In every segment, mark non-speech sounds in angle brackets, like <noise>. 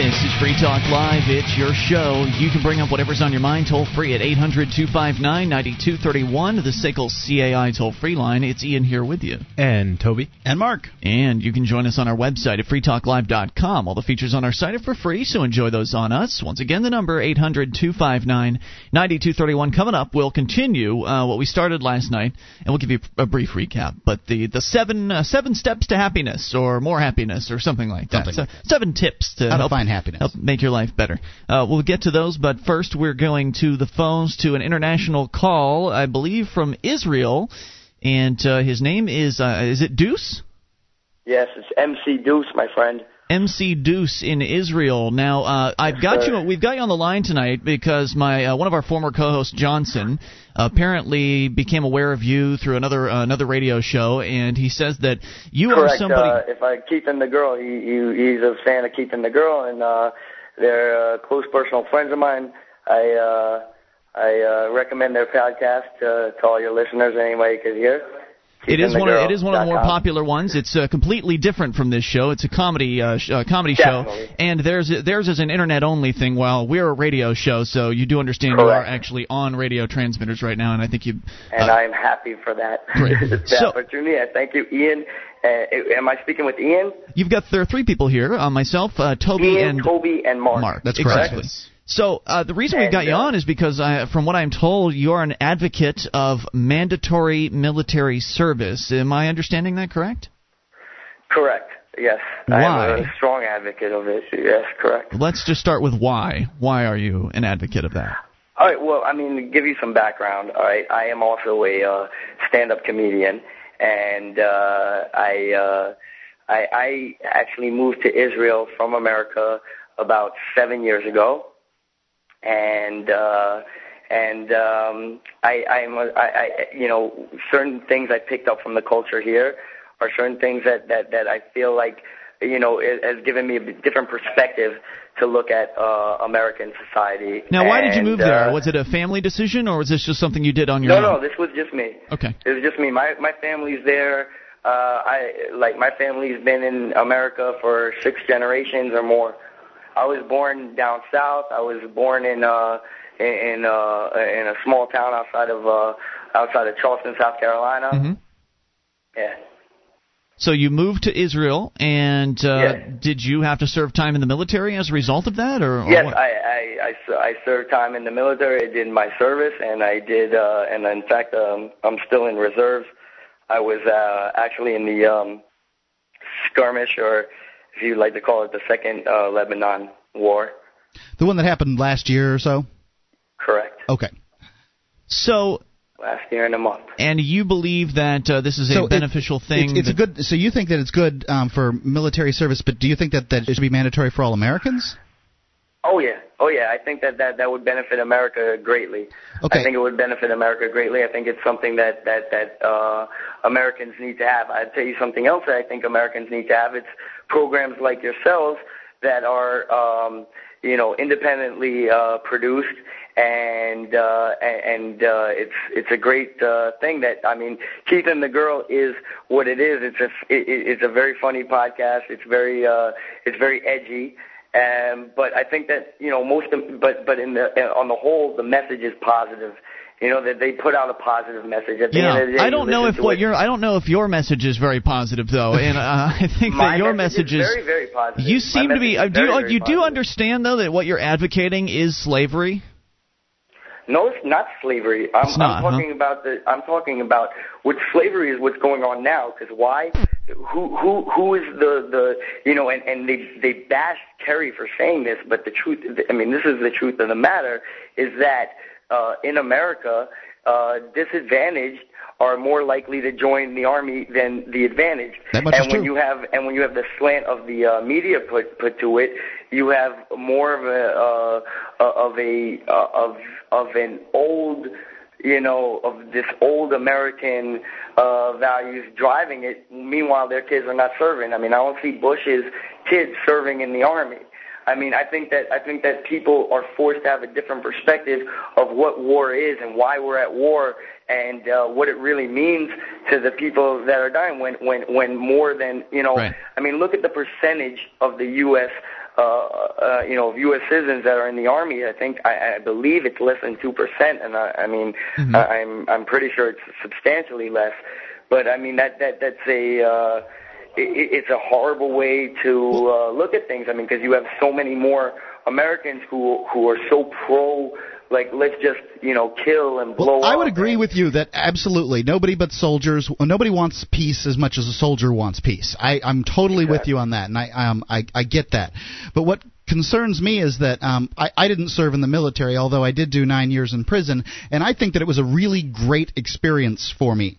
This is Free Talk Live. It's your show. You can bring up whatever's on your mind toll free at 800 259 9231, the SACL CAI toll free line. It's Ian here with you. And Toby. And Mark. And you can join us on our website at freetalklive.com. All the features on our site are for free, so enjoy those on us. Once again, the number 800 259 9231. Coming up, we'll continue uh, what we started last night, and we'll give you a brief recap. But the, the seven uh, seven steps to happiness, or more happiness, or something like that. Something. So, seven tips to How to help find happiness. help make your life better. Uh, we'll get to those, but first we're going to the phones to an international call, I believe from Israel, and uh, his name is uh, is it Deuce? Yes, it's MC Deuce, my friend. MC Deuce in Israel. Now, uh, I've got you. We've got you on the line tonight because my uh, one of our former co-hosts, Johnson, apparently became aware of you through another uh, another radio show, and he says that you are somebody. Uh, if I Keith and the Girl, he, he he's a fan of Keith and the Girl, and uh, they're uh, close personal friends of mine. I uh, I uh, recommend their podcast uh, to all your listeners anyway you could hear. It is one. Of, it is one of the more KeithAndTheGirl.com. popular ones. It's uh, completely different from this show. It's a comedy uh, sh- uh, comedy show, and theirs theirs is an internet only thing. While we're a radio show, so you do understand you are actually on radio transmitters right now, and I think you. And uh, I'm happy for that, <laughs> Great. that So- opportunity. I thank you, Ian. Uh, am I speaking with Ian? You've got there are three people here. Uh, myself, uh, Toby, Ian, and Toby, and Mark. Mark. That's correct. So uh, the reason we've And, got you uh, on is because, I, from what I'm told, you're an advocate of mandatory military service. Am I understanding that correct? Correct. Yes. Why? I'm a strong advocate of it. Yes, correct. Let's just start with why. Why are you an advocate of that? All right. Well, I mean, to give you some background. All right. I am also a uh, stand-up comedian, and uh, I, uh, I I actually moved to Israel from America about seven years ago, and uh, and um, I I'm a, I, I you know certain things I picked up from the culture here are certain things that that that I feel like you know it has given me a different perspective to look at uh, American society. Now, why did you And, move there? uh, Was it a family decision, or was this just something you did on your no, own? No, no, this was just me. Okay. It was just me. My my family's there. Uh, I like my family's been in America for six generations or more. I was born down south. I was born in uh in in, uh, in a small town outside of uh outside of Charleston, South Carolina. hmm Yeah. So you moved to Israel, and uh, Yes. did you have to serve time in the military as a result of that, or, or Yes, what? I, I, I, I served time in the military. I did my service, and I did, uh, and in fact, um, I'm still in reserves. I was uh, actually in the um, skirmish, or if you'd like to call it, the Second uh, Lebanon War. The one that happened last year or so? Correct. Okay. So, Last year and a month. and you believe that uh, this is a So it- beneficial thing? It's, it's a good. So you think that it's good um, for military service, but do you think that that it should be mandatory for all Americans? Oh yeah, oh yeah. I think that that that would benefit America greatly. Okay. I think it would benefit America greatly. I think it's something that that that uh, Americans need to have. I'd tell you something else that I think Americans need to have. It's programs like yourselves that are um, you know independently uh, produced and uh, and uh, it's it's a great uh, thing that I mean Keith and the Girl is what it is. It's a it, it's a very funny podcast. It's very uh, it's very edgy. Um, but I think that you know most of, but but in the on the whole the message is positive. You know that they put out a positive message. At the yeah, end of the day, I don't know if what it. your I don't know if your message is very positive though, and uh, <laughs> I think that your message message is very very positive. You My seem to be. Uh, do you, very, uh, very you do understand though that what you're advocating is slavery? No, it's not slavery. I'm, It's not, I'm huh? talking about the. I'm talking about what slavery is. What's going on now? Because why? Who who who is the the you know? And and they they bash Kerry for saying this, but the truth. I mean, this is the truth of the matter. Is that uh, in America, uh, disadvantaged are more likely to join the army than the advantaged. And when true. you have and when you have the slant of the uh, media put put to it, you have more of a uh, of a uh, of of an old you know of this old American uh, values driving it. Meanwhile, their kids are not serving. I mean, I don't see Bush's kids serving in the army. I mean, I think that I think that people are forced to have a different perspective of what war is and why we're at war and uh, what it really means to the people that are dying. When when when more than you know, Right. I mean, look at the percentage of the U.S. uh, uh, you know, of U.S. citizens that are in the army. I think I, I believe it's less than two percent, and I, I mean, mm-hmm. I, I'm I'm pretty sure it's substantially less. But I mean that that that's a uh, it's a horrible way to uh, look at things. I mean, because you have so many more Americans who who are so pro like let's just you know kill and blow well, I would agree with you that absolutely nobody but soldiers nobody wants peace as much as a soldier wants peace. I I'm totally exactly. with you on that and I um I I get that. But what concerns me is that um, I, I didn't serve in the military, although I did do nine years in prison, and I think that it was a really great experience for me.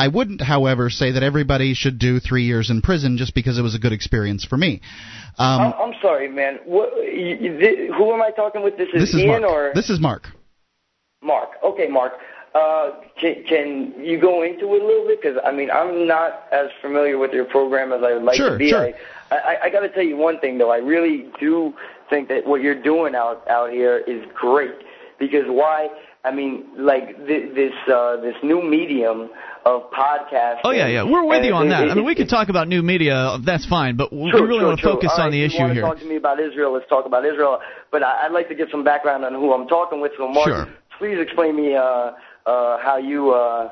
I wouldn't, however, say that everybody should do three years in prison just because it was a good experience for me. Um, I'm sorry, man. What, you, you, who am I talking with? This is, this is Ian Mark. or this is Mark. Mark. Okay, Mark. Uh, can, can you go into it a little bit? Because I mean, I'm not as familiar with your program as I would like sure, to be. Sure. I, I, I got to tell you one thing though. I really do think that what you're doing out out here is great. Because why? I mean, like th- this uh, this new medium of podcast. Oh yeah, yeah, we're with you on that. It, I mean, we could talk about new media. That's fine, but we true, really true, want to true. focus All on right, the issue you here. Talk to me about Israel. Let's talk about Israel. But I, would like to give some background on who I'm talking with. So, Mark, sure. please explain me uh, uh, how you uh,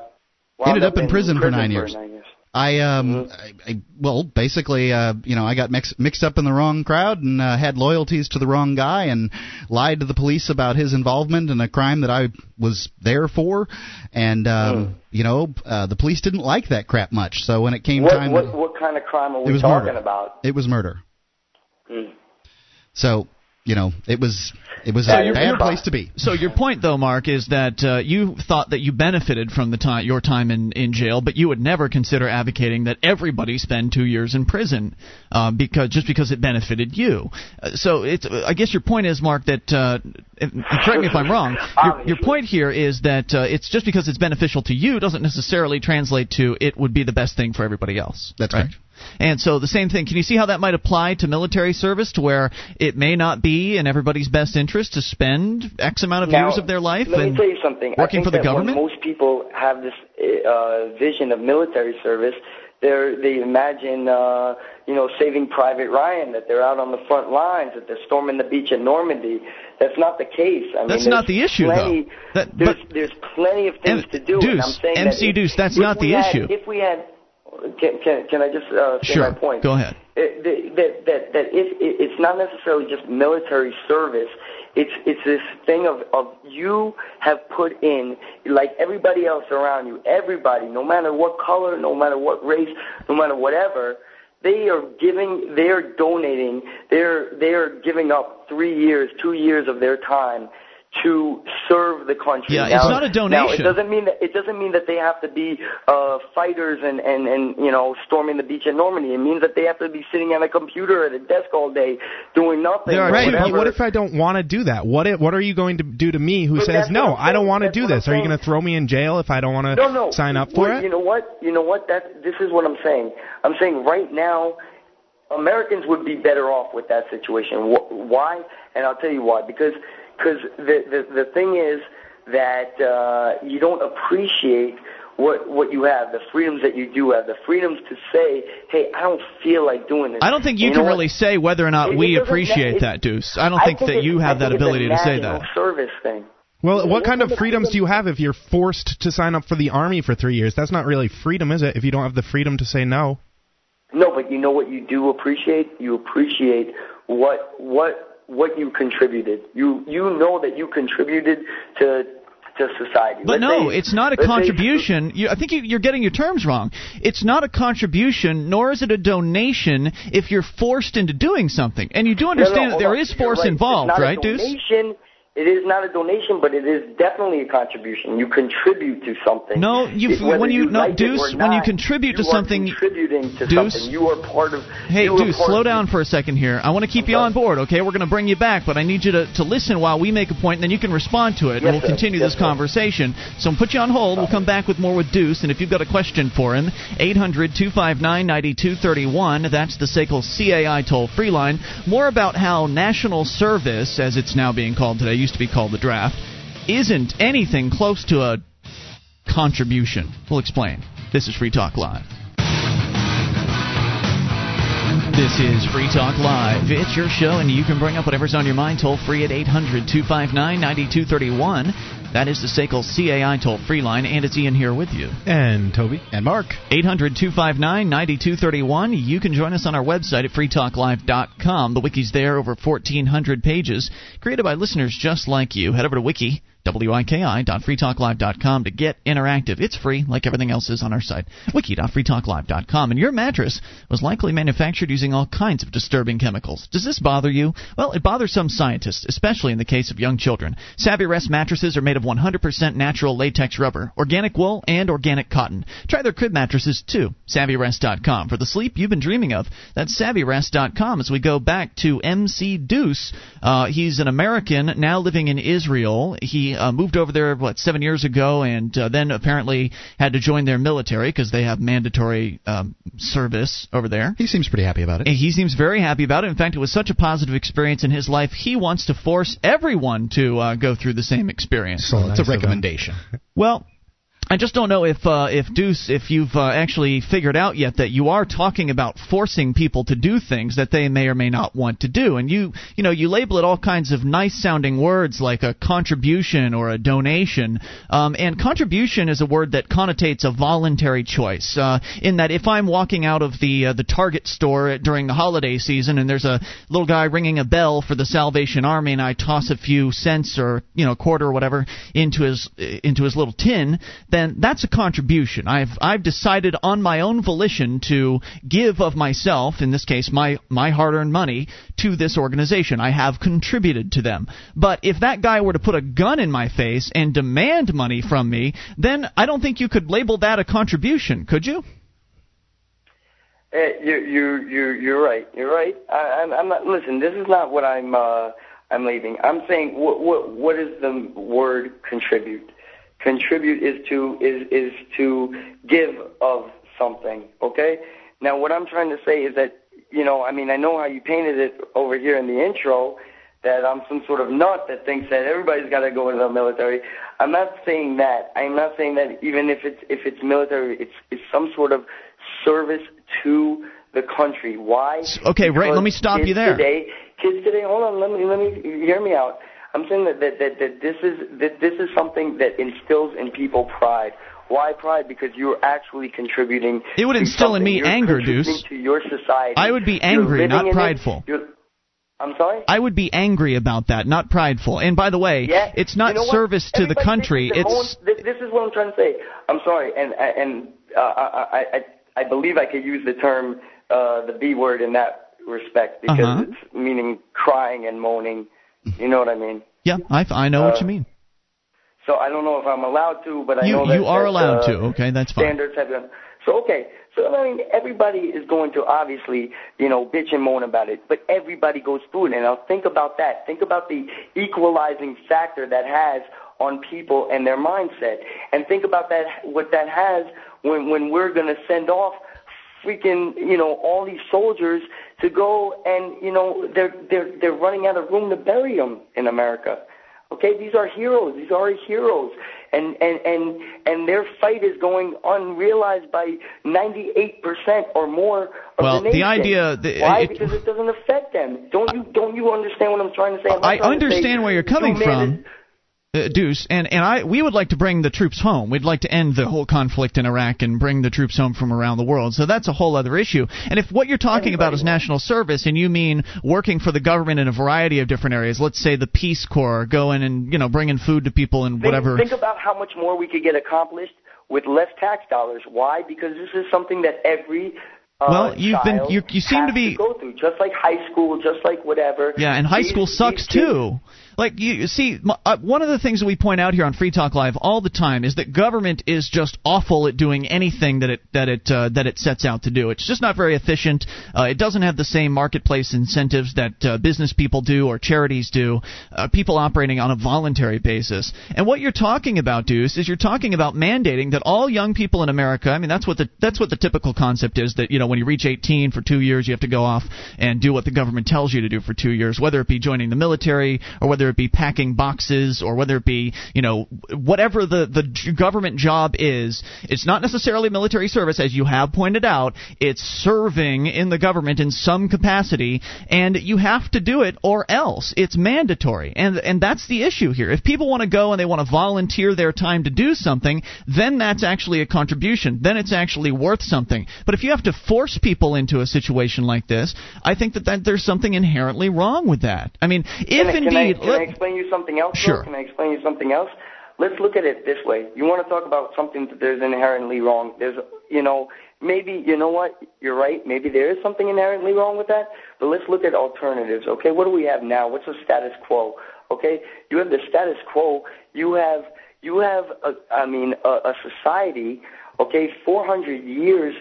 ended up in, in prison, prison, for nine for. Nine years. I um mm-hmm. I, I well basically uh you know I got mix, mixed up in the wrong crowd and uh, had loyalties to the wrong guy and lied to the police about his involvement in a crime that I was there for and um mm. you know uh, the police didn't like that crap much so when it came what, time what to, what kind of crime are we talking murder. about? It was murder. Mm. So you know, it was it was So a you're- bad place to be. So your point, though, Mark, is that uh, you thought that you benefited from the time your time in, in jail, but you would never consider advocating that everybody spend two years in prison uh, because just because it benefited you. Uh, so it's I guess your point is, Mark, that uh, if, correct me if I'm wrong. Your, your point here is that uh, it's just because it's beneficial to you doesn't necessarily translate to it would be the best thing for everybody else. That's right? correct. And so the same thing. Can you see how that might apply to military service, to where it may not be in everybody's best interest to spend X amount of Now, years of their life Let and me tell you something. I working think for the government? Most people have this uh, vision of military service. They're, they imagine, uh, you know, saving Private Ryan, that they're out on the front lines, that they're storming the beach at Normandy. That's not the case. I That's not the issue, plenty, though. That- there's, there's plenty of things And- to do. Deuce, and I'm saying MC that if, Deuce, that's if not the had, issue. If we had, can, can, can I just uh, say Sure. my point? Go ahead. It, that that that if it, it's not necessarily just military service. It's it's this thing of of you have put in like everybody else around you. Everybody, no matter what color, no matter what race, no matter whatever, they are giving. They are donating. They're they are giving up three years, two years of their time to serve the country. Yeah, now, it's not a donation. Now, it donation. doesn't mean that it doesn't mean that they have to be uh, fighters and and and you know storming the beach at Normandy. It means that they have to be sitting at a computer at a desk all day doing nothing. There or Right, but what if I don't want to do that? What if, what are you going to do to me who But says no? what I'm don't want to do this. Are you going to throw me in jail if I don't want to no, no. sign up for Well, it? You know what? You know what? That this is what I'm saying. I'm saying right now, Americans would be better off with that situation. Why? And I'll tell you why. Because because the, the the thing is that uh, you don't appreciate what what you have, the freedoms that you do have, the freedoms to say, "Hey, I don't feel like doing this." I don't think you, And can know what? really say whether or not It- it we doesn't appreciate it- that, Deuce. I don't I think, that you have I that think it's ability a to say that. Service thing. well, what kind of freedoms do you have if you're forced to sign up for the army for three years? That's not really freedom, is it? If you don't have the freedom to say no. No, but you know what you do appreciate? You appreciate what what what you contributed. You you know that you contributed to to society. But Let's no, say- it's not a let's say- contribution. You, I think you, you're getting your terms wrong. It's not a contribution, nor is it a donation if you're forced into doing something. And you do No, no, understand that there on. is force right. involved, it's not right, a Deuce? It is not a donation, but it is definitely a contribution. You contribute to something. No, you- when you- no, like Deuce, or when you not, contribute to something, you are contributing to Deuce? something. You are part of. Hey, Deuce, slow down for a second here. I want to keep I'm you on board, okay? We're going to bring you back, but I need you to, to listen while we make a point, and then you can respond to it, and Yes, we'll sir. continue Yes, this sir. conversation. So I'm put you on hold. We'll come back with more with Deuce, and if you've got a question for him, 800 259 9231. That's the SACL CAI toll free line. More about how national service, as it's now being called today, used to be called the draft, isn't anything close to a contribution. We'll explain. This is Free Talk Live. This is Free Talk Live. It's your show, and you can bring up whatever's on your mind toll free at 800 259 9231. That is the SACL CAI toll free line, and it's Ian here with you. And Toby. And Mark. 800 259 9231. You can join us on our website at freetalklive.com. The wiki's there, over 1,400 pages, created by listeners just like you. Head over to wiki wiki.freetalklive.com to get interactive. It's free, like everything else is on our site, wiki.freetalklive.com. And your mattress was likely manufactured using all kinds of disturbing chemicals. Does this bother you? Well, it bothers some scientists, especially in the case of young children. Savvy Rest mattresses are made of 100% natural latex rubber, organic wool, and organic cotton. Try their crib mattresses too. SavvyRest.com. For the sleep you've been dreaming of, that's SavvyRest.com. As we go back to MC Deuce, uh, he's an American now living in Israel. He uh, moved over there what seven years ago, and uh, then apparently had to join their military because they have mandatory um, service over there. He seems pretty happy about it. And he seems very happy about it. In fact, it was such a positive experience in his life. He wants to force everyone to uh, go through the same experience. So it's nice a recommendation. Well, I just don't know if uh, if Deuce, if you've uh, actually figured out yet that you are talking about forcing people to do things that they may or may not want to do, and you you know you label it all kinds of nice sounding words like a contribution or a donation, um, and contribution is a word that connotates a voluntary choice. Uh, in that if I'm walking out of the uh, the Target store during the holiday season and there's a little guy ringing a bell for the Salvation Army, and I toss a few cents or you know a quarter or whatever into his into his little tin, then then that's a contribution. I've I've decided on my own volition to give of myself, in this case my my hard-earned money, to this organization. I have contributed to them. But if that guy were to put a gun in my face and demand money from me, then I don't think you could label that a contribution, could you? Uh, you you you you're right. You're right. I, I'm, I'm not. Listen, this is not what I'm. Uh, I'm leaving. I'm saying what what what is the word contribute? Contribute is to is is to give of something. Okay. Now, what I'm trying to say is that you know, I mean, I know how you painted it over here in the intro that I'm some sort of nut that thinks that everybody's got to go into the military. I'm not saying that. I'm not saying that even if it's if it's military, it's it's some sort of service to the country. Why? Okay, because right. Let me stop you there. Today, kids today. Hold on. Let me let me hear me out. I'm saying that, that, that, that this is that this is something that instills in people pride. Why pride? Because you're actually contributing. It would instill in me you're anger, Deuce. To your society. I would be angry, not prideful. I'm sorry. I would be angry about that, not prideful. And by the way, yeah, it's not you know service to the country. It's this, this is what I'm trying to say. I'm sorry, and and uh, I, I I believe I could use the term uh, the B word in that respect because uh-huh. it's meaning crying and moaning you know what I mean? Yeah, I, I know uh, what you mean. So I don't know if I'm allowed to, but I you, know that you are allowed uh, to. Okay, that's fine. Standards have been. So okay, so I mean, everybody is going to obviously, you know, bitch and moan about it, but everybody goes through it. And now think about that. Think about the equalizing factor that has on people and their mindset, and think about that what that has when when we're going to send off freaking, you know, all these soldiers to go and, you know, they're they're they're running out of room to bury them in America. Okay, these are heroes. These are heroes, and and and and their fight is going unrealized by 98 percent or more of well, the nation. Well, the idea the, why? it, because it doesn't affect them. Don't you don't you understand what I'm trying to say? I understand where you're coming from uh, Deuce, and and I we would like to bring the troops home. We'd like to end the whole conflict in Iraq and bring the troops home from around the world. So that's a whole other issue. And if what you're talking about is national service, and you mean working for the government in a variety of different areas, let's say the Peace Corps, going and you know bringing food to people and whatever. Think, think about how much more we could get accomplished with less tax dollars. Why? Because this is something that every uh, well, you've been you, you seem to be to go through just like high school, just like whatever. Yeah, and high school sucks too. Like you see, uh, one of the things that we point out here on Free Talk Live all the time is that government is just awful at doing anything that it that it uh, that it sets out to do. It's just not very efficient. Uh, it doesn't have the same marketplace incentives that uh, business people do or charities do. Uh, people operating on a voluntary basis. And what you're talking about, Deuce, is you're talking about mandating that all young people in America. I mean, that's what the that's what the typical concept is. That you know, when you reach 18 for two years, you have to go off and do what the government tells you to do for two years, whether it be joining the military or whether whether it be packing boxes or whether it be you know whatever the the government job is. It's not necessarily military service, as you have pointed out. It's serving in the government in some capacity, and you have to do it or else. It's mandatory, and and that's the issue here. If people want to go and they want to volunteer their time to do something, then that's actually a contribution. Then it's actually worth something. But if you have to force people into a situation like this, I think that, that there's something inherently wrong with that. I mean, if can indeed, I, I explain you something else? Sure. Though? Can I explain you something else? Let's look at it this way. You want to talk about something that there's inherently wrong. There's, you know, maybe you know what you're right maybe there is something inherently wrong with that but let's look at alternatives okay what do we have now what's the status quo okay you have the status quo you have you have a, i mean a, a society okay 400 years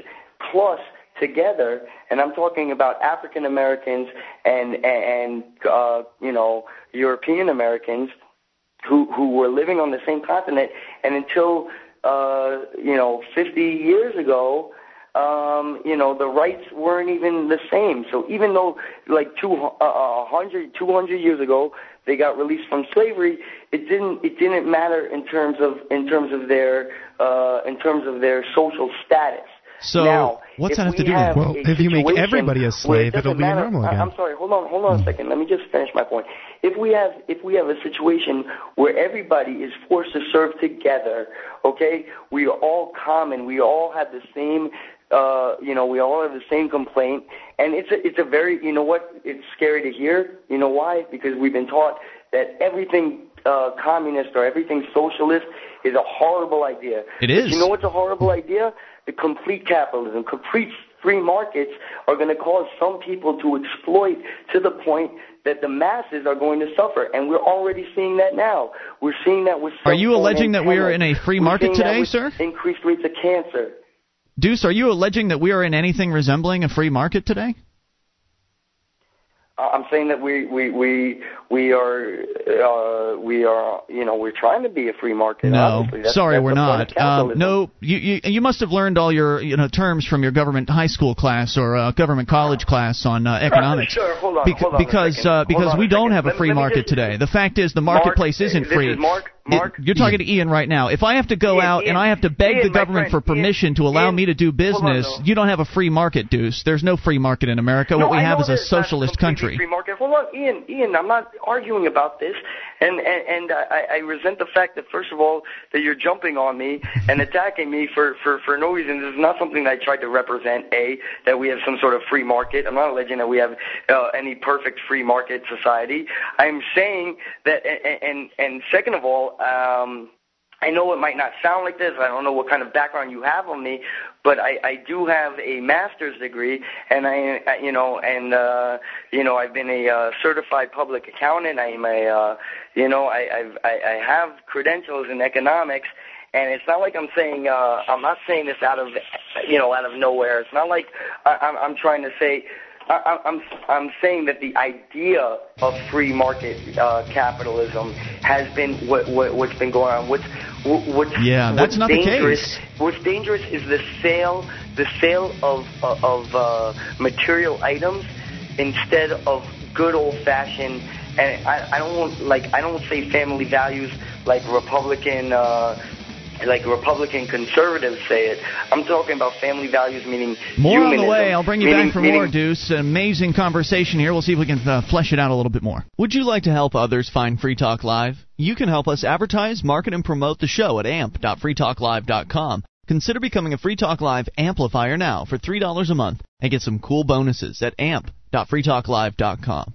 plus together and i'm talking about african americans and and uh you know european americans who who were living on the same continent and until uh you know 50 years ago um, you know, the rights weren't even the same. So even though, like, two, uh, 100, 200 years ago, they got released from slavery, it didn't, it didn't matter in terms of, in terms of their, uh, in terms of their social status. So now, what's that have to we do with Well, if you make everybody a slave, it it'll be matter- normal I- again. I'm sorry. Hold on. Hold on a second. Let me just finish my point. If we have if we have a situation where everybody is forced to serve together, okay, we are all common. We all have the same. Uh, you know, we all have the same complaint, and it's a, it's a very, you know what, it's scary to hear. You know why? Because we've been taught that everything uh, communist or everything socialist is a horrible idea. It is. But. You know what's a horrible idea? The complete capitalism, complete free markets are going to cause some people to exploit to the point that the masses are going to suffer, and we're already seeing that now. We're seeing that with. Are you alleging that we are in a free market today, sir? Increased rates of cancer. Deuce, are you alleging that we are in anything resembling a free market today? I'm saying that we we we we are uh, we are you know we're trying to be a free market. No. That's, sorry, that's we're the point of not. Um, no, you, you you must have learned all your you know terms from your government high school class or uh, government college class on uh, economics. Sure, hold on, hold on because uh, because we don't have a free let market just- today. The fact is the Mark, marketplace isn't this free. is Mark- It- you're talking to Ian right now. If I have to go Ian, out and I have to beg Ian, the government friend, for permission Ian, to allow Ian, me to do hold on, business, you don't have a free market, Deuce. There's no free market in America. No, what we I have is a socialist country. Free market. Hold on, Ian. Ian, I'm not arguing about this, and and, and I, I resent the fact that first of all that you're jumping on me <laughs> and attacking me for for for no reason. This is not something that I tried to represent. A that we have some sort of free market. I'm not alleging that we have uh, any perfect free market society. I'm saying that, and and, and second of all. Um I know it might not sound like this. I don't know what kind of background you have on me, but I, I do have a master's degree, and I, you know, and uh, you know, I've been a uh, certified public accountant. I'm a, uh, you know, I, I've, I, I have credentials in economics, and it's not like I'm saying, uh, I'm not saying this out of, you know, out of nowhere. It's not like I, I'm, I'm trying to say. I, I'm I'm saying that the idea of free market uh, capitalism has been what, what what's been going on. What's what's Yeah, that's what's not the dangerous, case. What's dangerous is the sale the sale of of uh, material items instead of good old fashioned. And I, I don't want like I don't say family values like Republican. Uh, like Republican conservatives say it. I'm talking about family values, meaning More on the way. I'll bring you meaning- back for meaning- more, Deuce. Amazing conversation here. We'll see if we can uh, flesh it out a little bit more. Would you like to help others find Free Talk Live? You can help us advertise, market, and promote the show at amp.freetalklive.com. Consider becoming a Free Talk Live amplifier now for $3 a month and get some cool bonuses at amp.freetalklive.com.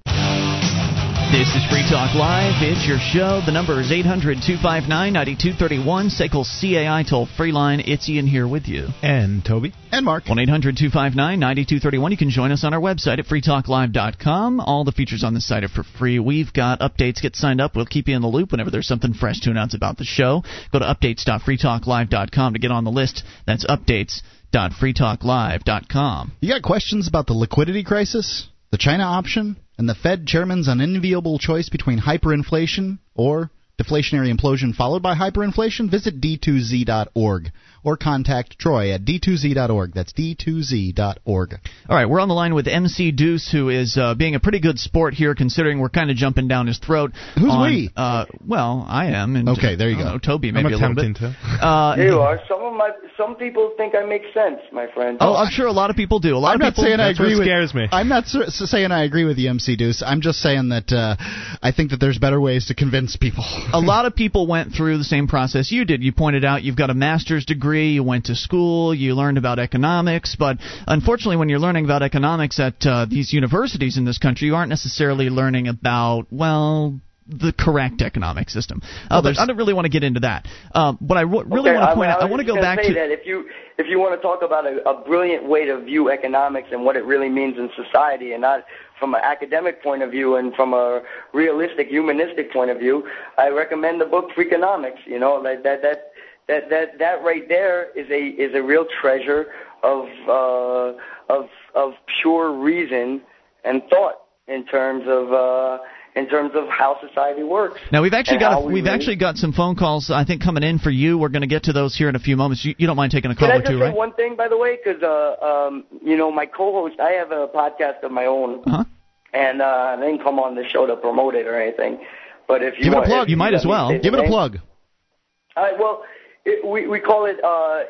This is Free Talk Live. It's your show. The number is 800 259 9231. SACL CAI toll free line. It's Ian here with you. And Toby. And Mark. 1 800 259 9231. You can join us on our website at freetalklive.com. All the features on the site are for free. We've got updates. Get signed up. We'll keep you in the loop whenever there's something fresh to announce about the show. Go to updates.freetalklive.com to get on the list. That's updates.freetalklive.com. You got questions about the liquidity crisis, the China option, and the Fed chairman's unenviable choice between hyperinflation or deflationary implosion followed by hyperinflation? Visit d2z.org. or contact Troy at d2z.org. That's d2z.org. All right, we're on the line with MC Deuce, who is uh, being a pretty good sport here, considering we're kind of jumping down his throat. Who's on, we? Uh, well, I am. And, Okay, there you go. know, Toby maybe I'm a little bit. to. Uh, There <laughs> you are. Some of my some people think I make sense, my friend. Oh, I'm sure a lot of people do. A lot I'm of not people. saying I agree with. scares me. I'm not s- s- saying I agree with the MC Deuce. I'm just saying that uh, I think that there's better ways to convince people. a lot <laughs> of people went through the same process you did. You pointed out you've got a master's degree, you went to school, you learned about economics, but unfortunately, when you're learning about economics at uh, these universities in this country, you aren't necessarily learning about, well, the correct economic system. Uh, but I don't really want to get into that. Um, but I w- really Okay, want to point I, out, I was want to go back to. that if you if you want to talk about a, a brilliant way to view economics and what it really means in society, and not from an academic point of view and from a realistic humanistic point of view, I recommend the book Freakonomics. You know, like that that that that that right there is a is a real treasure of uh, of of pure reason and thought in terms of. Uh, in terms of how society works. Now we've actually got a, we we've actually got some phone calls I think coming in for you. We're going to get to those here in a few moments. You, you don't mind taking a call Can I or two, say right? one thing, by the way? Because uh, um, you know, my co-host, I have a podcast of my own, Uh-huh. and uh, I didn't come on the show to promote it or anything. But if you Give it a plug. You might as well. Give it a plug. All right. Well, it, we we call it uh,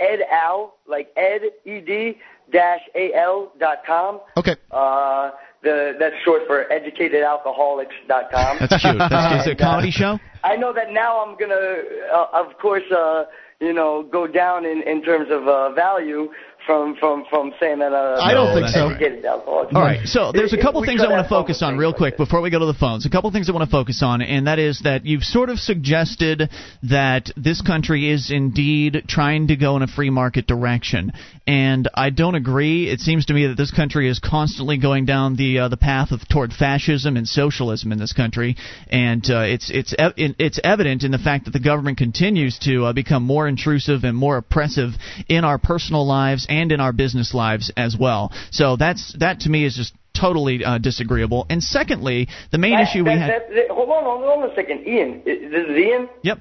Ed Al, like Ed E D dash A L dot com. Okay. Uh, the that's short for educatedalcoholics.com. That's cute. That's, is it a <laughs> comedy show? I know that now I'm gonna, uh, of course, uh, you know, go down in, in terms of uh, value from from from saying that. Uh, I don't No, think so. all right. All right, so there's a couple we things I want to focus on real quick before we go to the phones. A couple things I want to focus on, and that is that you've sort of suggested that this country is indeed trying to go in a free market direction, and I don't agree. It seems to me that this country is constantly going down the uh, the path of toward fascism and socialism in this country, and uh, it's it's ev- it's evident in the fact that the government continues to uh, become more intrusive and more oppressive in our personal lives and in our business lives as well. So that's that to me is just totally uh, disagreeable. And secondly, the main That- issue we that- have. that- hold on, hold on a second, Ian. This is Ian. Yep.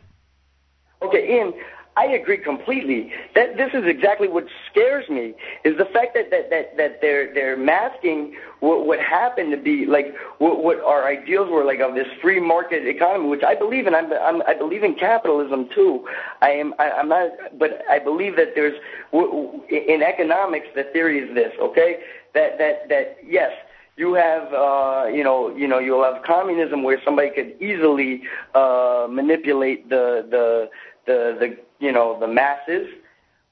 Okay, Ian, I agree completely. That this is exactly what scares me is the fact that that that, that they're they're masking what what happened to be like what what our ideals were like of this free market economy, which I believe in. I'm, I'm I believe in capitalism too. I am I, I'm not, but I believe that there's in economics the theory is this. Okay, that that that yes you have uh, you know you know you'll have communism where somebody could easily uh, manipulate the the the the you know the masses,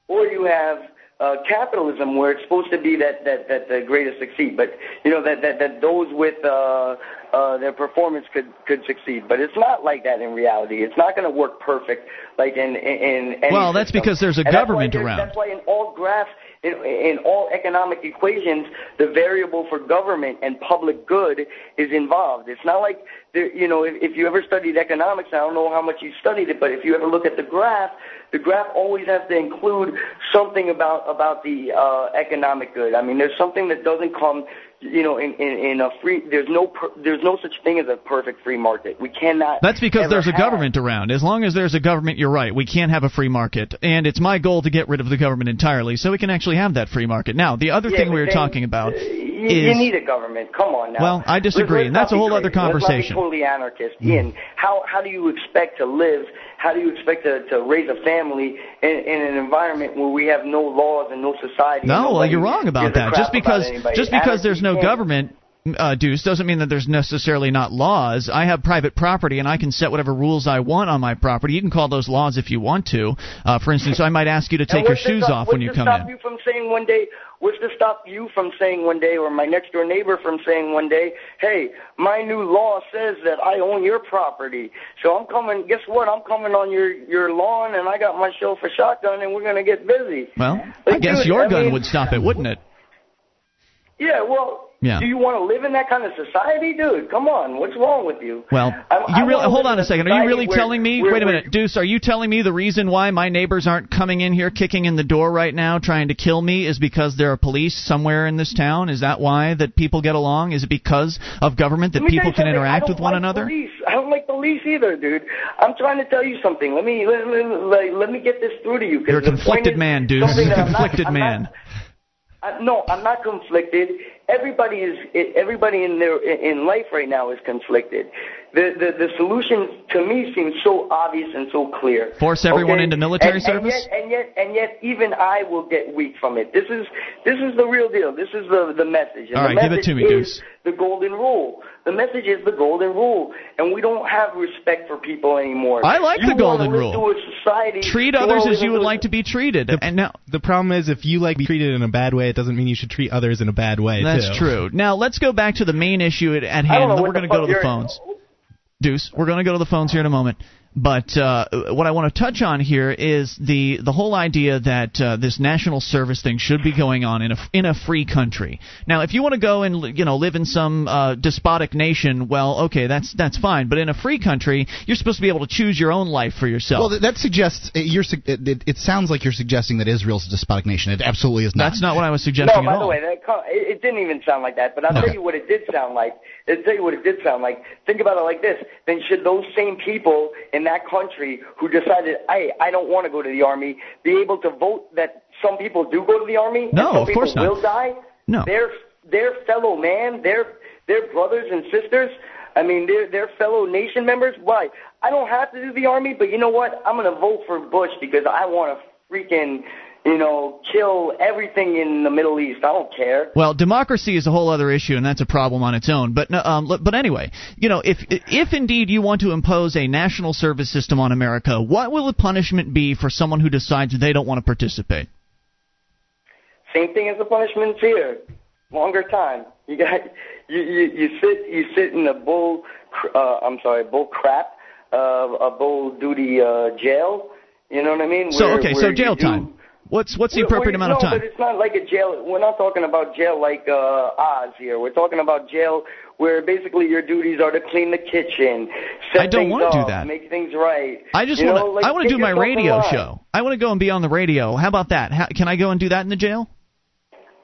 or you have uh, capitalism where it's supposed to be that that that the greatest succeed, but you know that that that those with uh, uh, their performance could could succeed, but it's not like that in reality. It's not going to work perfect like in in. in any Well, that's system. because there's a And government there's- around. That's why in all graphs, in, in all economic equations, the variable for government and public good is involved. It's not like there, you know, if, if you ever studied economics, I don't know how much you studied it, but if you ever look at the graph, the graph always has to include something about about the uh, economic good. I mean, there's something that doesn't come. You know, in, in, in a free, there's no per, there's no such thing as a perfect free market. We cannot. That's because there's a have- government around. As long as there's a government, you're right. We can't have a free market. And it's my goal to get rid of the government entirely so we can actually have that free market. Now, the other Yeah, thing we were then, talking about you, is. you need a government. Come on now. Well, I disagree, Let's- and let's that's a whole other crazy. Let's conversation. not be totally anarchist. Hmm. Ian, how how do you expect to live? How do you expect to, to raise a family in, in an environment where we have no laws and no society? No, well, you're wrong about that. Just because about anybody? just because there's no government, uh, Deuce, doesn't mean that there's necessarily not laws. I have private property, and I can set whatever rules I want on my property. You can call those laws if you want to. Uh, for instance, I might ask you to take your shoes stop- off when you come in. to come stop you from saying one day? What's to stop you from saying one day, or my next door neighbor from saying one day, "Hey, my new law says that I own your property, so I'm coming. Guess what? I'm coming on your your lawn, and I got my chauffeur shotgun, and we're gonna get busy." Well, I guess dude, your I gun mean- would stop it, wouldn't it? Yeah, well, Yeah. do you want to live in that kind of society, dude? Come on, what's wrong with you? Well, I- I you really hold on a second. Are you really where- telling me? where- Wait a where- minute, Deuce. Are you telling me the reason why my neighbors aren't coming in here, kicking in the door right now, trying to kill me, is because there are police somewhere in this town? Is that why that people get along? Is it because of government that Let me tell people can. Interact with one like another? Police. I don't like police. either, dude. I'm trying to tell you something. Let me let, let, let, let me get this through to you. You're a conflicted man, dude. I'm not- conflicted I'm not- man. No, I'm not conflicted. Everybody is everybody in their in life right now is conflicted. The the the solution to me seems so obvious and so clear. Force everyone Okay? into military and, service? And yet, and yet and yet even I will get weak from it. This is this is the real deal. This is the the message. And All right, give it to me, is Deuce. the golden rule. The message is the golden rule, and we don't have respect for people anymore. I like you the golden wanna rule. live to a society. Treat others as you would like to be treated. And now The problem is, if you like to be treated in a bad way, it doesn't mean you should treat others in a bad way. that's too. true. Now let's go back to the main issue at, at hand, don't and then we're going to go to the phones. Deuce, we're going to go to the phones here in a moment. But uh, what I want to touch on here is the the whole idea that uh, this national service thing should be going on in a in a free country. Now, if you want to go and you know live in some uh, despotic nation, well, okay, that's that's fine. But in a free country, you're supposed to be able to choose your own life for yourself. Well, that suggests uh, you're. It, it, it sounds like you're suggesting that Israel's a despotic nation. It absolutely is not. that's not what I was suggesting No, at by the all. way, that, it, it didn't even sound like that. But I'll Okay. tell you what it did sound like. I'll tell you what it did sound like. Think about it like this. Then should those same people in that country who decided, hey, I don't want to go to the army, be able to vote that some people do go to the army? No, and some of people course not. will die? No. They're, they're fellow man, they're, they're brothers and sisters. I mean, they're, they're fellow nation members. Why? I don't have to do the army, but you know what? I'm going to vote for Bush because I want to freaking, you know, kill everything in the Middle East. I don't care. Well, democracy is a whole other issue, and that's a problem on its own. But um, but anyway, you know, if if indeed you want to impose a national service system on America, what will the punishment be for someone who decides they don't want to participate? Same thing as the punishments here. Longer time. You got you you, you sit you sit in a bull uh, I'm sorry bull crap uh, a bull duty uh, jail. You know what I mean? So Where- okay, where so jail do- time. What's what's the appropriate well, amount no, of time? but it's not like a jail. We're not talking about jail like uh, Oz here. We're talking about jail where basically your duties are to clean the kitchen, set I don't things wanna do that. make things right. I just want to. like, I want to do my radio show. I want to go and be on the radio. How about that? How, can I go and do that in the jail?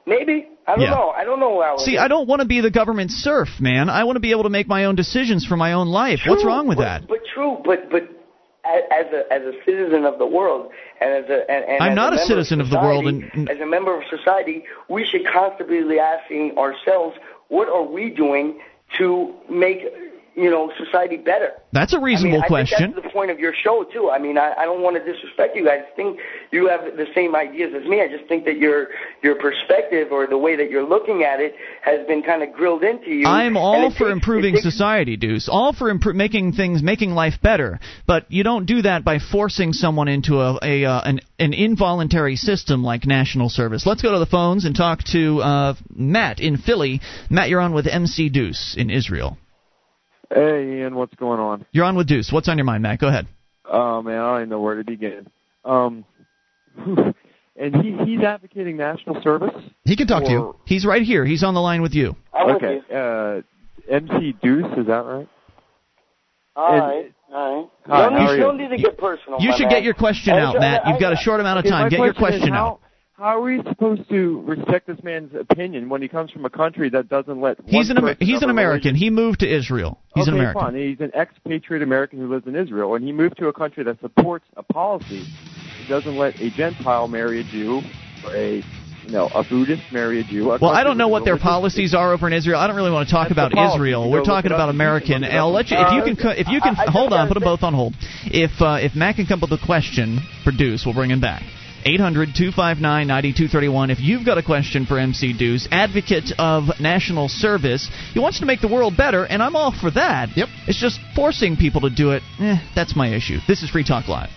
Maybe I don't Yeah. know. I don't know how. it See. I don't want to be the government serf, man. I want to be able to make my own decisions for my own life. What's wrong with but, that? But true, but but as a as a citizen of the world and as a and, and I'm as not a member citizen of the world society, and- as a member of society, we should constantly be asking ourselves, what are we doing to make you know society better? That's a reasonable I mean, I question. think that's the point of your show too. I mean, I, I don't want to disrespect you. I think you have the same ideas as me. I just think that your your perspective or the way that you're looking at it has been kind of grilled into you. I'm all for takes- improving takes- society, Deuce. All for impro- making things, making life better. But you don't do that by forcing someone into a, a uh, an, an involuntary system like national service. Let's go to the phones and talk to uh, Matt in Philly. Matt, you're on with MC Deuce in Israel. Hey, Ian, what's going on? You're on with Deuce. What's on your mind, Matt? Go ahead. Oh man, I don't even know where to begin. Um, <laughs> and he he's advocating national service. he can talk to you. He's right here. He's on the line with you. I'm with Okay, you. uh, MC Deuce, is that right? All And- right, all right. Hi, no, how need, are no you? need to get personal. You should man. get your question I- out, I- Matt. You've I- got a short amount of time. Get your question is question how, out. How are we supposed to respect this man's opinion when he comes from a country that doesn't let? He's an Amer- he's an American. religion- He moved to Israel. He's okay, an American. fine. He's an expatriate American who lives in Israel, and he moved to a country that supports a policy that doesn't let a Gentile marry a Jew or a you know a Buddhist marry a Jew. A Well, I don't know what their policies are over in Israel. I don't really want to talk That's about. Israel. We're talking about up. You can American. And I'll let you if you can if you can I- I hold on, put them both on hold. If uh, if Matt can come up with a question produce. We'll bring him back. 800-259-9231 if you've got a question for MC Deuce, advocate of national service. He wants to make the world better, and I'm all for that. Yep. It's just forcing people to do it. Eh, that's my issue. This is Free Talk Live.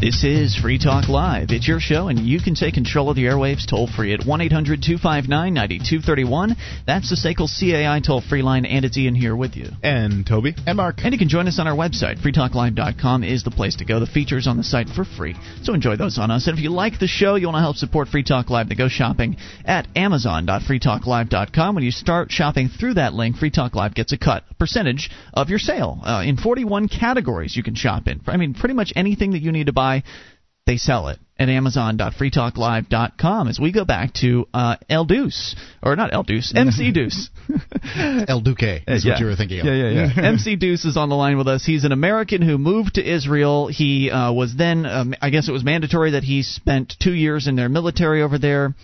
This is Free Talk Live. It's your show, and you can take control of the airwaves toll free at 1 800 259 9231. That's the SACL CAI toll free line, and it's Ian here with you. And Toby. And Mark. And you can join us on our website. FreeTalkLive.com is the place to go. The features on the site for free. So enjoy those on us. And if you like the show, you want to help support Free Talk Live, then go shopping at Amazon.freetalklive.com. When you start shopping through that link, Free Talk Live gets a cut, a percentage of your sale. Uh, in 41 categories you can shop in. I mean, pretty much anything that you need to buy they sell it at amazon.freetalklive.com as we go back to uh, El Deuce, or not El Deuce, MC Deuce. <laughs> El Duque is yeah. what you were thinking of. Yeah, yeah, yeah. <laughs> MC Deuce is on the line with us. He's an American who moved to Israel. He uh, was then, um, I guess it was mandatory that he spent two years in their military over there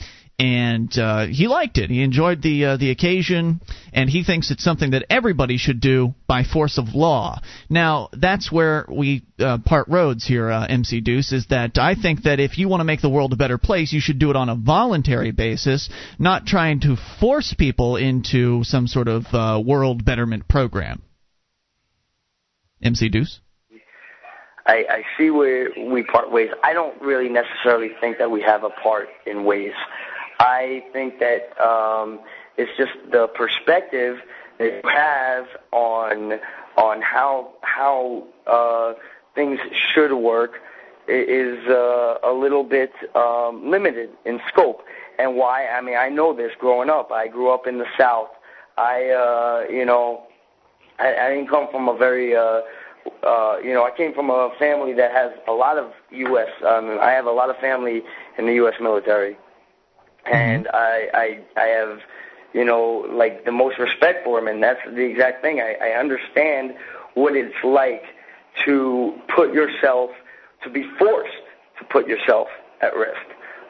and uh, he liked it. He enjoyed the uh, the occasion, and he thinks it's something that everybody should do by force of law. Now, that's where we uh, part roads here, uh, MC Deuce. Is that I think that if you want to make the world a better place, you should do it on a voluntary basis, not trying to force people into some sort of uh, world betterment program. MC Deuce. I, I see where we part ways. I don't really necessarily think that we have a part in ways. I think that um, it's just the perspective that you have on on how how uh, things should work is uh, a little bit um, limited in scope. And why? I mean, I know this growing up. I grew up in the South. I, uh, you know, I, I didn't come from a very, uh, uh, you know, I came from a family that has a lot of U.S. Um, I have a lot of family in the U.S. military. Mm-hmm. and I, I I have you know like the most respect for him, and that's the exact thing. I, I understand what it's like to put yourself to be forced to put yourself at risk.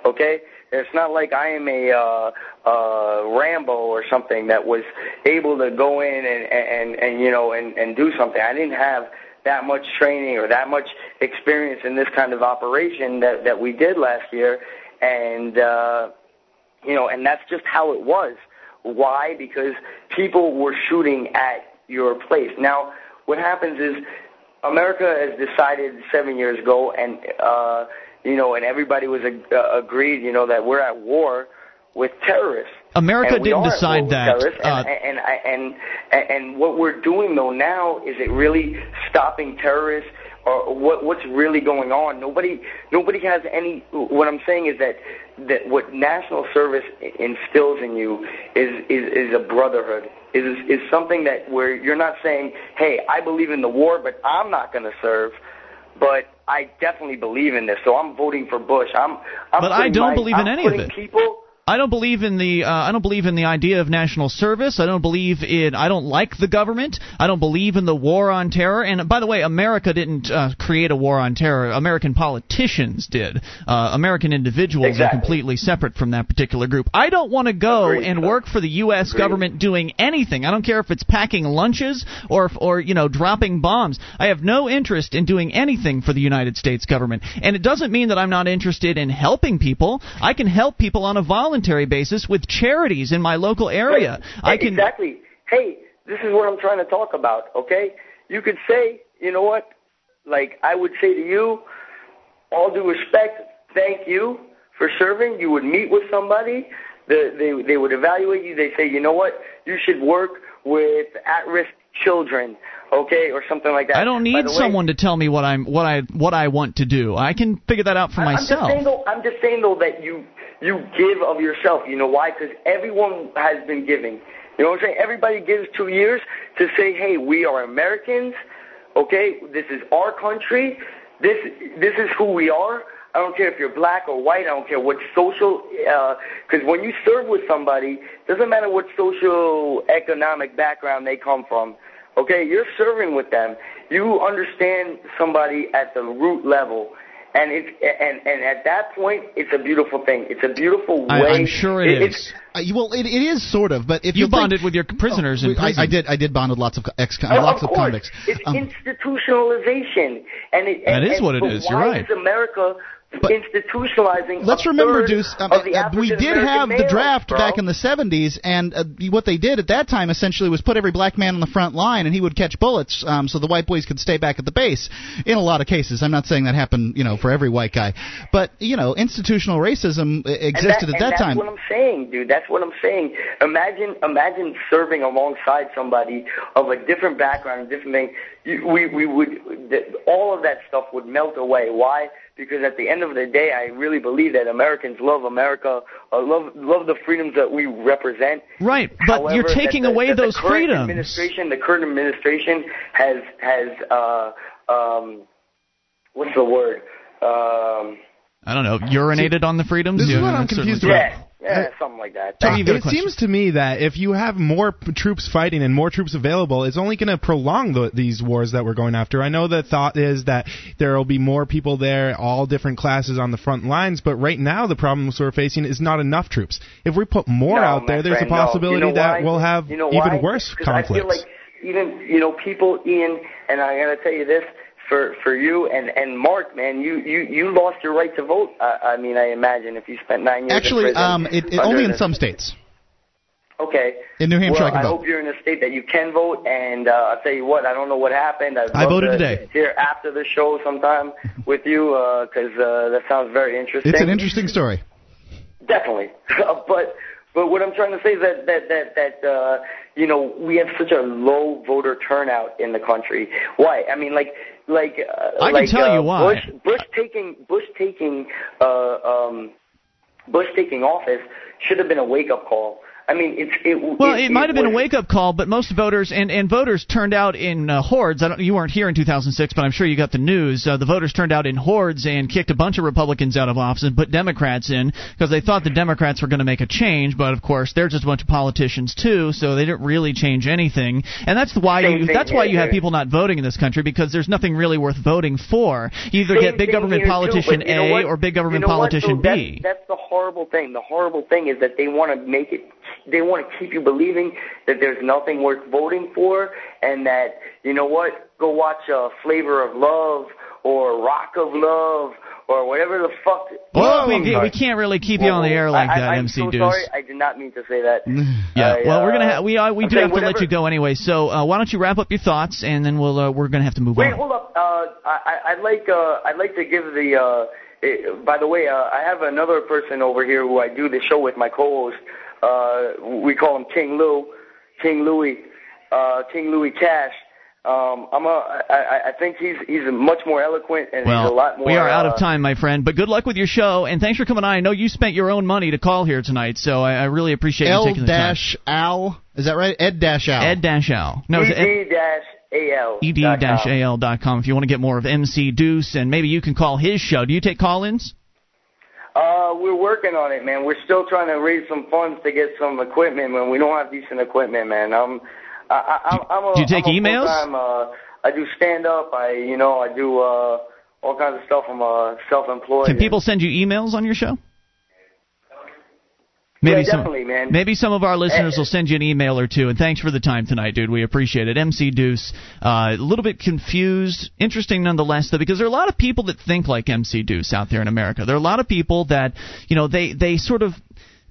Okay, it's not like I am a uh, uh, Rambo or something that was able to go in and and and you know and and do something. I didn't have that much training or that much experience in this kind of operation that that we did last year, and. uh you know, and that's just how it was. Why? Because people were shooting at your place. Now, what happens is America has decided seven years ago, and uh, you know, and everybody was uh, agreed, you know, that we're at war with terrorists. America didn't decide that. Uh, and, and, and and and what we're doing though now is it really stopping terrorists or what what's really going on? Nobody nobody has any. What I'm saying is that that what national service instills in you is is, is a brotherhood. Is is something that where you're not saying, "Hey, I believe in the war, but I'm not going to serve." But I definitely believe in this, so I'm voting for Bush. I'm. I'm but I don't my, believe I'm in any of it. People I don't believe in the uh, I don't believe in the idea of national service. I don't believe in I don't like the government. I don't believe in the war on terror. And by the way, America didn't uh, create a war on terror. American politicians did. Uh, American individuals exactly. are completely separate from that particular group. I don't want to go Agreed. and work for the U.S. Agreed. government doing anything. I don't care if it's packing lunches or or you know dropping bombs. I have no interest in doing anything for the United States government. And it doesn't mean that I'm not interested in helping people. I can help people on a voluntary basis with charities in my local area. Right. I can exactly. Hey, this is what I'm trying to talk about. Okay, you could say, you know what? Like I would say to you, all due respect, thank you for serving. You would meet with somebody. The, they they would evaluate you. They say, you know what? You should work with at-risk children okay, or something like that. I don't need way, someone to tell me what I'm what I what I want to do. I can figure that out for I'm myself. Just saying, though, I'm just saying though that you you give of yourself. You know why? Because everyone has been giving. You know what I'm saying? Everybody gives two years to say, hey, we are Americans. Okay, this is our country. This this is who we are. I don't care if you're black or white. I don't care what social. Because uh, when you serve with somebody, doesn't matter what social economic background they come from. Okay, you're serving with them. You understand somebody at the root level. And it's and and at that point, it's a beautiful thing. It's a beautiful way. I, am sure it, it is. Uh, well, it, it is sort of, but if you, you bonded think, with your prisoners oh, in prison. I, I, did. I did bond with lots of ex, oh, lots of, of, convicts. It's um, institutionalization, and it, that and, is what it is. but You're right. is America But institutionalizing? Let's remember, Deuce. Um, uh, we did have the draft bro. back in the '70s, and uh, what they did at that time essentially was put every black man on the front line, and he would catch bullets, um, so the white boys could stay back at the base. In a lot of cases, I'm not saying that happened, you know, for every white guy, but you know, institutional racism existed that, at that time. That's what I'm saying, dude. That's what I'm saying. Imagine, imagine serving alongside somebody of a different background, different thing. You, we we would all of that stuff would melt away. Why? Because at the end of the day, I really believe that Americans love America, uh, love love the freedoms that we represent. Right, but However, you're taking the, away that those the current freedoms. Administration, the current administration has has uh, um, what's the word? Um, I don't know, urinated on the freedoms. This is what I'm confused about. yeah, yeah, something like that. Tell me you've got a it seems to me that if you have more p- troops fighting and more troops available, it's only going to prolong the, these wars that we're going after. I know the thought is that there will be more people there, all different classes on the front lines, but right now the problems we're facing is not enough troops. If we put more No, out there, there's friend, a no. possibility You know that we'll have you know even why? worse 'Cause I feel conflicts. like even you know people, Ian, and I gotta tell you this for for you and and Mark, man, you you you lost your right to vote. I, I mean, I imagine if you spent nine years Actually, in prison um, it, it, only in some states. Okay. In New Hampshire, well, I can vote. hope you're in a state that you can vote. And uh, I'll tell you what, I don't know what happened. I'd I voted to today. Hear after the show sometime with you because uh, that sounds very interesting. It's an interesting story. Definitely, <laughs> but but what I'm trying to say is that that that that uh, you know we have such a low voter turnout in the country. Why? I mean, like like uh, I can like, tell uh, you why. Bush, Bush taking Bush taking uh, um, Bush taking office should have been a wake up call. I mean, it's it. Well, it, might have been a wake up call, but most voters and, and voters turned out in uh, hordes. I don't, you weren't here in 2006, but I'm sure you got the news. Uh, the voters turned out in hordes and kicked a bunch of Republicans out of office and put Democrats in because they thought the Democrats were going to make a change. But of course, they're just a bunch of politicians too, so they didn't really change anything. And that's why Same you thing that's why you have people not voting in this country because there's nothing really worth voting for. You either Same get big government here, too, politician you know A or big government You know what, politician though? B. That's, that's the horrible thing. The horrible thing is that they want to make it. They want to keep you believing that there's nothing worth voting for, and that you know what? Go watch uh, Flavor of Love or Rock of Love or whatever the fuck. well, we, we can't really keep you on the air like I, that, I, I'm MC so Deuce. sorry. I did not mean to say that. <laughs> Yeah, well, we're gonna uh, ha- we uh, we I'm do have to let you go anyway. So uh, why don't you wrap up your thoughts, and then we'll uh, we're gonna have to move Wait, on. Wait, hold up. Uh, I, I- I'd like uh, I'd like to give the. Uh, eh, by the way, uh, I have another person over here who I do the show with, my co-host. Uh, we call him King Lou, King Louis, uh, King Louis Cash. Um, I'm a, I, I- I think he's he's much more eloquent and he's a lot more. we are out uh, of time, my friend. But good luck with your show, and thanks for coming on. I know you spent your own money to call here tonight, so I, I really appreciate you taking the time. dash Al. Is that right? Ed dash Al. Ed dash Al. No, it's Ed, ED dash AL. ed dash al dot com if you want to get more of MC Deuce, and maybe you can call his show. Do you take call-ins? Uh, we're working on it, man. We're still trying to raise some funds to get some equipment, man. We don't have decent equipment, man. I'm, I, I, I'm a, Do you take I'm a emails? full-time, Uh, I do stand up. I, you know, I do uh, all kinds of stuff. I'm uh, self-employed. Can people send you emails on your show? Yeah, some, definitely, man. Maybe some of our listeners Eh. will send you an email or two. And thanks for the time tonight, dude. We appreciate it. MC Deuce, uh, a little bit confused, interesting nonetheless, though, because there are a lot of people that think like MC Deuce out there in America. There are a lot of people that, you know, they they sort of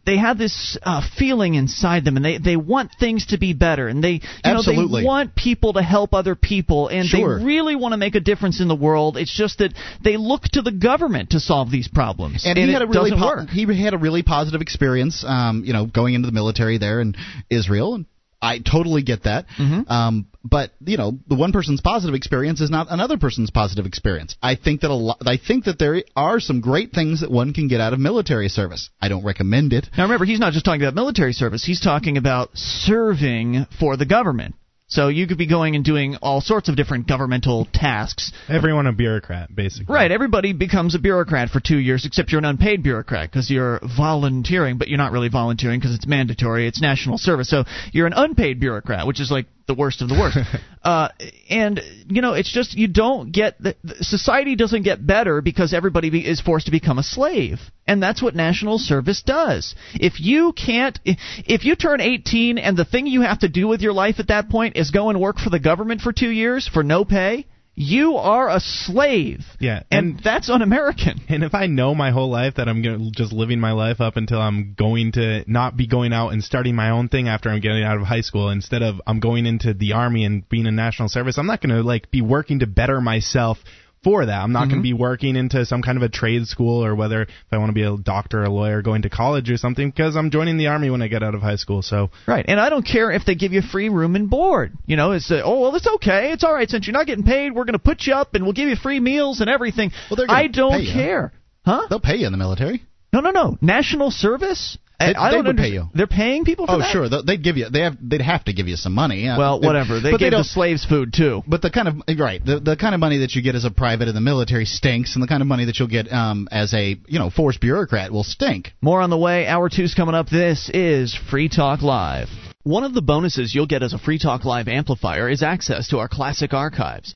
they have this uh, feeling inside them, and they they want things to be better, and they you Absolutely. know they want people to help other people, and Sure. they really want to make a difference in the world. It's just that they look to the government to solve these problems, and, he had it a really po- he had a really positive experience, um, you know, going into the military there in Israel, and I totally get that. Mm-hmm. Um, but you know, the one person's positive experience is not another person's positive experience. I think that a lot. I think that there are some great things that one can get out of military service. I don't recommend it. Now remember, he's not just talking about military service. He's talking about serving for the government. So you could be going and doing all sorts of different governmental tasks. Everyone a bureaucrat, basically. Right, everybody becomes a bureaucrat for two years, except you're an unpaid bureaucrat because you're volunteering, but you're not really volunteering because it's mandatory. It's national service. So you're an unpaid bureaucrat, which is like the worst of the worst. <laughs> uh, and you know, it's just you don't get the, the- society doesn't get better because everybody be, is forced to become a slave, and that's what national service does. If you can't, if, if you turn 18 and the thing you have to do with your life at that point is go and work for the government for two years for no pay. You are a slave. Yeah, and, and- that's un-American. And if I know my whole life that I'm gonna just living my life up until I'm going to not be going out and starting my own thing after I'm getting out of high school, instead of I'm going into the army and being in national service, I'm not gonna like be working to better myself for that. I'm not Mm-hmm. going to be working into some kind of a trade school or whether if I want to be a doctor or a lawyer going to college or something because I'm joining the army when I get out of high school. So Right, and I don't care if they give you free room and board. You know, it's uh, oh well, it's okay, it's all right since you're not getting paid. We're going to put you up and we'll give you free meals and everything. Well, they're gonna I don't care, huh? They'll pay you in the military. No, no, no. National service. They, I don't would pay you. They're paying people for Oh, that. sure. Th- They'd give you. They have. They'd have to give you some money. Well, whatever. They but gave the don't- slaves food too. But the kind of right, the the kind of money that you get as a private in the military stinks, and the kind of money that you'll get um, as a you know force bureaucrat will stink. More on the way. Hour two's coming up. This is Free Talk Live. One of the bonuses you'll get as a Free Talk Live amplifier is access to our classic archives.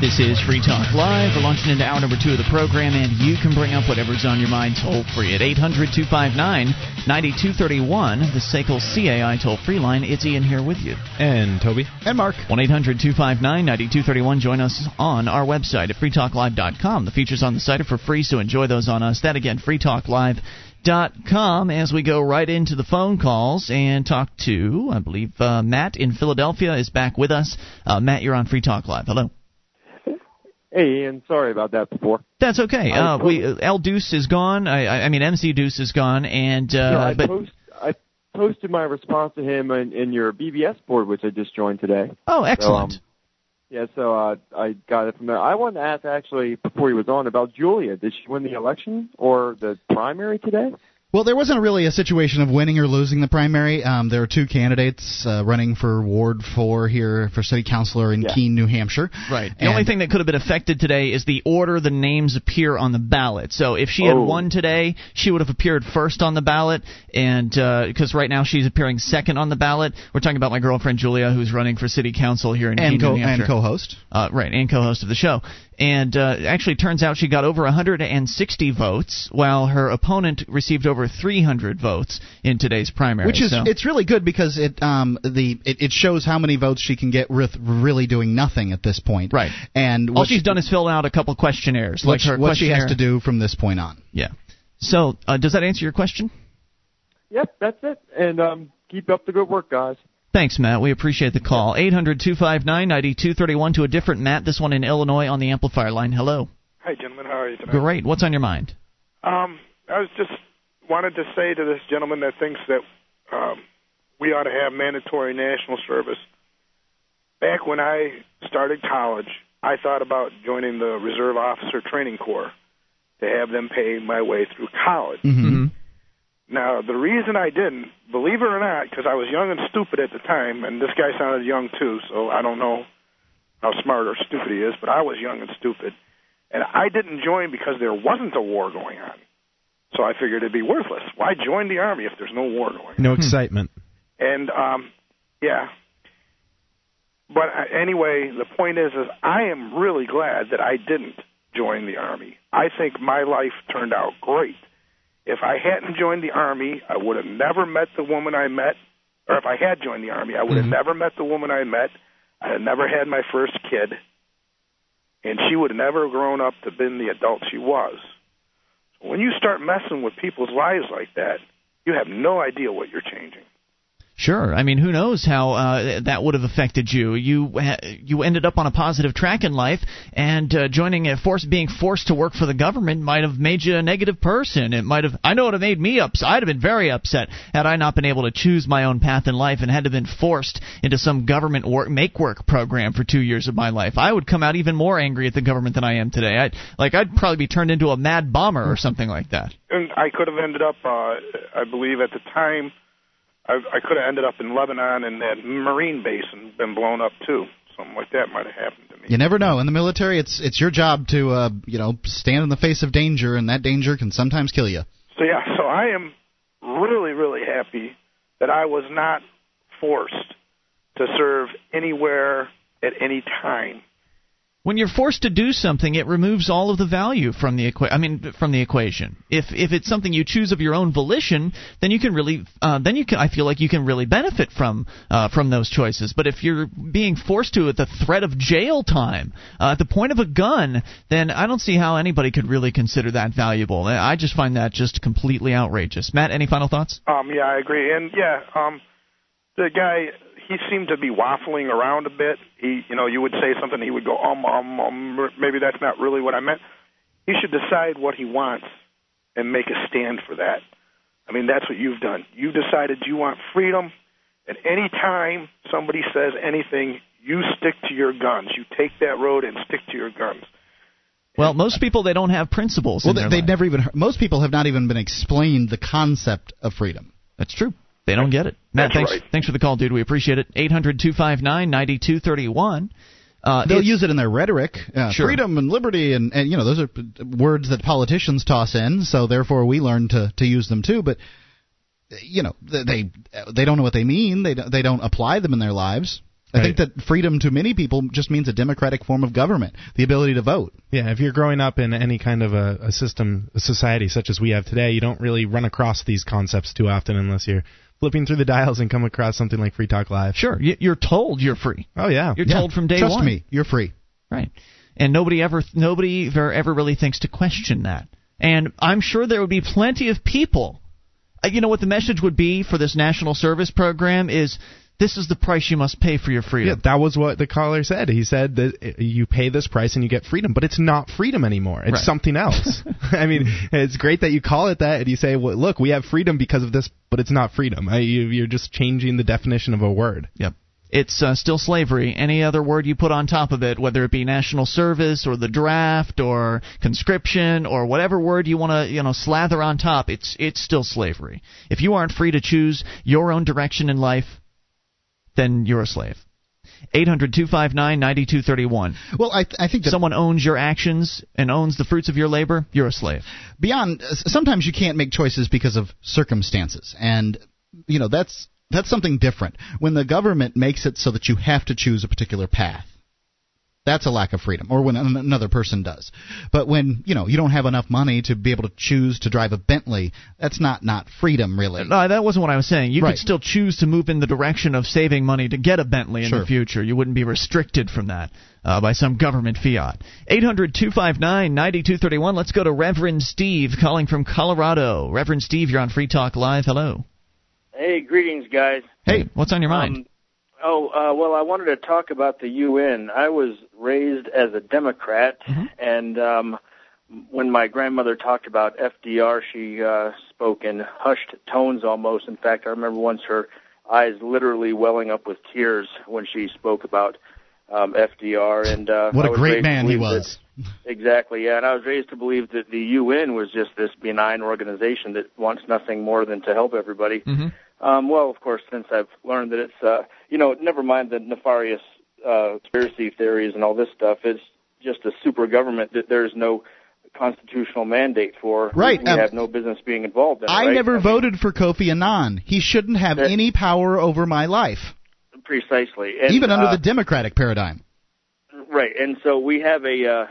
This is Free Talk Live. We're launching into hour number two of the program, and you can bring up whatever's on your mind toll free at 800 259 9231, the SACL CAI toll free line. It's Ian here with you. And Toby. And Mark, 1 800 259 9231. Join us on our website at freetalklive.com. The features on the site are for free, so enjoy those on us. That again, freetalklive.com. As we go right into the phone calls and talk to, I believe, uh, Matt in Philadelphia is back with us. Uh, Matt, you're on Free Talk Live. Hello. Hey, Ian, sorry about that before. That's okay. I Uh, we L Deuce is gone. I, I- mean MC Deuce is gone, and uh, yeah, I, but post, I posted my response to him in, in your BBS board, which I just joined today. oh, excellent. um, Yeah, so uh, I got it from there. I wanted to ask actually before he was on about Julia. Did she win the election or the primary today? Well, there wasn't really a situation of winning or losing the primary. Um, there were two candidates uh, running for Ward 4 here for city councilor in Yeah. Keene, New Hampshire. Right. The And- only thing that could have been affected today is the order the names appear on the ballot. So if she had Oh. won today, she would have appeared first on the ballot, and because right now she's appearing second on the ballot. We're talking about my girlfriend Julia, who's running for city council here in and, Keene, co- New Hampshire. and co-host. Uh, right, and co-host of the show. And uh, actually, turns out she got over 160 votes, while her opponent received over 300 votes in today's primary. Which is so. it's really good because it um the it, it shows how many votes she can get with really doing nothing at this point. Right. And all she's she, done is fill out a couple questionnaires, what, like her what she has to do from this point on. Yeah. So, uh, does that answer your question? Yep, that's it. And um, keep up the good work, guys. Thanks, Matt. We appreciate the call. 800 259 9231 to a different Matt, this one in Illinois on the amplifier line. Hello. Hi, gentlemen. How are you tonight? Great. What's on your mind? Um, I was just wanted to say to this gentleman that thinks that um, we ought to have mandatory national service. Back when I started college, I thought about joining the Reserve Officer Training Corps to have them pay my way through college. Mm-hmm. Now, the reason I didn't, believe it or not, because I was young and stupid at the time, and this guy sounded young too, so I don't know how smart or stupid he is, but I was young and stupid. And I didn't join because there wasn't a war going on. So I figured it'd be worthless. Why join the army if there's no war going on? No excitement. And um, yeah. But uh, anyway, the point is, is I am really glad that I didn't join the army. I think my life turned out great. If I hadn't joined the army, I would have never met the woman I met. Or if I had joined the army, I would have never met the woman I met. I had never had my first kid, and she would have never grown up to been the adult she was. When you start messing with people's lives like that, you have no idea what you're changing. Sure. I mean, who knows how uh, that would have affected you? You you ended up on a positive track in life, and uh, joining a force, being forced to work for the government, might have made you a negative person. It might have. I know it would have made me upset. I'd have been very upset had I not been able to choose my own path in life and had to been forced into some government work, make work program for two years of my life. I would come out even more angry at the government than I am today. I'd like I'd probably be turned into a mad bomber or something like that. and I could have ended up, uh, I believe at the time, I, I could have ended up in Lebanon and that Marine base and been blown up too. Something like that might have happened to me. You never know. In the military, it's it's your job to uh, you know stand in the face of danger, and that danger can sometimes kill you. So yeah, so I am really, really happy that I was not forced to serve anywhere at any time. When you're forced to do something, it removes all of the value from the equa- I mean, from the equation. If if it's something you choose of your own volition, then you can really, uh, then you can. I feel like you can really benefit from uh, from those choices. But if you're being forced to at the threat of jail time, uh, at the point of a gun, then I don't see how anybody could really consider that valuable. I just find that just completely outrageous. Matt, any final thoughts? Um, yeah, I agree. And yeah, um, the guy he seemed to be waffling around a bit. He, you know, you would say something, he would go, um, um, um. Maybe that's not really what I meant. He should decide what he wants and make a stand for that. I mean, that's what you've done. You've decided you want freedom. And any time somebody says anything, you stick to your guns. You take that road and stick to your guns. Well, most people they don't have principles. Well, they, life. never even. Heard, most people have not even been explained the concept of freedom. That's true. They don't get it. Matt, That's thanks right. thanks for the call, dude. We appreciate it. Eight hundred two five nine ninety two thirty one. Uh, They'll use it in their rhetoric, uh, Sure. freedom and liberty, and, and you know those are words that politicians toss in. So therefore, we learn to to use them too. But you know they they don't know what they mean. They don't- they don't apply them in their lives. I think that freedom to many people just means a democratic form of government, the ability to vote. Yeah, if you're growing up in any kind of a, a system, a society such as we have today, you don't really run across these concepts too often unless you're flipping through the dials and come across something like Free Talk Live. Sure, you're told you're free. Oh yeah. You're Yeah, told from day Trust one. Trust me, you're free. Right. And nobody ever nobody ever, ever really thinks to question that. And I'm sure there would be plenty of people. uh, You know what the message would be for this national service program is this is the price you must pay for your freedom. Yeah, that was what the caller said. He said that uh, you pay this price and you get freedom, but it's not freedom anymore. It's Right. something else. <laughs> I mean, it's great that you call it that and you say, well, "Look, we have freedom because of this, but it's not freedom." I, you, you're just changing the definition of a word. Yep. It's uh, still slavery. Any other word you put on top of it, whether it be national service or the draft or conscription or whatever word you want to, you know, slather on top, it's it's still slavery. If you aren't free to choose your own direction in life, then you're a slave. 800-259-9231. Well, I, I think that Someone owns your actions and owns the fruits of your labor, you're a slave. beyond uh, sometimes you can't make choices because of circumstances and you know that's that's something different when the government makes it so that you have to choose a particular path that's a lack of freedom or when an- another person does but when you know you don't have enough money to be able to choose to drive a bentley that's not not freedom really No, that wasn't what I was saying. You Right. could still choose to move in the direction of saving money to get a Bentley in Sure. the future. You wouldn't be restricted from that uh, by some government fiat. 800 259 9231. Let's go to Reverend Steve calling from Colorado. Reverend Steve, you're on Free Talk Live. Hello. Hey, greetings, guys. Hey, what's on your mind? Um, oh, uh, well, I wanted to talk about the UN. I was raised as a Democrat, Mm-hmm. and um, when my grandmother talked about FDR, she uh, spoke in hushed tones almost. In fact, I remember once her eyes literally welling up with tears when she spoke about um, FDR. And uh, what a great man he believe that- was Exactly, yeah. And I was raised to believe that the UN was just this benign organization that wants nothing more than to help everybody. Mhm. Um, well, of course, since I've learned that it's, uh, you know, never mind the nefarious uh, conspiracy theories and all this stuff, it's just a super government that there's no constitutional mandate for. Right, We um, have no business being involved in. i right? never mean, voted for kofi annan he shouldn't have That- any power over my life Precisely. And, even under uh, the democratic paradigm Right, and so we have a uh,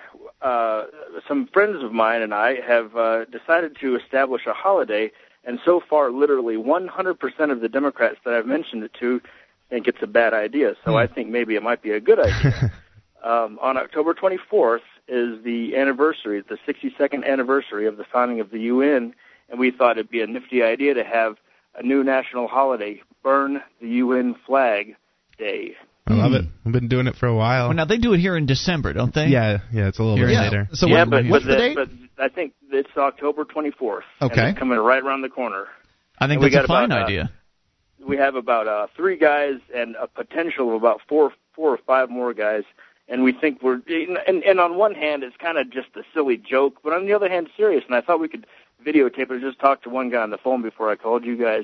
uh, some friends of mine and I have uh, decided to establish a holiday, and so far, literally 100% of the Democrats that I've mentioned it to think it's a bad idea. So I think maybe it might be a good idea. <laughs> um, on October 24th is the anniversary, the 62nd anniversary of the founding of the UN, and we thought it'd be a nifty idea to have a new national holiday, Burn the UN Flag Day. I love it. I've been doing it for a while. Well, now they do it here in December, don't they? yeah, yeah, it's a little Here bit in- later. so yeah, what, but, what's but the date But I think it's October 24th. Okay. And it's coming right around the corner. I think And we that's a fine about, uh, idea. We have about uh, three guys and a potential of about four, four or five more guys. And we think we're, and, and on one hand, it's kind of just a silly joke, but on the other hand, serious. And I thought we could videotape it. I just talked to one guy on the phone before I called you guys.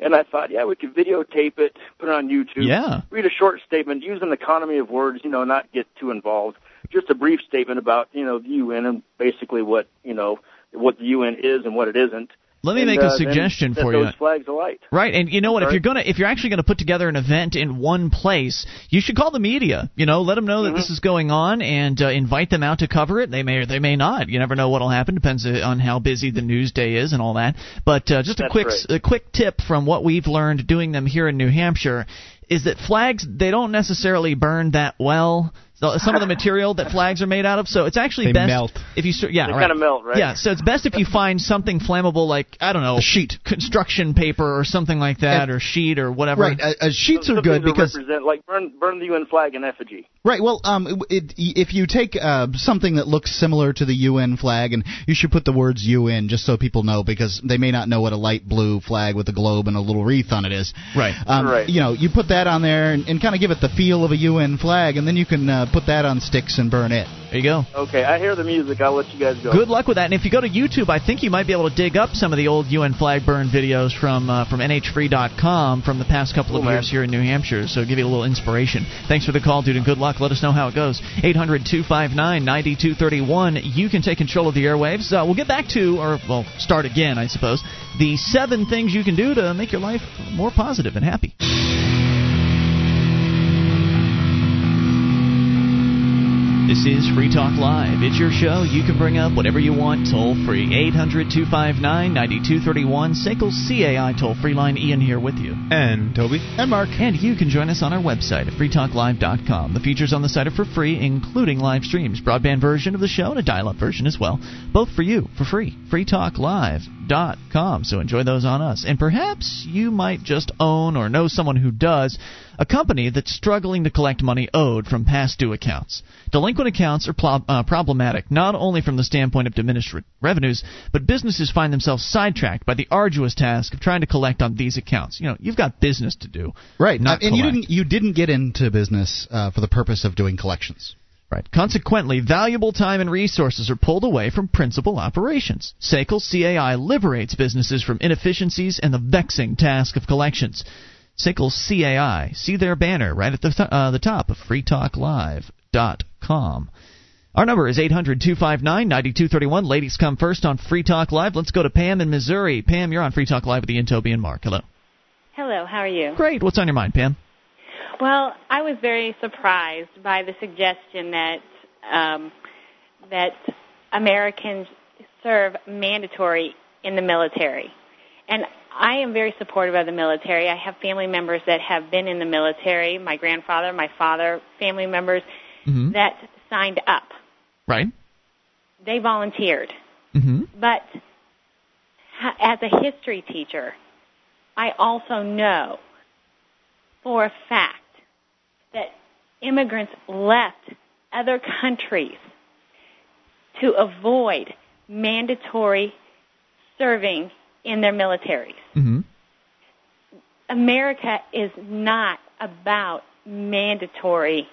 And I thought, yeah, we could videotape it, put it on YouTube. Yeah. Read a short statement, use an economy of words, you know, not get too involved. Just a brief statement about, you know, the UN and basically what, you know, what the UN is and what it isn't. Let me And, make uh, a suggestion then for you. Flags alight. Right, and you know what? If you're gonna, if you're actually gonna put together an event in one place, you should call the media. You know, let them know that Mm-hmm. this is going on, and uh, invite them out to cover it. They may or they may not. You never know what'll happen. Depends uh, on how busy the news day is and all that. But uh, just a quick, right. a quick tip from what we've learned doing them here in New Hampshire is that flags they don't necessarily burn that well. So some of the material that flags are made out of. So it's actually They best melt. if you yeah They right. kind of melt, right? Yeah, so it's best if you find something flammable like I don't know A sheet. construction paper or something like that, And- or sheet or whatever. Right. Uh, uh, sheets are good because represent, like burn burn the UN flag in effigy. Right. Well, um, it, if you take uh, something that looks similar to the UN flag, and you should put the words UN just so people know, because they may not know what a light blue flag with a globe and a little wreath on it is. Right. Um, Right. You know, you put that on there and, and kind of give it the feel of a UN flag, and then you can uh, put that on sticks and burn it. There you go. Okay, I hear the music. I'll let you guys go. Good luck with that. And if you go to YouTube, I think you might be able to dig up some of the old UN flag burn videos from uh, from NHFree.com from the past couple of man. years here in New Hampshire. So give you a little inspiration. Thanks for the call, dude, and good luck. Let us know how it goes. 800-259-9231. You can take control of the airwaves. Uh, we'll get back to, or well, start again, I suppose. The seven things you can do to make your life more positive and happy. This is Free Talk Live. It's your show. You can bring up whatever you want toll free. 800 259 9231. SACL's CAI toll free line. Ian here with you. And Toby. And Mark. And you can join us on our website at freetalklive.com. The features on the site are for free, including live streams, broadband version of the show, and a dial up version as well. Both for you, for free. freetalklive.com. So enjoy those on us. And perhaps you might just own or know someone who does a company that's struggling to collect money owed from past due accounts. Delinquent accounts are pl- uh, problematic not only from the standpoint of diminished re- revenues, but businesses find themselves sidetracked by the arduous task of trying to collect on these accounts. You know, you've got business to do. Right. Not Uh, and you didn't you didn't get into business uh, for the purpose of doing collections. Right. Consequently, valuable time and resources are pulled away from principal operations. SACL CAI liberates businesses from inefficiencies and the vexing task of collections. SACL CAI. See their banner right at the, th- uh, the top of freetalklive.com. Our number is 800 259 9231. Ladies come first on Free Talk Live. Let's go to Pam in Missouri. Pam, you're on Free Talk Live with Ian Toby and Mark. Hello. Hello, how are you? Great. What's on your mind, Pam? Well, I was very surprised by the suggestion that um, that Americans serve mandatory in the military, and I am very supportive of the military. I have family members that have been in the military. My grandfather, my father, family members Mm-hmm. that signed up. Right. They volunteered, Mm-hmm. but as a history teacher, I also know for a fact immigrants left other countries to avoid mandatory serving in their militaries. Mm-hmm. America is not about mandatory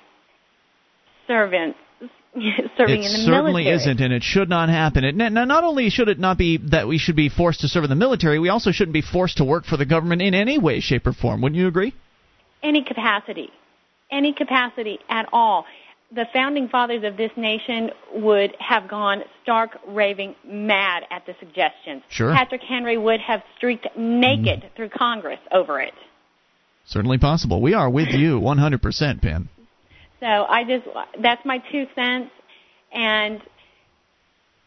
servants <laughs> serving it in the military. It certainly military. isn't, and it should not happen. It, now, not only should it not be that we should be forced to serve in the military, we also shouldn't be forced to work for the government in any way, shape, or form. Wouldn't you agree? any capacity, any capacity at all. The founding fathers of this nation would have gone stark raving mad at the suggestions. Sure. Patrick Henry would have streaked naked mm-hmm. through Congress over it. Certainly possible. We are with you 100%, Pam. So I just that's my two cents, and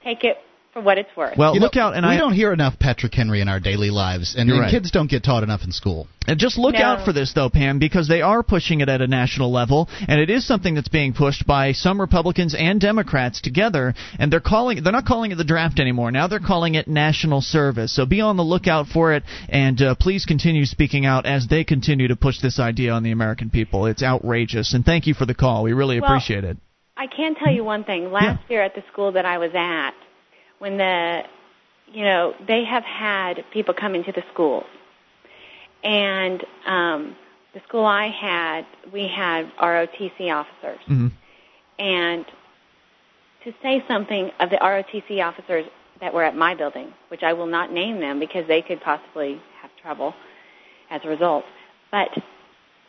take it for what it's worth. Well, You look know, out, and we I don't hear enough Patrick Henry in our daily lives, and, You're and right. kids don't get taught enough in school. and just look No. out for this, though, Pam, because they are pushing it at a national level, and it is something that's being pushed by some Republicans and Democrats together, and they're calling they're not calling it the draft anymore. Now they're calling it national service. So be on the lookout for it, and uh, please continue speaking out as they continue to push this idea on the American people. It's outrageous, and thank you for the call. We really Well, appreciate it. I can tell you one thing. Last year at the school that I was at, when the, you know, they have had people come into the schools, and um, the school I had, we had ROTC officers, hmm and to say something of the ROTC officers that were at my building, which I will not name them because they could possibly have trouble as a result, but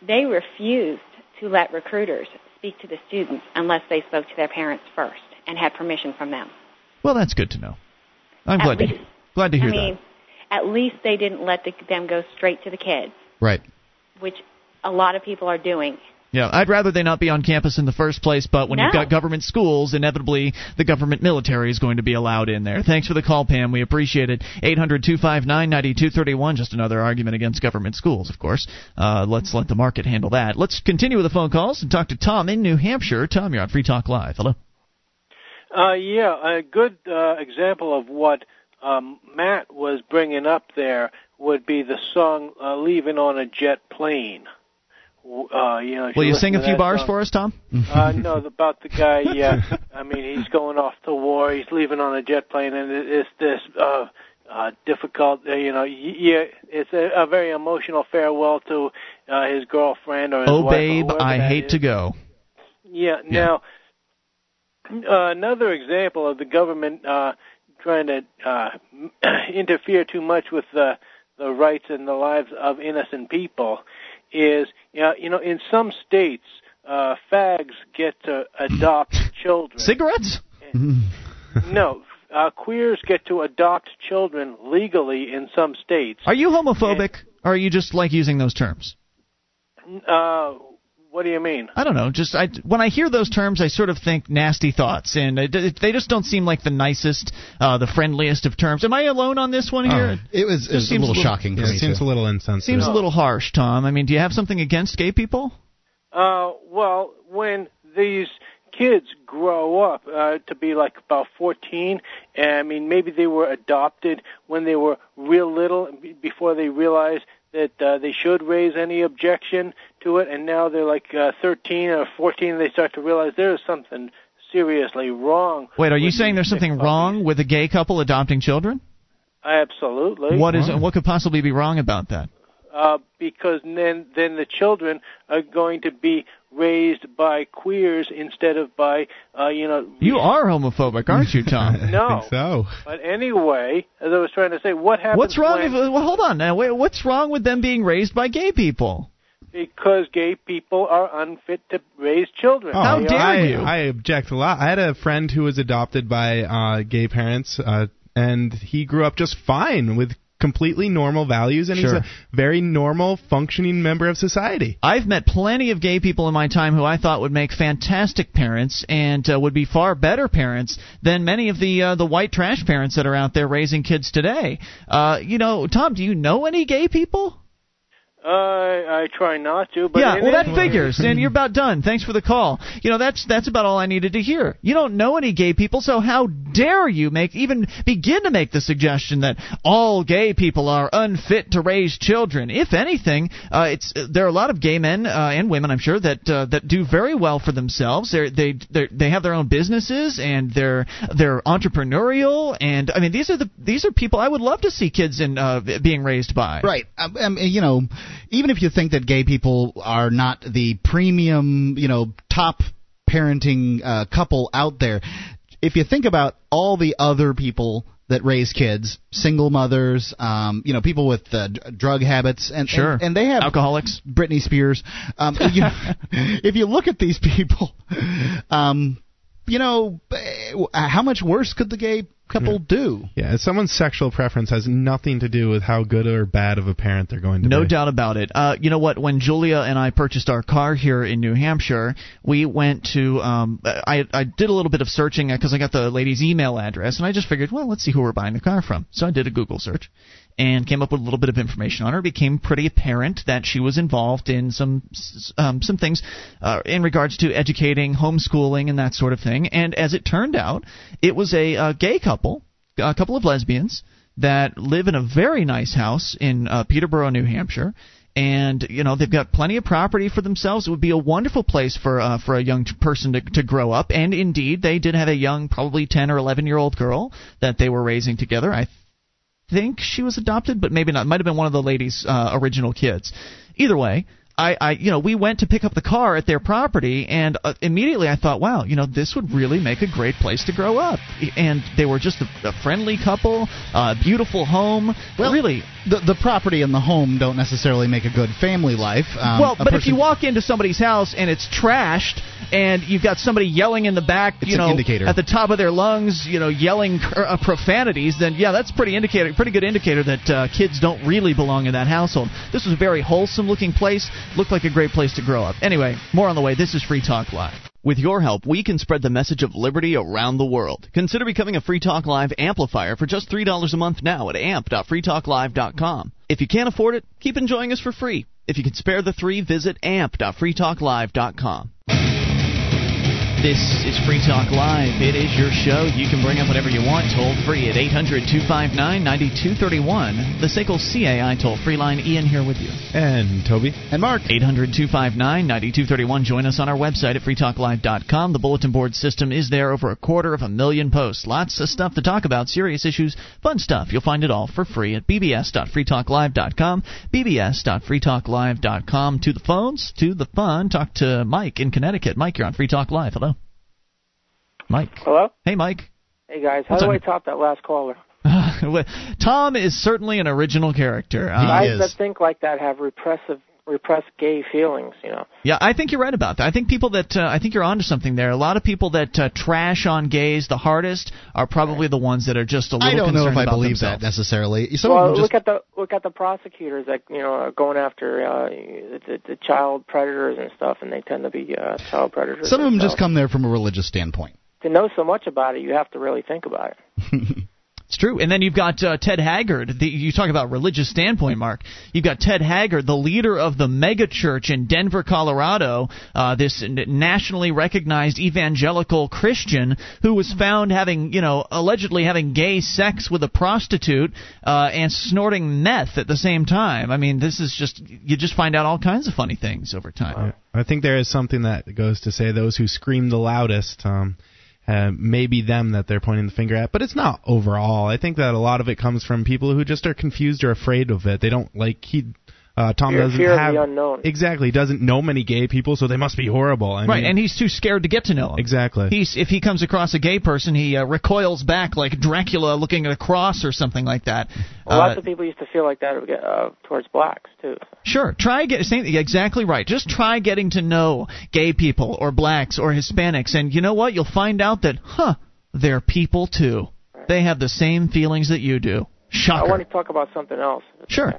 they refused to let recruiters speak to the students unless they spoke to their parents first and had permission from them. Well, that's good to know. I'm At glad to, glad to hear I mean, at least they didn't let the, them go straight to the kids, Right. which a lot of people are doing. Yeah, I'd rather they not be on campus in the first place, but when No. you've got government schools, inevitably the government military is going to be allowed in there. Thanks for the call, Pam. We appreciate it. 800 259 9231. Just another argument against government schools, of course. Uh, let's let the market handle that. Let's continue with the phone calls and talk to Tom in New Hampshire. Tom, you're on Free Talk Live. Hello. Uh, yeah, a good uh, example of what um, Matt was bringing up there would be the song uh, "Leaving on a Jet Plane." Uh, you know, Will you listen sing a few bars song- for us, Tom? Uh, no, about the guy. <laughs> Yeah, I mean, he's going off to war. He's leaving on a jet plane, and it- it's this uh, uh, difficult. Uh, you know, yeah, it's a, a very emotional farewell to uh, his girlfriend or his Oh, wife babe, I hate is. to go. Yeah. Now, uh, another example of the government uh, trying to uh, <clears throat> interfere too much with the the rights and the lives of innocent people is, you know, you know in some states, uh, fags get to adopt <laughs> children. Cigarettes? No, uh, queers get to adopt children legally in some states. Are you homophobic, or are you just like using those terms? Uh, what do you mean? I don't know. Just I, when I hear those terms, I sort of think nasty thoughts, and it, it, they just don't seem like the nicest, uh, the friendliest of terms. Am I alone on this one here? Oh, it was, it was a seems little a little- shocking Yeah, it me seems too. a little insensitive. Seems a little harsh, Tom. I mean, do you have something against gay people? Uh, well, when these kids grow up uh, to be like about 14, and I mean, maybe they were adopted when they were real little b- before they realized that uh, they should raise any objection to it, and now they're like uh, 13 or 14, and they start to realize there's something seriously wrong. Wait, are you saying there's something sick wrong with a gay couple adopting children? puppies. Absolutely. What is? What could possibly be wrong about that? uh, because then then the children are going to be raised by queers instead of by uh, you know You are homophobic, aren't you, Tom? <laughs> No. I think so. But anyway, as I was trying to say, what happens What's wrong? when, If, well, hold on now. Wait, what's wrong with them being raised by gay people? Because gay people are unfit to raise children? Oh, How dare I, you. I object a lot. I had a friend who was adopted by uh, gay parents, uh, and he grew up just fine with completely normal values, and Sure. he's a very normal, functioning member of society. I've met plenty of gay people in my time who I thought would make fantastic parents and uh, would be far better parents than many of the uh, the white trash parents that are out there raising kids today. Uh, you know, Tom, do you know any gay people? Uh, I try not to, but yeah, well that figures, and you're about done. Thanks for the call. You know that's that's about all I needed to hear. You don't know any gay people, so how dare you make even begin to make the suggestion that all gay people are unfit to raise children? If anything, uh, it's there are a lot of gay men uh, and women, I'm sure, that uh, that do very well for themselves. They're, they they they have their own businesses and they're they're entrepreneurial, and I mean these are the these are people I would love to see kids in uh, being raised by. Right. Um, I mean, you know, even if you think that gay people are not the premium, you know, top parenting uh, couple out there, if you think about all the other people that raise kids, single mothers, um, you know, people with uh, d- drug habits, and, Sure. and and they have Alcoholics. Britney Spears. Um, <laughs> you, if you look at these people, um, you know, eh, how much worse could the gay couple do? Yeah, someone's sexual preference has nothing to do with how good or bad of a parent they're going to No be. No doubt about it. Uh, you know what? When Julia and I purchased our car here in New Hampshire, we went to. Um, I I did a little bit of searching because I got the lady's email address, and I just figured, well, let's see who we're buying the car from. So I did a Google search, and came up with a little bit of information on her. It became pretty apparent that she was involved in some um, some things uh, in regards to educating, homeschooling, and that sort of thing. And as it turned out, it was a, uh gay couple, a couple of lesbians that live in a very nice house in uh, Peterborough, New Hampshire. And you know they've got plenty of property for themselves. It would be a wonderful place for uh, for a young person to to grow up. And indeed, they did have a young, probably ten or eleven year old girl that they were raising together. I think she was adopted, but maybe not. Might have been one of the lady's uh, original kids. Either way, I, I, you know, we went to pick up the car at their property, and uh, immediately I thought, wow, you know, this would really make a great place to grow up. And they were just a, a friendly couple, uh, beautiful home. Well, really, The the property and the home don't necessarily make a good family life. Um, well, but if you walk into somebody's house and it's trashed, and you've got somebody yelling in the back, It's you know, at the top of their lungs, you know, yelling uh, profanities, then yeah, that's pretty indicator, pretty good indicator that uh, kids don't really belong in that household. This was a very wholesome looking place, looked like a great place to grow up. Anyway, more on the way. This is Free Talk Live. With your help, we can spread the message of liberty around the world. Consider becoming a Free Talk Live amplifier for just $3 a month now at amp.freetalklive.com. If you can't afford it, keep enjoying us for free. If you can spare the three, visit amp.freetalklive.com. This is Free Talk Live. It is your show. You can bring up whatever you want toll free at 800 259 9231. The SACL CAI toll free line. Ian here with you. And Toby. And Mark. 800 259 9231. Join us on our website at freetalklive.com. The bulletin board system is there. Over a quarter of a million posts. Lots of stuff to talk about. Serious issues, fun stuff. You'll find it all for free at bbs.freetalklive.com. bbs.freetalklive.com. To the phones, to the fun. Talk to Mike in Connecticut. Mike, you're on Free Talk Live. Hello. Mike. Hello? Hey, Mike. Hey, guys. How What's do up? I top that last caller? <laughs> Tom is certainly an original character. Uh, Guys that think like that have repressive, repressed gay feelings, you know. Yeah, I think you're right about that. I think people that uh, I think you're onto something there. A lot of people that uh, trash on gays the hardest are probably the ones that are just a little. I don't know if concerned I believe themselves. that necessarily. Some well, of them just look at the look at the prosecutors that you know are going after uh, the, the, the child predators and stuff, and they tend to be uh, child predators. some of them just come there from a religious standpoint. To know so much about it, you have to really think about it. <laughs> It's true. And then you've got uh, Ted Haggard. The, you talk about religious standpoint, Mark. You've got Ted Haggard, the leader of the megachurch in Denver, Colorado, uh, this nationally recognized evangelical Christian who was found having, you know, allegedly having gay sex with a prostitute uh, and snorting meth at the same time. I mean, this is just, you just find out all kinds of funny things over time. I think there is something that goes to say those who scream the loudest. Um, uh, maybe them that they're pointing the finger at, but it's not overall. I think that a lot of it comes from people who just are confused or afraid of it. They don't like he. Uh, Tom Fear- doesn't fear of have the unknown. exactly. He doesn't know many gay people, so they must be horrible. I right, mean, and he's too scared to get to know them. exactly. He's if he comes across a gay person, he uh, recoils back like Dracula looking at a cross or something like that. Well, Uh, lots of people used to feel like that uh, towards blacks too. Sure, try get same, exactly right. Just try getting to know gay people or blacks or Hispanics, and you know what? You'll find out that, huh, they're people too. They have the same feelings that you do. Shocker. I want to talk about something else. Sure.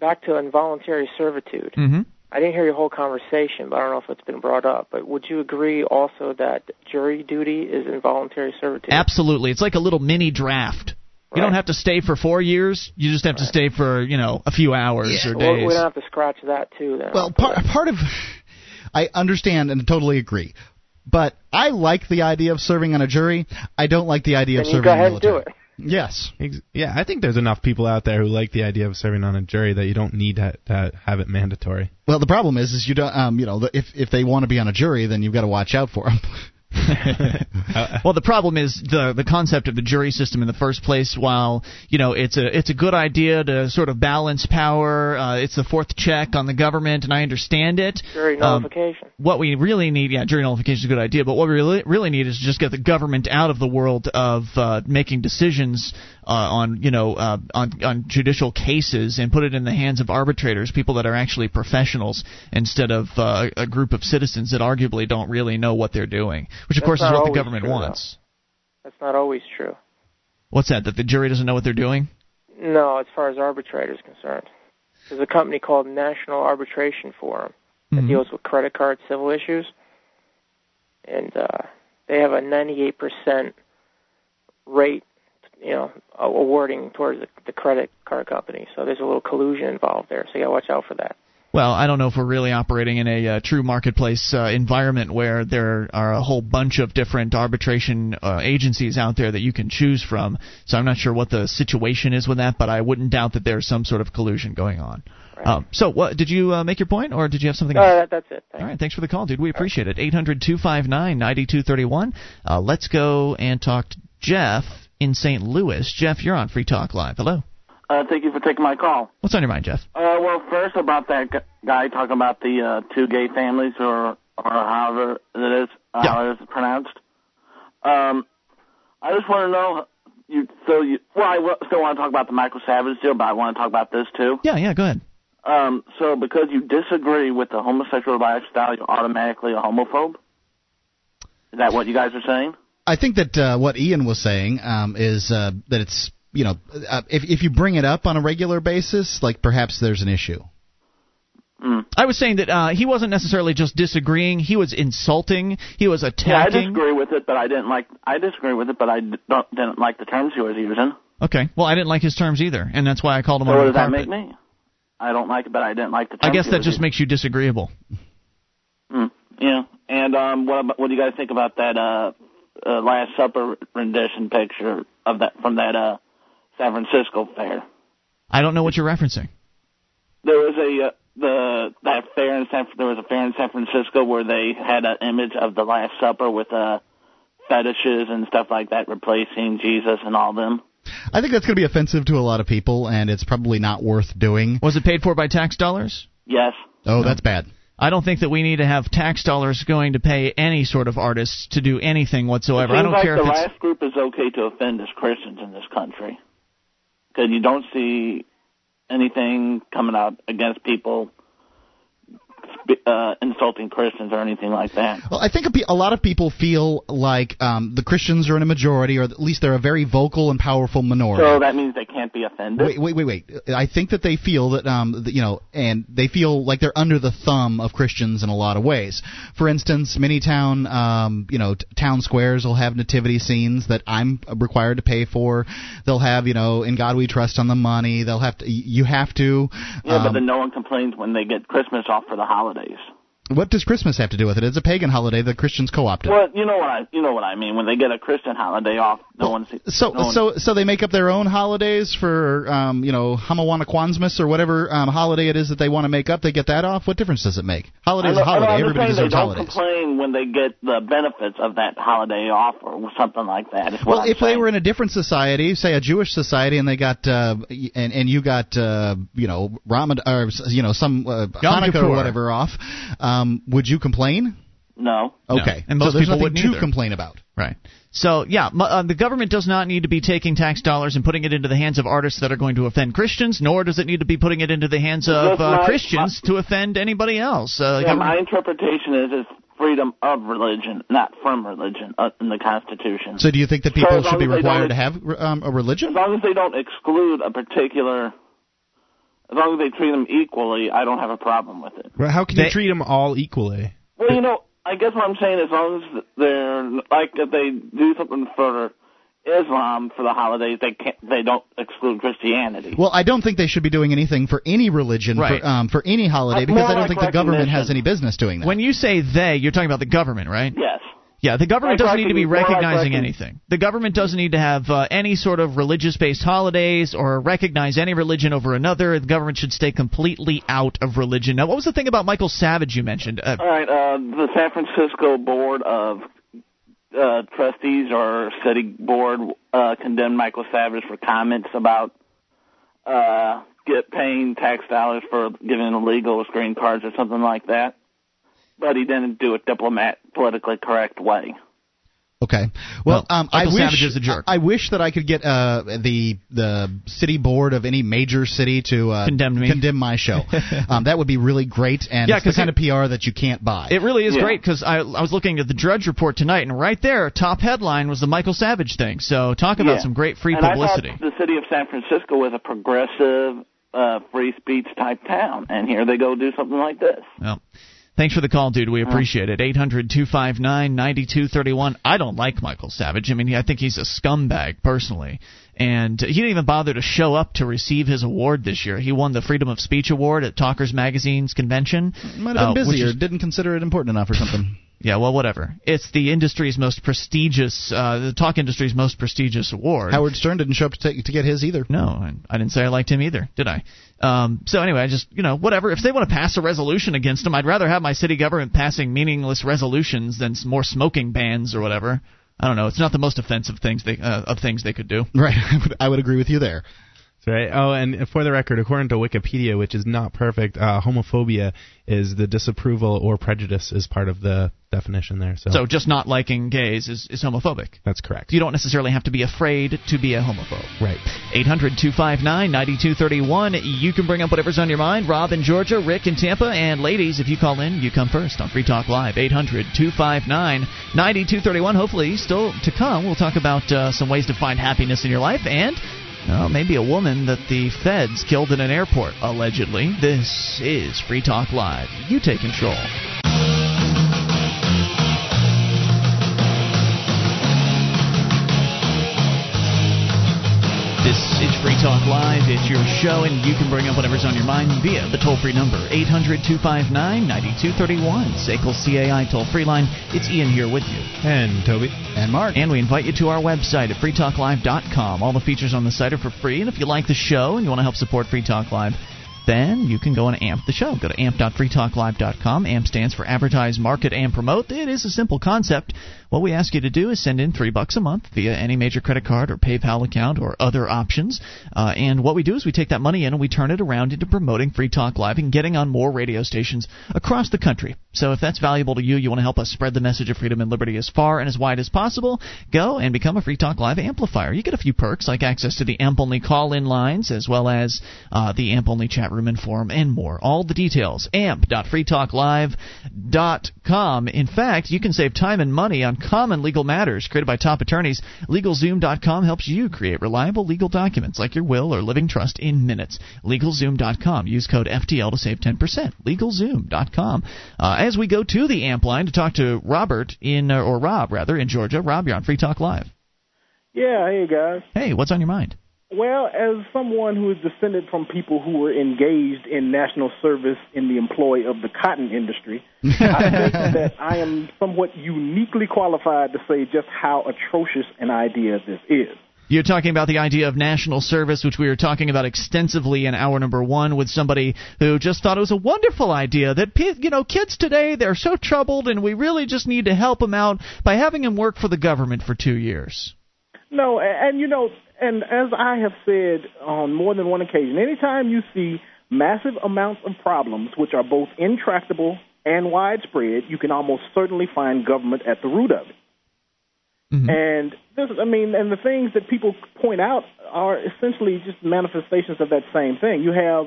Back to involuntary servitude. Mm-hmm. I didn't hear your whole conversation, but I don't know if it's been brought up. But would you agree also that jury duty is involuntary servitude? Absolutely, it's like a little mini draft. You don't have to stay for four years. You just have to stay for you know a few hours or Well, days. we don't have to scratch that too. Then. Well, part, part of I understand and totally agree, but I like the idea of serving on a jury. I don't like the idea then of serving go in the ahead and do it. Yes. Ex- Yeah, I think there's enough people out there who like the idea of serving on a jury that you don't need to, to have it mandatory. Well, the problem is, is you don't, um, you know, if if they want to be on a jury, then you've got to watch out for them. <laughs> <laughs> well, the problem is the the concept of the jury system in the first place. While you know it's a it's a good idea to sort of balance power, uh, it's the fourth check on the government, and I understand it. Jury Um, nullification. what we really need, yeah, jury nullification is a good idea, but what we really, really need is to just get the government out of the world of uh, making decisions uh, on, you know, uh, on on judicial cases and put it in the hands of arbitrators, people that are actually professionals, instead of uh, a group of citizens that arguably don't really know what they're doing, which of That's course is what the government true, wants. That's not always true. What's that? That the jury doesn't know what they're doing? No, as far as arbitrators concerned. There's a company called National Arbitration Forum that Mhm. deals with credit card civil issues, and uh, they have a 98% rate, you know, awarding towards the, the credit card company. So there's a little collusion involved there. So you got to watch out for that. Well, I don't know if we're really operating in a uh, true marketplace uh, environment where there are a whole bunch of different arbitration uh, agencies out there that you can choose from. So I'm not sure what the situation is with that, but I wouldn't doubt that there's some sort of collusion going on. Um, so, what did you uh, make your point, or did you have something Uh, else? that, that's it. Thanks. All right, thanks for the call, dude. We appreciate it. 800 259 9231. Uh, Let's go and talk to Jeff in St. Louis. Jeff, you're on Free Talk Live. Hello. Uh, thank you for taking my call. What's on your mind, Jeff? Uh, well, first about that gu- guy talking about the uh, two gay families, or or however it is, uh, how it is pronounced. Um, I just want to know, you so you well, I w- still want to talk about the Michael Savage deal, but I want to talk about this too. Yeah, yeah, go ahead. Um, so because you disagree with the homosexual lifestyle, you're automatically a homophobe? Is that what you guys are saying? I think that uh, what Ian was saying um, is uh, that it's you know uh, if if you bring it up on a regular basis, like perhaps there's an issue. I was saying that uh, he wasn't necessarily just disagreeing; he was insulting. He was Yeah, I disagree with it, but I didn't like. I disagree with it, but I d- don't, didn't like the terms he was using. okay, well, I didn't like his terms either, and that's why I called him So on what the does that make me? I don't like it, but I didn't like the I guess he that was just using. makes you disagreeable. Mm, yeah, and um, what about, what do you guys think about that uh, uh, Last Supper rendition picture of that from that uh, San Francisco fair? I don't know what you're referencing. There was a uh, the that fair in San there was a fair in San Francisco where they had an image of the Last Supper with uh, fetishes and stuff like that replacing Jesus and all them. I think that's going to be offensive to a lot of people, and it's probably not worth doing. Was it paid for by tax dollars? Yes. Oh, that's bad. I don't think that we need to have tax dollars going to pay any sort of artists to do anything whatsoever. I don't like care the if it's last group is okay to offend as Christians in this country because you don't see anything coming out against people uh, insulting Christians or anything like that. Well, I think a, pe- a lot of people feel like um, the Christians are in a majority, or at least they're a very vocal and powerful minority. So that means they can't be offended. Wait, wait, wait, wait. I think that they feel that, um, that, you know, and they feel like they're under the thumb of Christians in a lot of ways. For instance, many town, um, you know, t- town squares will have nativity scenes that I'm required to pay for. They'll have, you know, in God We Trust on the money. They'll have to, you have to. Yeah, but um, then no one complains when they get Christmas off for the holidays. what does Christmas have to do with it? It's a pagan holiday that Christians co-opted. Well, you know what I you know what I mean. When they get a Christian holiday off, no one. So, no one, so, so they make up their own holidays for, um, you know, Hamawana Kwanzmas or whatever um, holiday it is that they want to make up. They get that off. What difference does it make? Holiday's I a know- I know, holiday. I'm just Everybody saying deserves they don't holidays. complain when they get the benefits of that holiday off or something like that. Is what Well, I'm if saying. they were in a different society, say a Jewish society, and they got uh, and and you got uh, you know Ramadan or you know some uh, Hanukkah or whatever off, um, would you complain? no. No. Okay, And most so there's people nothing wouldn't to either. complain about. Right. So yeah, uh, the government does not need to be taking tax dollars and putting it into the hands of artists that are going to offend Christians, nor does it need to be putting it into the hands of uh, my- Christians to offend anybody else. Uh, Yeah, my interpretation is it's freedom of religion, not from religion, uh, in the Constitution. So do you think that people as should be required to have um, a religion? as long as they don't exclude a particular, as long as they treat them equally, I don't have a problem with it. Well, how can They- you treat them all equally? Well, you know, I guess what I'm saying, is, as long as they're like if they do something for Islam for the holidays, they can't, they don't exclude Christianity. Well, I don't think they should be doing anything for any religion Right. for, um, for any holiday Uh, because more I don't like think the government has any business doing that. when you say they, you're talking about the government, right? yes. Yeah, the government doesn't need to be recogni- more like recognizing anything. The government doesn't need to have uh, any sort of religious-based holidays or recognize any religion over another. The government should stay completely out of religion. Now, what was the thing about Michael Savage you mentioned? Uh, All right. Uh, the San Francisco Board of uh, Trustees or City Board uh, condemned Michael Savage for comments about uh, get paying tax dollars for giving illegal green cards or something like that. But he didn't do it diplomat, politically correct way. Okay. Well, Well, um, I Michael wish Savage is a jerk. I, I wish that I could get uh, the the city board of any major city to uh, Condemn me. condemn my show. <laughs> um, that would be really great, and Yeah, it's the 'cause kind it- of PR that you can't buy. It really is Yeah. great because I, I was looking at the Drudge Report tonight, and right there, top headline was the Michael Savage thing. So talk about Yeah. some great free and publicity. I thought the city of San Francisco was a progressive, uh, free speech type town, and here they go do something like this. Well, thanks for the call, dude. We appreciate it. 800 259 9231. I don't like Michael Savage. I mean, I think he's a scumbag, personally. And he didn't even bother to show up to receive his award this year. He won the Freedom of Speech Award at Talkers Magazine's convention. Might have been uh, which busy or is- didn't consider it important enough or something. Yeah, well, whatever. It's the industry's most prestigious, uh, the talk industry's most prestigious award. Howard Stern didn't show up to, take, to get his either. No, I, I didn't say I liked him either, did I? Um, so anyway, I just you know whatever. If they want to pass a resolution against him, I'd rather have my city government passing meaningless resolutions than more smoking bans or whatever. I don't know. It's not the most offensive things they uh, of things they could do. Right. <laughs> I would, I would agree with you there. Right. Oh, and for the record, according to Wikipedia, which is not perfect, uh, homophobia is the disapproval or prejudice is part of the definition there. So, So just not liking gays is, is homophobic. that's correct. You don't necessarily have to be afraid to be a homophobe. Right. 800 259 9231. You can bring up whatever's on your mind. Rob in Georgia, Rick in Tampa, and ladies, if you call in, you come first on Free Talk Live. 800 259 9231. Hopefully, still to come, we'll talk about uh, some ways to find happiness in your life and. Maybe a woman that the feds killed in an airport, allegedly. This is Free Talk Live. You take control. This is Free Talk Live. It's your show, and you can bring up whatever's on your mind via the toll free number, 800 259 9231. SACL CAI toll free line. It's Ian here with you. And Toby. And Mark. And we invite you to our website at freetalklive.com. All the features on the site are for free, and if you like the show and you want to help support Free Talk Live, then you can go and amp the show. Go to amp.freetalklive.com. AMP stands for Advertise, Market, and Promote. It is a simple concept. What we ask you to do is send in three bucks a month via any major credit card or PayPal account or other options. Uh, and what we do is we take that money in and we turn it around into promoting Free Talk Live and getting on more radio stations across the country. So if that's valuable to you, you want to help us spread the message of freedom and liberty as far and as wide as possible, go and become a Free Talk Live amplifier. You get a few perks like access to the AMP only call in lines as well as uh, the AMP only chat room and forum and more. All the details amp.freetalklive.com. In fact, you can save time and money on common legal matters created by top attorneys. LegalZoom.com helps you create reliable legal documents like your will or living trust in minutes. LegalZoom.com. Use code FTL to save 10%. LegalZoom.com. Uh, as we go to the AMP line to talk to Robert in, uh, or Rob rather, in Georgia. Rob, you're on Free Talk Live. Yeah, hey guys. Hey, what's on your mind? Well, as someone who is descended from people who were engaged in national service in the employ of the cotton industry, <laughs> I think that I am somewhat uniquely qualified to say just how atrocious an idea this is. You're talking about the idea of national service, which we were talking about extensively in hour number one with somebody who just thought it was a wonderful idea that you know kids today they're so troubled and we really just need to help them out by having them work for the government for two years. No, and, and you know, and as I have said on more than one occasion, anytime you see massive amounts of problems which are both intractable and widespread, you can almost certainly find government at the root of it. Mm-hmm. And this, I mean, and the things that people point out are essentially just manifestations of that same thing. You have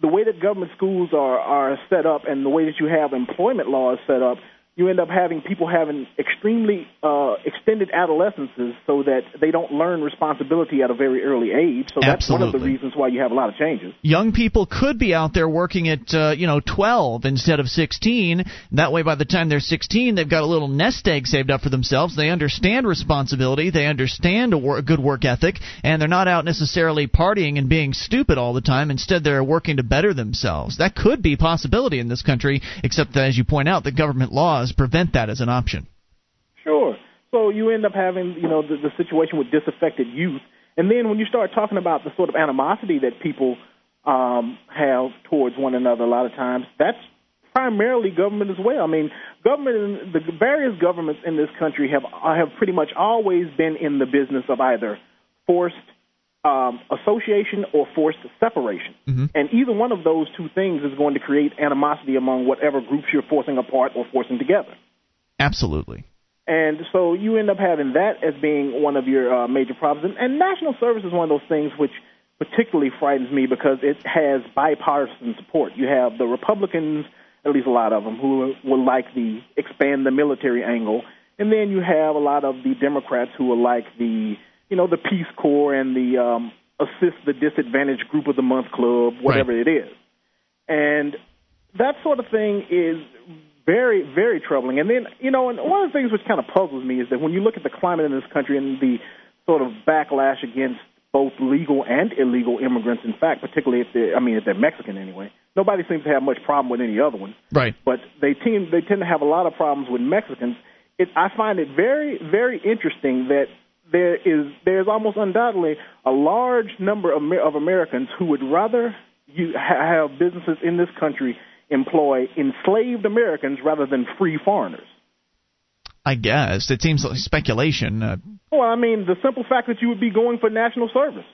the way that government schools are are set up, and the way that you have employment laws set up. You end up having people having extremely uh, extended adolescences, so that they don't learn responsibility at a very early age. So that's one of the reasons why you have a lot of changes. Young people could be out there working at uh, you know 12 instead of 16. That way, by the time they're 16, they've got a little nest egg saved up for themselves. They understand responsibility, they understand a, wor- a good work ethic, and they're not out necessarily partying and being stupid all the time. Instead, they're working to better themselves. That could be a possibility in this country, except that, as you point out, the government laws prevent that as an option. Sure. So you end up having, you know, the, the situation with disaffected youth, and then when you start talking about the sort of animosity that people um, have towards one another, a lot of times that's primarily government as well. I mean, government, the various governments in this country have have pretty much always been in the business of either forced um, association or forced separation. And either one of those two things is going to create animosity among whatever groups you're forcing apart or forcing together. Absolutely. And so you end up having that as being one of your uh, major problems. And, and national service is one of those things which particularly frightens me because it has bipartisan support. You have the Republicans, at least a lot of them, who will like the expand the military angle, and then you have a lot of the Democrats who will like the you know the Peace Corps and the um, assist the disadvantaged group of the month club, whatever it is. And that sort of thing is very, very troubling. And then, you know, and one of the things which kind of puzzles me is that when you look at the climate in this country and the sort of backlash against both legal and illegal immigrants, in fact, particularly if they're, I mean, if they're Mexican anyway, nobody seems to have much problem with any other one. Right. But they tend, they tend to have a lot of problems with Mexicans. It, I find it very, very interesting that there is there's almost undoubtedly a large number of, of Americans who would rather you ha- have businesses in this country employ enslaved Americans rather than free foreigners. I guess it seems like speculation. Uh, Well, I mean, the simple fact that you would be going for national service.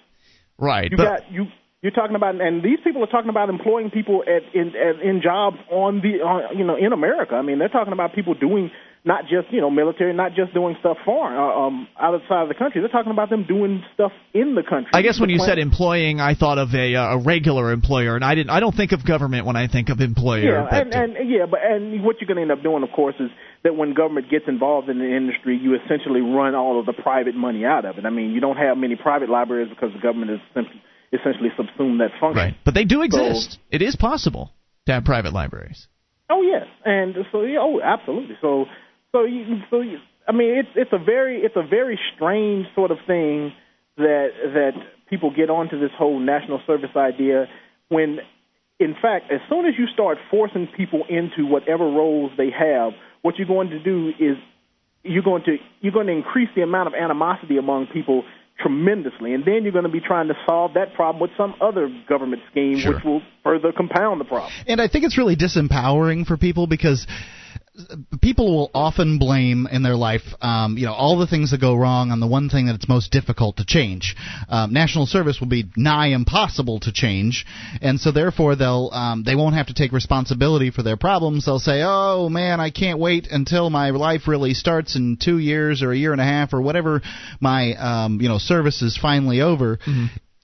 Right, You but- got you. You're talking about, and these people are talking about employing people at in at, in jobs on the on, you know in America. I mean, they're talking about people doing not just you know military, not just doing stuff foreign uh, um outside of the country. They're talking about them doing stuff in the country. I guess when you plan- said employing, I thought of a uh, a regular employer, and I didn't. I don't think of government when I think of employer. Yeah, and, and yeah, but and what you're going to end up doing, of course, is that when government gets involved in the industry, you essentially run all of the private money out of it. I mean, you don't have many private libraries because the government is simply, essentially subsumed that function. right, but they do So- exist. it is possible to have private libraries. Oh yes, and so yeah, oh absolutely. So so you, so you, I mean, it's it's a very it's a very strange sort of thing that that people get onto this whole national service idea when in fact as soon as you start forcing people into whatever roles they have what you're going to do is you're going to you're going to increase the amount of animosity among people tremendously and then you're going to be trying to solve that problem with some other government scheme Sure. which will further compound the problem And I think it's really disempowering for people because people will often blame in their life, um, you know, all the things that go wrong on the one thing that it's most difficult to change. Um, national service will be nigh impossible to change, and so therefore they'll um, they won't have to take responsibility for their problems. They'll say, "Oh man, I can't wait until my life really starts in two years or a year and a half or whatever my um, you know service is finally over."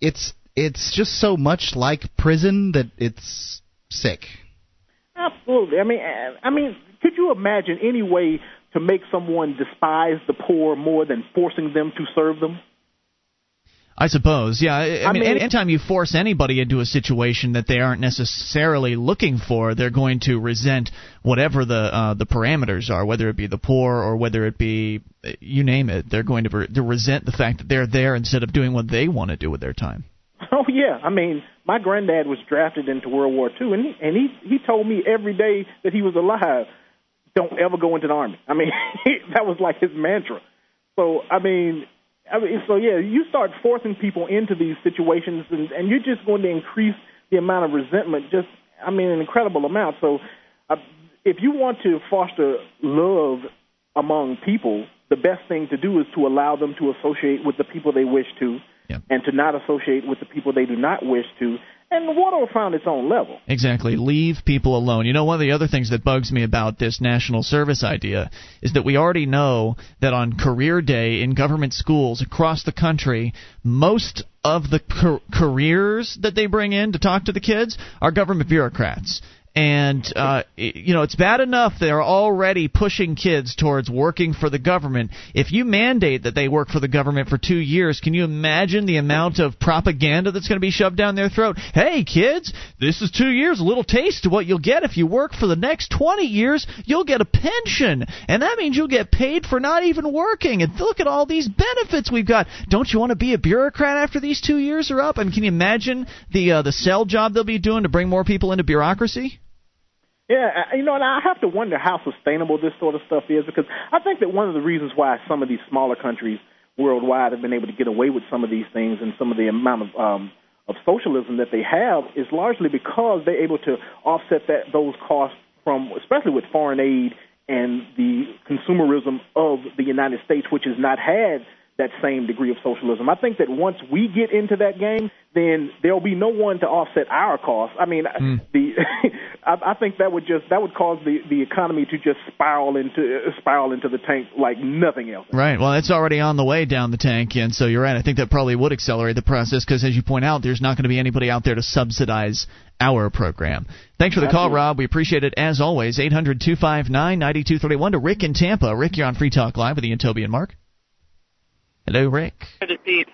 It's it's just so much like prison that it's sick. Absolutely. I mean, uh, I mean, could you imagine any way to make someone despise the poor more than forcing them to serve them? I suppose, yeah. I, I mean, mean- anytime you force anybody into a situation that they aren't necessarily looking for, they're going to resent whatever the uh, the parameters are, whether it be the poor or whether it be uh, you name it. They're going to, re- to resent the fact that they're there instead of doing what they want to do with their time. Oh yeah, I mean, my granddad was drafted into World War II, and he and he he told me every day that he was alive, don't ever go into the army. I mean, <laughs> that was like his mantra. So I mean, I mean, so yeah, you start forcing people into these situations, and and you're just going to increase the amount of resentment. Just, I mean, an incredible amount. So, uh, if you want to foster love among people, the best thing to do is to allow them to associate with the people they wish to, and to not associate with the people they do not wish to. And the water will find its own level. Exactly. Leave people alone. You know, one of the other things that bugs me about this national service idea is that we already know that on career day in government schools across the country, most of the car- careers that they bring in to talk to the kids are government bureaucrats. And uh, you know it's bad enough they're already pushing kids towards working for the government. If you mandate that they work for the government for two years, can you imagine the amount of propaganda that's going to be shoved down their throat? Hey kids, this is two years, a little taste of what you'll get if you work for the next 20 years. You'll get a pension, and that means you'll get paid for not even working. And look at all these benefits we've got. Don't you want to be a bureaucrat after these two years are up? I mean, can you imagine the uh, the sell job they'll be doing to bring more people into bureaucracy? Yeah, you know, and I have to wonder how sustainable this sort of stuff is because I think that one of the reasons why some of these smaller countries worldwide have been able to get away with some of these things and some of the amount of um, of socialism that they have is largely because they're able to offset that those costs from, especially with foreign aid and the consumerism of the United States, which has not had that same degree of socialism. I think that once we get into that game, then there'll be no one to offset our costs. I mean, hmm. the <laughs> I, I think that would just that would cause the the economy to just spiral into spiral into the tank like nothing else. Right. Well, it's already on the way down the tank, and so you're right. I think that probably would accelerate the process because, as you point out, there's not going to be anybody out there to subsidize our program. Thanks for the call, Rob. We appreciate it as always. 800 259 9231 to Rick in Tampa. Rick, you're on Free Talk Live with Ian Toby and Mark. Hello, Rick. Good to see you.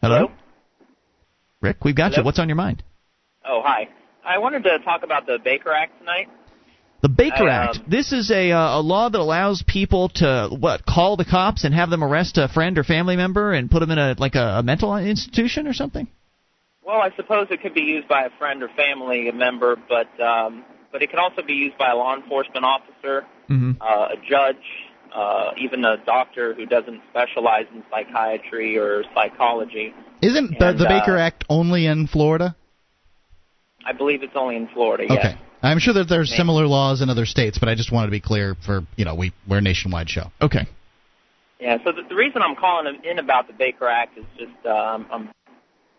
Hello? Rick, we've got you. What's on your mind? Oh, hi. I wanted to talk about the Baker Act tonight. The Baker I, um, Act. This is a uh, a law that allows people to what call the cops and have them arrest a friend or family member and put them in a like a, a mental institution or something. Well, I suppose it could be used by a friend or family member, but um, but it can also be used by a law enforcement officer, Mm-hmm. uh, a judge, uh, even a doctor who doesn't specialize in psychiatry or psychology. Isn't the, And, the Baker uh, Act only in Florida? I believe it's only in Florida. Yes. Okay. I'm sure that there's Maybe. similar laws in other states, but I just wanted to be clear for you know we we're a nationwide show. Okay. Yeah. So the, the reason I'm calling in about the Baker Act is just um, I'm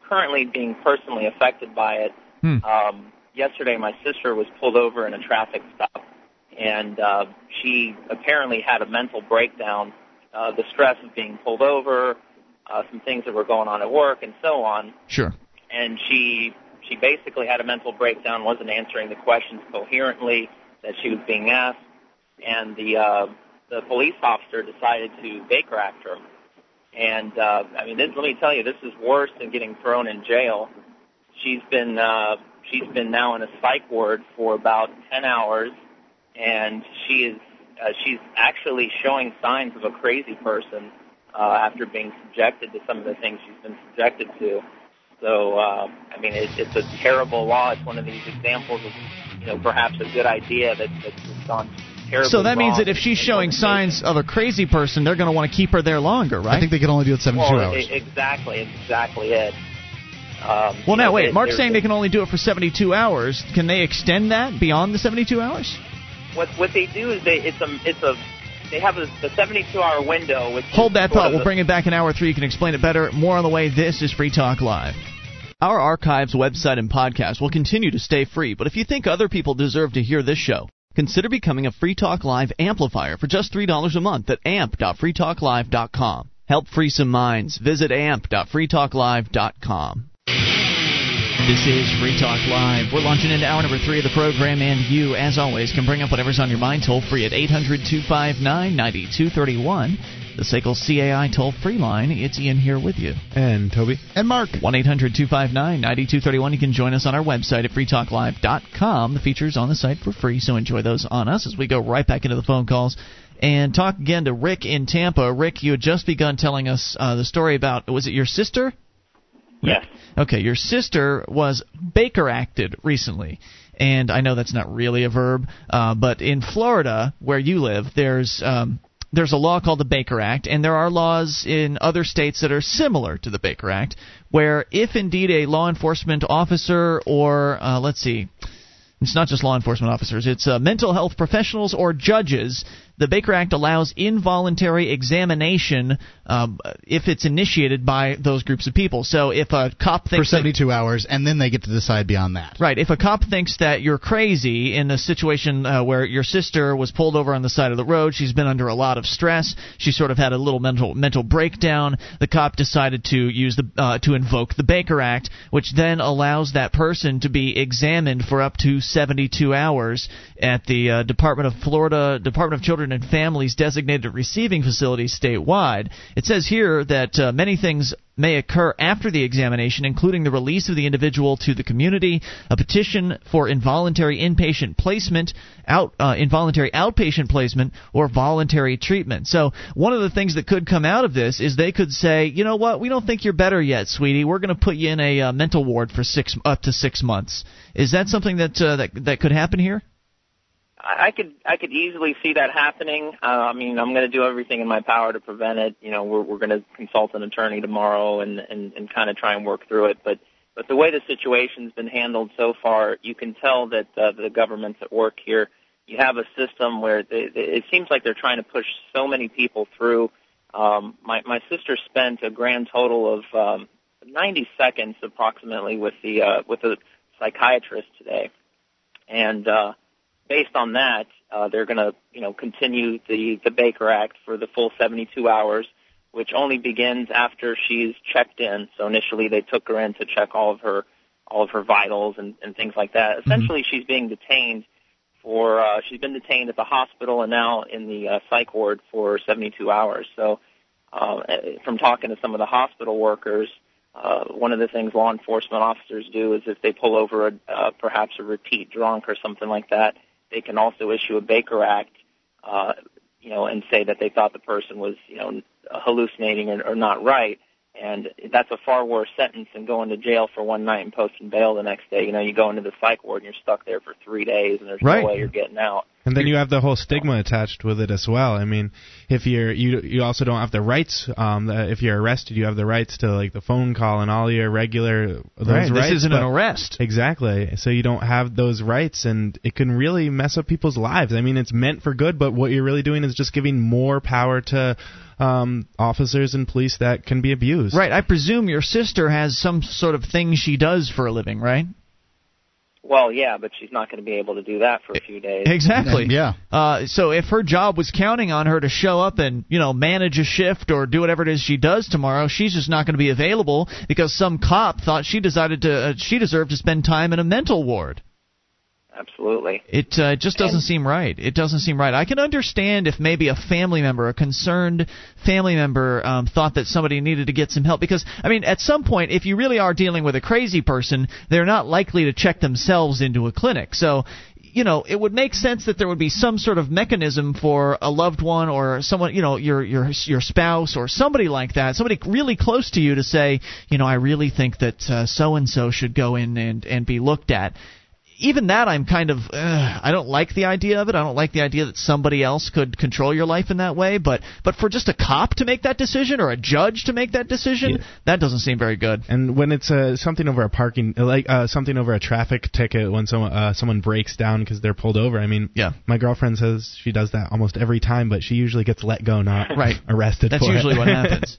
currently being personally affected by it. Hmm. Um, yesterday, my sister was pulled over in a traffic stop, and uh, she apparently had a mental breakdown. Uh, the stress of being pulled over, uh, some things that were going on at work, and so on. Sure. And she she basically had a mental breakdown, wasn't answering the questions coherently that she was being asked, and the uh, the police officer decided to Baker Act her. And uh, I mean, this, let me tell you, this is worse than getting thrown in jail. She's been uh, she's been now in a psych ward for about ten hours, and she is uh, she's actually showing signs of a crazy person uh, after being subjected to some of the things she's been subjected to. So uh, I mean, it, it's a terrible law. It's one of these examples of you know perhaps a good idea that that's just gone terribly So that means that if she's showing signs of a crazy person, they're going to want to keep her there longer, right? I think they can only do it 72 well, hours. exactly, exactly it. Um, well, you now wait. there- Mark's saying they can only do it for 72 hours. Can they extend that beyond the 72 hours? What what they do is they it's a it's a they have a, the 72 hour window. Which Hold that thought. We'll a- bring it back in hour three. You can explain it better. More on the way. This is Free Talk Live. Our archives, website, and podcast will continue to stay free, but if you think other people deserve to hear this show, consider becoming a Free Talk Live amplifier for just $3 a month at amp.freetalklive.com. Help free some minds. Visit amp.freetalklive.com. This is Free Talk Live. We're launching into hour number three of the program, and you, as always, can bring up whatever's on your mind toll free at 800 259 9231. The SACL CAI toll free line. It's Ian here with you. And Toby. And Mark. 1 800 259 9231. You can join us on our website at freetalklive.com. The features on the site for free, so enjoy those on us as we go right back into the phone calls and talk again to Rick in Tampa. Rick, you had just begun telling us uh, the story about, was it your sister? Yes. Okay, your sister was Baker acted recently. And I know that's not really a verb, uh, but in Florida, where you live, there's um, there's a law called the Baker Act, and there are laws in other states that are similar to the Baker Act, where if indeed a law enforcement officer or uh, let's see, it's not just law enforcement officers, it's uh, mental health professionals or judges. The Baker Act allows involuntary examination um, if it's initiated by those groups of people. So if a cop for thinks that- 72 hours, and then they get to decide beyond that. Right. If a cop thinks that you're crazy in a situation uh, where your sister was pulled over on the side of the road, she's been under a lot of stress, she sort of had a little mental mental breakdown. The cop decided to use the uh, to invoke the Baker Act, which then allows that person to be examined for up to 72 hours at the uh, Department of Florida Department of Children and Families designated receiving facilities statewide. It says here that uh, many things may occur after the examination, including the release of the individual to the community, a petition for involuntary inpatient placement, out uh, involuntary outpatient placement, or voluntary treatment. So one of the things that could come out of this is they could say, you know what, we don't think you're better yet, sweetie. We're going to put you in a uh, mental ward for six up to six months. Is that something that uh, that that could happen here? I could I could easily see that happening. Uh, I mean, I'm going to do everything in my power to prevent it. You know, we're we're going to consult an attorney tomorrow and and and kind of try and work through it. But but the way the situation's been handled so far, you can tell that uh, the government's at work here. You have a system where they, they, it seems like they're trying to push so many people through. Um, my my sister spent a grand total of um, 90 seconds approximately with the uh, with a psychiatrist today, and uh, based on that, uh, they're going to, you know, continue the the Baker Act for the full 72 hours, which only begins after she's checked in. So initially, they took her in to check all of her all of her vitals and, and things like that. Essentially, she's being detained for uh, she's been detained at the hospital and now in the uh, psych ward for 72 hours. So, uh, from talking to some of the hospital workers, uh, one of the things law enforcement officers do is if they pull over a, uh, perhaps a repeat drunk or something like that, they can also issue a Baker Act, uh, you know, and say that they thought the person was, you know, hallucinating or, or not right. And that's a far worse sentence than going to jail for one night and posting bail the next day. You know, you go into the psych ward and you're stuck there for three days, and there's Right. no way you're getting out. And then you have the whole stigma attached with it as well. I mean, if you're you you also don't have the rights. Um, if you're arrested, you have the rights to like the phone call and all your regular those Right, this rights. isn't an arrest. Exactly. So you don't have those rights, and it can really mess up people's lives. I mean, it's meant for good, but what you're really doing is just giving more power to um, officers and police that can be abused. Right. I presume your sister has some sort of thing she does for a living, right? Well, yeah, but she's not going to be able to do that for a few days. Exactly. Yeah. Uh, so if her job was counting on her to show up and you know manage a shift or do whatever it is she does tomorrow, she's just not going to be available because some cop thought she decided to uh, she deserved to spend time in a mental ward. Absolutely. It uh, just doesn't seem right. It doesn't seem right. I can understand if maybe a family member, a concerned family member, um, thought that somebody needed to get some help because I mean, at some point, if you really are dealing with a crazy person, they're not likely to check themselves into a clinic. So. You know, it would make sense that there would be some sort of mechanism for a loved one or someone, you know, your your your spouse or somebody like that, somebody really close to you, to say, you know, I really think that so and so should go in and and be looked at even that I'm kind of uh, I don't like the idea of it. I don't like the idea that somebody else could control your life in that way. But but for just a cop to make that decision or a judge to make that decision, that doesn't seem very good. And when it's uh, something over a parking, like uh, something over a traffic ticket, when someone uh, someone breaks down because they're pulled over. I mean, yeah. My girlfriend says she does that almost every time, but she usually gets let go, not arrested. <laughs> Right. arrested. That's usually it. what <laughs> happens.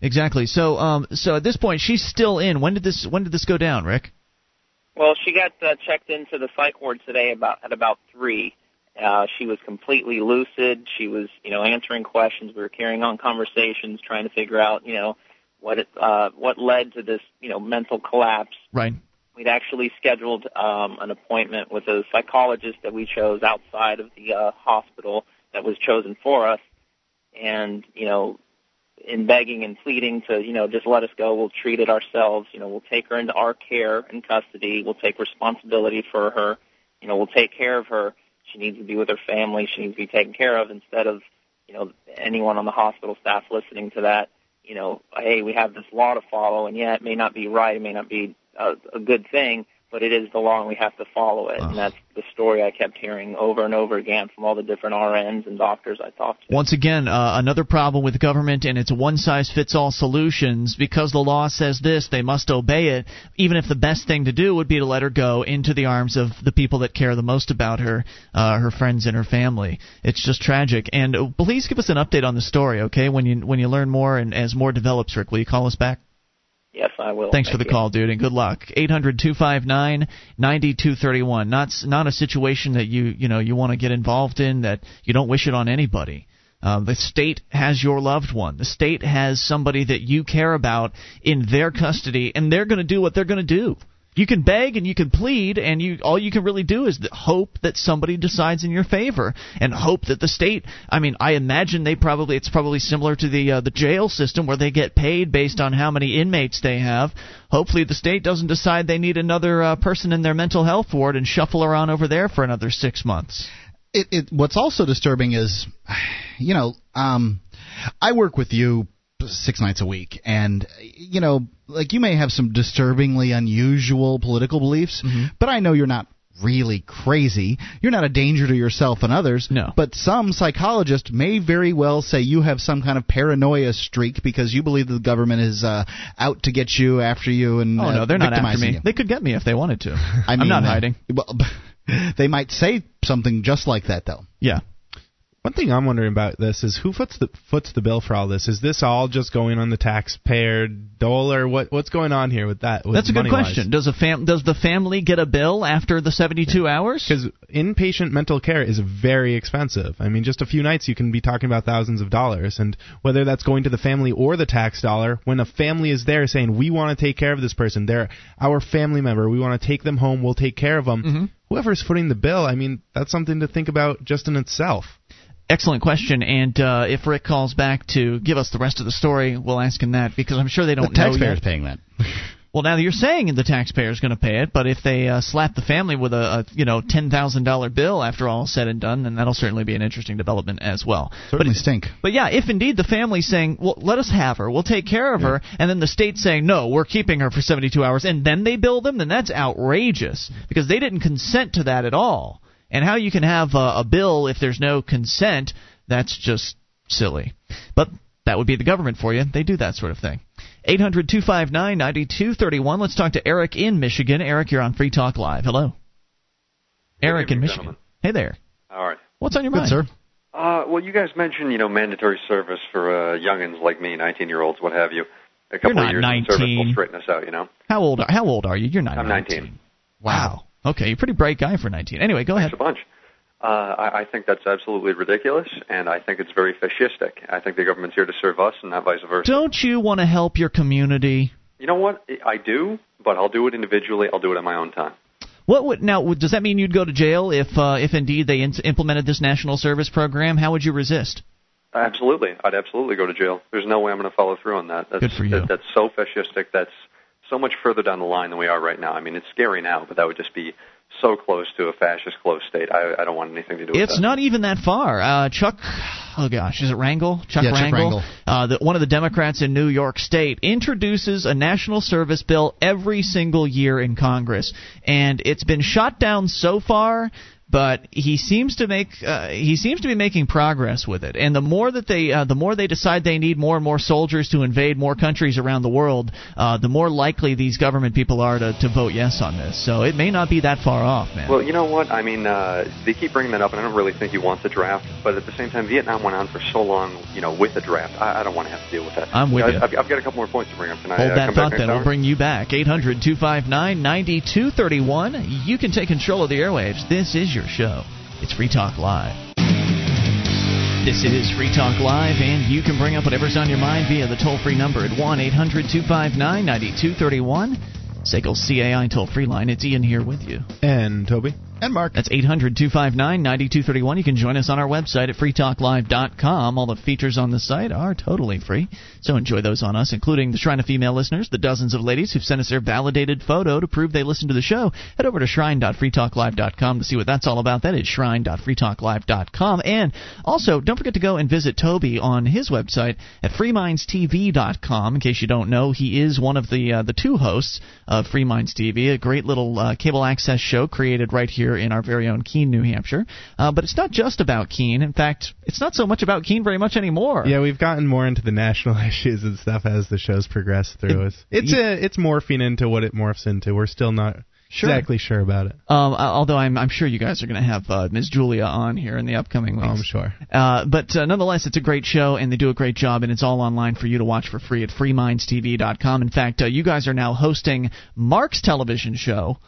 Exactly. So um so at this point she's still in. When did this when did this go down, Rick? Well, she got uh, checked into the psych ward today about at about three. Uh, she was completely lucid. She was, you know, answering questions. We were carrying on conversations, trying to figure out, you know, what it, uh, what led to this, you know, mental collapse. Right. We'd actually scheduled um, an appointment with a psychologist that we chose outside of the uh, hospital that was chosen for us, and you know, in begging and pleading to, you know, just let us go. We'll treat it ourselves. You know, we'll take her into our care and custody. We'll take responsibility for her. You know, we'll take care of her. She needs to be with her family. She needs to be taken care of instead of, you know, anyone on the hospital staff listening to that. You know, hey, we have this law to follow, and yeah, it may not be right. It may not be a, a good thing, but it is the law, and we have to follow it. And that's the story I kept hearing over and over again from all the different RNs and doctors I talked to. Once again, uh, another problem with government and its one size fits all solutions. Because the law says this, they must obey it, even if the best thing to do would be to let her go into the arms of the people that care the most about her, uh, her friends and her family. It's just tragic. And uh, please give us an update on the story, okay? When you when you learn more and as more develops, Rick, will you call us back? Yes, I will. Thanks for the you. call, dude, and good luck. Eight hundred two five nine ninety two thirty one. Not not a situation that you you know you want to get involved in that you don't wish it on anybody. Uh, the state has your loved one. The state has somebody that you care about in their custody, and they're going to do what they're going to do. You can beg and you can plead, and you all you can really do is hope that somebody decides in your favor, and hope that the state. I mean, I imagine they probably it's probably similar to the uh, the jail system where they get paid based on how many inmates they have. Hopefully, the state doesn't decide they need another uh, person in their mental health ward and shuffle around over there for another six months. it, it what's also disturbing is <sighs> you know um i work with you six nights a week and you know like you may have some disturbingly unusual political beliefs but i know you're not really crazy you're not a danger to yourself and others no but some psychologist may very well say you have some kind of paranoia streak because you believe the government is uh, out to get you after you and Oh uh, no, they're not after me. you. They could get me if they wanted to. <laughs> I I'm mean, not hiding. <laughs> Well, <laughs> they might say something just like that, though. Yeah. One thing I'm wondering about this is who foots the foots the bill for all this? Is this all just going on the taxpayer dole, or what? What's going on here with that? With That's a good question. Does a fam does the family get a bill after the 72 hours? Because inpatient mental care is very expensive. I mean, just a few nights you can be talking about thousands of dollars, and whether that's going to the family or the tax dollar, when a family is there saying we want to take care of this person, they're our family member, we want to take them home, we'll take care of them. Mm-hmm. Whoever's footing the bill, I mean, that's something to think about just in itself. Excellent question. And uh, if Rick calls back to give us the rest of the story, we'll ask him that because I'm sure they don't the know taxpayer's yet. paying that. <laughs> Well, now you're saying the taxpayer's going to pay it, but if they uh, slap the family with a, a you know ten thousand dollar bill after all said and done, then that'll certainly be an interesting development as well. Certainly but, stink. But yeah, if indeed the family's saying, "Well, let us have her, we'll take care of her," and then the state's saying, "No, we're keeping her for 72 hours," and then they bill them, then that's outrageous because they didn't consent to that at all. And how you can have a, a bill if there's no consent, that's just silly. But that would be the government for you. They do that sort of thing. 800 259 9231. Let's talk to Eric in Michigan. Eric, you're on Free Talk Live. Hello. Eric in Michigan. Gentlemen. Hey there. All right. What's on your Good, mind? sir. Uh, well, you guys mentioned, you know, mandatory service for uh, youngins like me, 19-year-olds, what have you. A couple not of years in service 19. will straighten us out, you know. How old are, how old are you? You're not I'm 19. Wow. Okay, you're a pretty bright guy for 19. Anyway, go ahead. Thanks a bunch. Uh, I, I think that's absolutely ridiculous, and I think it's very fascistic. I think the government's here to serve us, and not vice versa. Don't you want to help your community? You know what? I do, but I'll do it individually. I'll do it at my own time. What would now? Does that mean you'd go to jail if, uh, if indeed they in- implemented this national service program? How would you resist? Absolutely, I'd absolutely go to jail. There's no way I'm going to follow through on that. That's, Good for you. That, that's so fascistic. That's so much further down the line than we are right now. I mean, it's scary now, but that would just be so close to a fascist close state. I, I don't want anything to do with it. It's that. not even that far. Uh, Chuck, oh gosh, is it Rangel? Chuck Yeah, Chuck Rangel, Rangel. Uh, the, one of the Democrats in New York State, introduces a national service bill every single year in Congress, and it's been shot down so far. But he seems to make uh, he seems to be making progress with it, and the more that they uh, the more they decide they need more and more soldiers to invade more countries around the world, uh, the more likely these government people are to, to vote yes on this. So it may not be that far off, man. Well, you know what? I mean, uh, they keep bringing that up, and I don't really think he wants a draft. But at the same time, Vietnam went on for so long, you know, with a draft. I, I don't want to have to deal with that. I'm with I, you. I've, I've got a couple more points to bring up tonight. Hold uh, that thought then. We'll bring you back. 800 259 9231. You can take control of the airwaves. This is your show. It's Free Talk Live. This is Free Talk Live, and you can bring up whatever's on your mind via the toll free number at 1 800 259 9231. SACL CAI toll free line. It's Ian here with you. And Toby. And Mark. That's 800 259 9231. You can join us on our website at freetalklive.com. All the features on the site are totally free, so enjoy those on us, including the Shrine of Female listeners, the dozens of ladies who've sent us their validated photo to prove they listen to the show. Head over to shrine.freetalklive.com to see what that's all about. That is shrine.freetalklive.com. And also, don't forget to go and visit Toby on his website at freemindstv.com. In case you don't know, he is one of the uh, the two hosts of Free Minds TV, a great little uh, cable access show created right here in our very own Keene, New Hampshire. Uh, but it's not just about Keene. In fact, it's not so much about Keene very much anymore. Yeah, we've gotten more into the national <laughs> issues and stuff as the shows progress through. It's it's, a, it's morphing into what it morphs into. We're still not Sure. exactly sure about it. Um, although I'm, I'm sure you guys are going to have uh, Ms. Julia on here in the upcoming weeks. Oh, I'm sure. Uh, but uh, nonetheless, it's a great show, and they do a great job, and it's all online for you to watch for free at freemindstv.com. In fact, uh, you guys are now hosting Mark's television show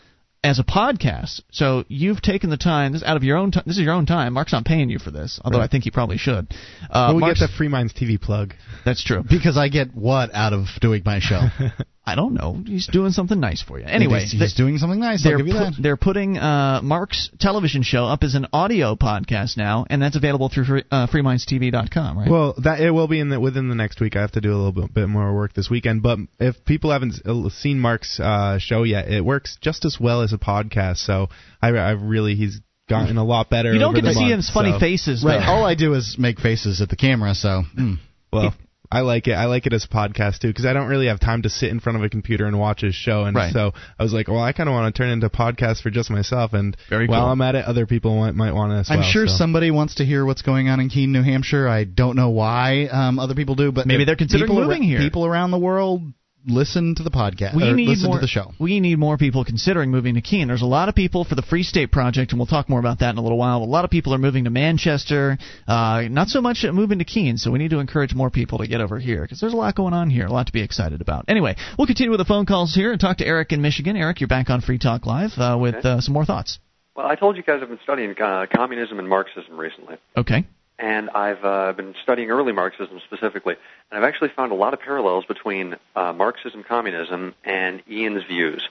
as a podcast. So you've taken the time, this is out of your own time. This is your own time. Mark's not paying you for this, although Right. I think he probably should. Uh, well, we Mark's- get the Free Minds TV plug. That's true. Because I get what out of doing my show? <laughs> I don't know. He's doing something nice for you. Anyway, he's, he's doing something nice. I'll they're, give you pu- that. they're putting uh, Mark's television show up as an audio podcast now, and that's available through free, uh, freemindstv.com, right? Well, that it will be in the, within the next week. I have to do a little bit, bit more work this weekend. But if people haven't uh, seen Mark's uh, show yet, it works just as well as a podcast. So I, I really he's gotten a lot better. You don't over get to the see months, his funny so. faces, Right. All I do is make faces at the camera. So. hmm. Well, I like it. I like it as a podcast too because I don't really have time to sit in front of a computer and watch his show. And Right. so I was like, well, I kind of want to turn into a podcast for just myself. And Very while cool. I'm at it, other people might, might want to I'm well. sure so. somebody wants to hear what's going on in Keene, New Hampshire. I don't know why um, other people do, but Maybe they're considering moving ar- here. People around the world listen to the podcast. we need listen more, to the show. We need more people considering moving to Keene. There's a lot of people for the Free State Project, and we'll talk more about that in a little while. A lot of people are moving to Manchester, uh, not so much moving to Keene. So we need to encourage more people to get over here because there's a lot going on here, a lot to be excited about. Anyway, we'll continue with the phone calls here and talk to Eric in Michigan. Eric, you're back on Free Talk Live uh, with uh, some more thoughts. Well, I told you guys I've been studying uh, communism and Marxism recently. Okay. And I've uh, been studying early Marxism specifically, and I've actually found a lot of parallels between uh, Marxism, communism, and Ian's views.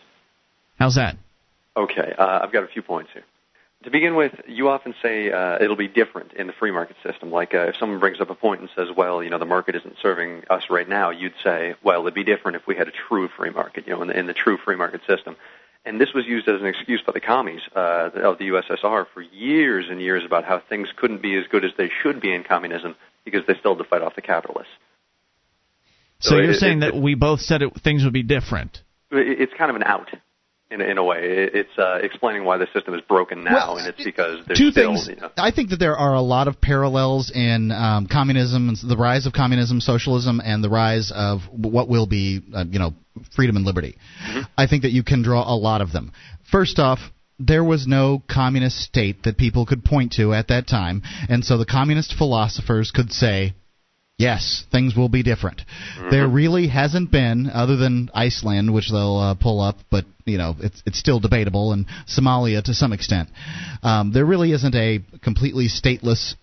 How's that? Okay, uh, I've got a few points here. To begin with, you often say uh, it'll be different in the free market system. Like uh, if someone brings up a point and says, "Well, you know, the market isn't serving us right now," you'd say, "Well, it'd be different if we had a true free market, you know, in the, in the true free market system." And this was used as an excuse by the commies uh, of the USSR for years and years about how things couldn't be as good as they should be in communism because they still had to fight off the capitalists. So, So you're it- saying it- that we both said it, things would be different. It- It's kind of an out. In, in a way. It's uh, explaining why the system is broken now, Well, and it's because there's Two still, things. you know, I think that there are a lot of parallels in um, communism, and the rise of communism, socialism, and the rise of what will be, uh, you know, freedom and liberty. I think that you can draw a lot of them. First off, there was no communist state that people could point to at that time, and so the communist philosophers could say, Yes, things will be different. There really hasn't been, other than Iceland, which they'll uh, pull up, but you know it's it's still debatable, and Somalia to some extent. Um, there really isn't a completely stateless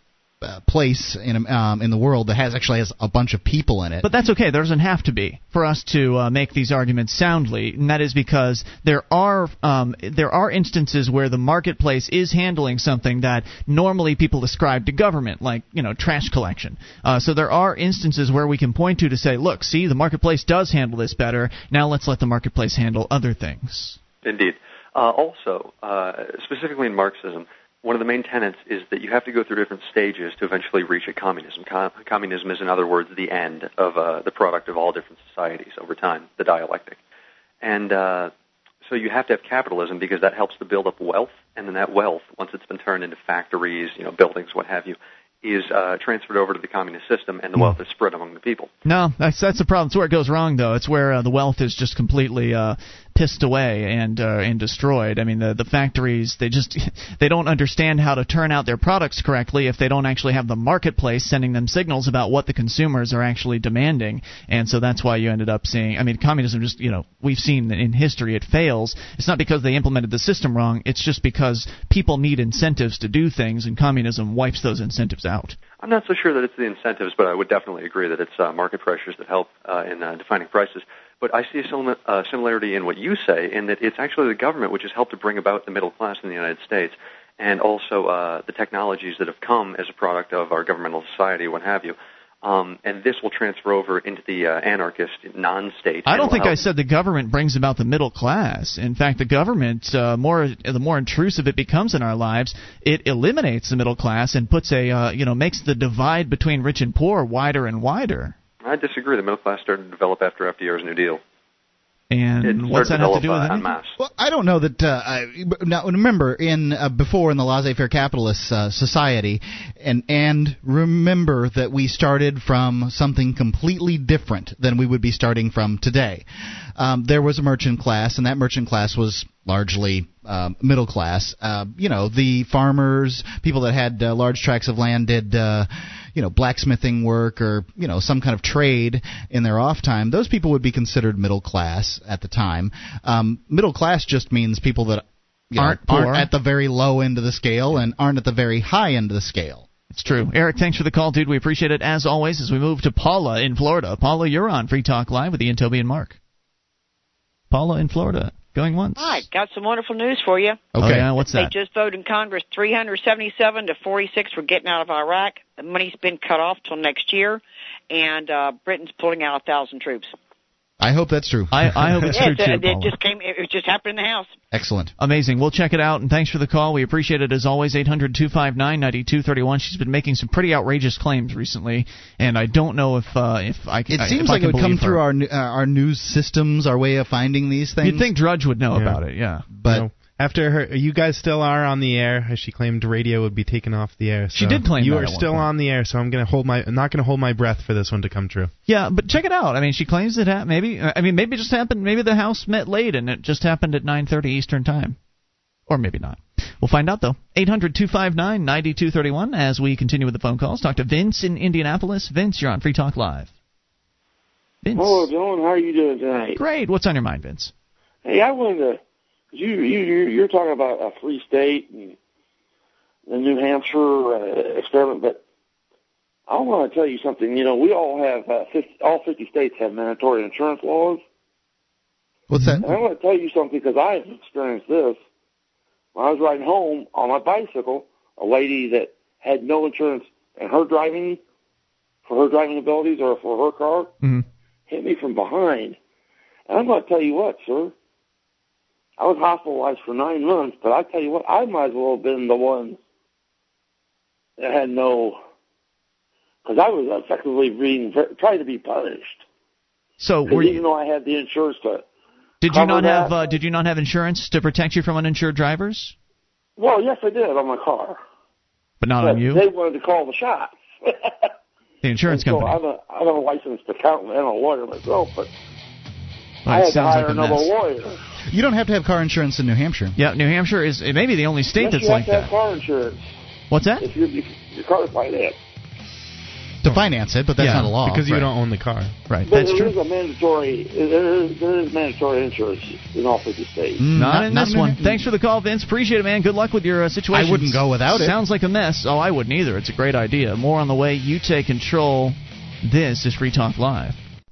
uh, place in um, in the world that has actually has a bunch of people in it. But that's okay. There doesn't have to be for us to uh, make these arguments soundly, and that is because there are um, there are instances where the marketplace is handling something that normally people ascribe to government, like you know trash collection. Uh, so there are instances where we can point to to say, look, see, the marketplace does handle this better. Now let's let the marketplace handle other things. Indeed. Uh, also, uh, specifically in Marxism, one of the main tenets is that you have to go through different stages to eventually reach a communism. Com- communism is, in other words, the end of uh, the product of all different societies over time, the dialectic. And uh, so you have to have capitalism because that helps to build up wealth, and then that wealth, once it's been turned into factories, you know, buildings, what have you, is uh, transferred over to the communist system, and the wealth is spread among the people. No, that's that's the problem. It's where it goes wrong, though. It's where uh, the wealth is just completely uh, pissed away and uh, and destroyed. I mean, the the factories they just <laughs> they don't understand how to turn out their products correctly if they don't actually have the marketplace sending them signals about what the consumers are actually demanding. And so that's why you ended up seeing. I mean, communism just you know we've seen in history it fails. It's not because they implemented the system wrong. It's just because people need incentives to do things, and communism wipes those incentives out. I'm not so sure that it's the incentives, but I would definitely agree that it's uh, market pressures that help uh, in uh, defining prices. But I see a sim- uh, similarity in what you say, in that it's actually the government which has helped to bring about the middle class in the United States, and also uh, the technologies that have come as a product of our governmental society, what have you. Um, and this will transfer over into the uh, anarchist non-state. I don't think I said the government brings about the middle class. In fact, the government, uh, more the more intrusive it becomes in our lives, it eliminates the middle class and puts a uh, you know makes the divide between rich and poor wider and wider. I disagree. The middle class started to develop after FDR's New Deal. And It what's that started have to do with develop, uh, en. Well, I don't know that. Uh, I, now, remember, in uh, before in the laissez-faire capitalist uh, society, and and remember that we started from something completely different than we would be starting from today. Um, there was a merchant class, and that merchant class was largely um, middle class. Uh, you know, the farmers, people that had uh, large tracts of land, did. Uh, you know, blacksmithing work or, you know, some kind of trade in their off time, those people would be considered middle class at the time. Um, middle class just means people that you know, Aren't poor. at the very low end of the scale and aren't at the very high end of the scale. It's true. Eric, thanks for the call, dude. We appreciate it as always. As we move to Paula in Florida, Paula, you're on Free Talk Live with Ian Toby and Mark. Paula in Florida, going once. Hi, got some wonderful news for you. Oh, yeah, what's they that? just voted in Congress 377 to 46 for getting out of Iraq. The money's been cut off till next year, and uh, Britain's pulling out a thousand troops. I hope that's true. I, I hope it's yeah, <laughs> true it, too. it Paula. just came. It just happened in the House. Excellent. Amazing. We'll check it out, and thanks for the call. We appreciate it as always. 800 259 9231. She's been making some pretty outrageous claims recently, and I don't know if uh, if I can. It seems if I like it would come her. through our nu- uh, our news systems, our way of finding these things. You'd think Drudge would know Yeah. about it, yeah. but No. After her, you guys still are on the air. As she claimed, radio would be taken off the air. She did claim you that are at one still point. on the air. So I'm gonna hold my, I'm not gonna hold my breath for this one to come true. Yeah, but check it out. I mean, she claims it ha- maybe. Uh, I mean, maybe it just happened. Maybe the House met late, and it just happened at 9:30 Eastern time, or maybe not. We'll find out though. 800 259 9231 as we continue with the phone calls. Talk to Vince in Indianapolis. Vince, you're on Free Talk Live. Vince. Hello, John. How are you doing tonight? Great. What's on your mind, Vince? Hey, I wanted to. You you you're, you're talking about a free state and the New Hampshire uh, experiment, but I want to tell you something. You know, we all have uh, 50, all 50 states have mandatory insurance laws. What's that? And I want to tell you something because I've experienced this. When I was riding home on my bicycle, a lady that had no insurance and her driving for her driving abilities or for her car Mm-hmm. hit me from behind. And I'm going to tell you what, sir. I was hospitalized for nine months, but I tell you what, I might as well have been the one that had no, because I was effectively being trying to be punished. So were even though I had the insurance to Did you not have that. uh, Did you not have insurance to protect you from uninsured drivers? Well, yes, I did on my car. But not but on you. They wanted to call the shots. The insurance <laughs> so company. I'm a I'm a licensed accountant and a lawyer myself, but Well, I it had to sounds hire like a another mess. lawyer. You don't have to have car insurance in New Hampshire. Yeah, New Hampshire is it may be the only state yes, that's you like have to have car insurance What's that? if you if your car is financed. To finance it, but that's Yeah, not a law. because you Right. don't own the car. Right. But there is a mandatory there is, there is mandatory insurance in all 50 states. Not, Not- in this in New one. Thanks for the call, Vince. Appreciate it, man. Good luck with your uh, situation. I wouldn't go without it. Sounds like a mess. Oh, I wouldn't either. It's a great idea. More on the way. You take control. This is Free Talk Live.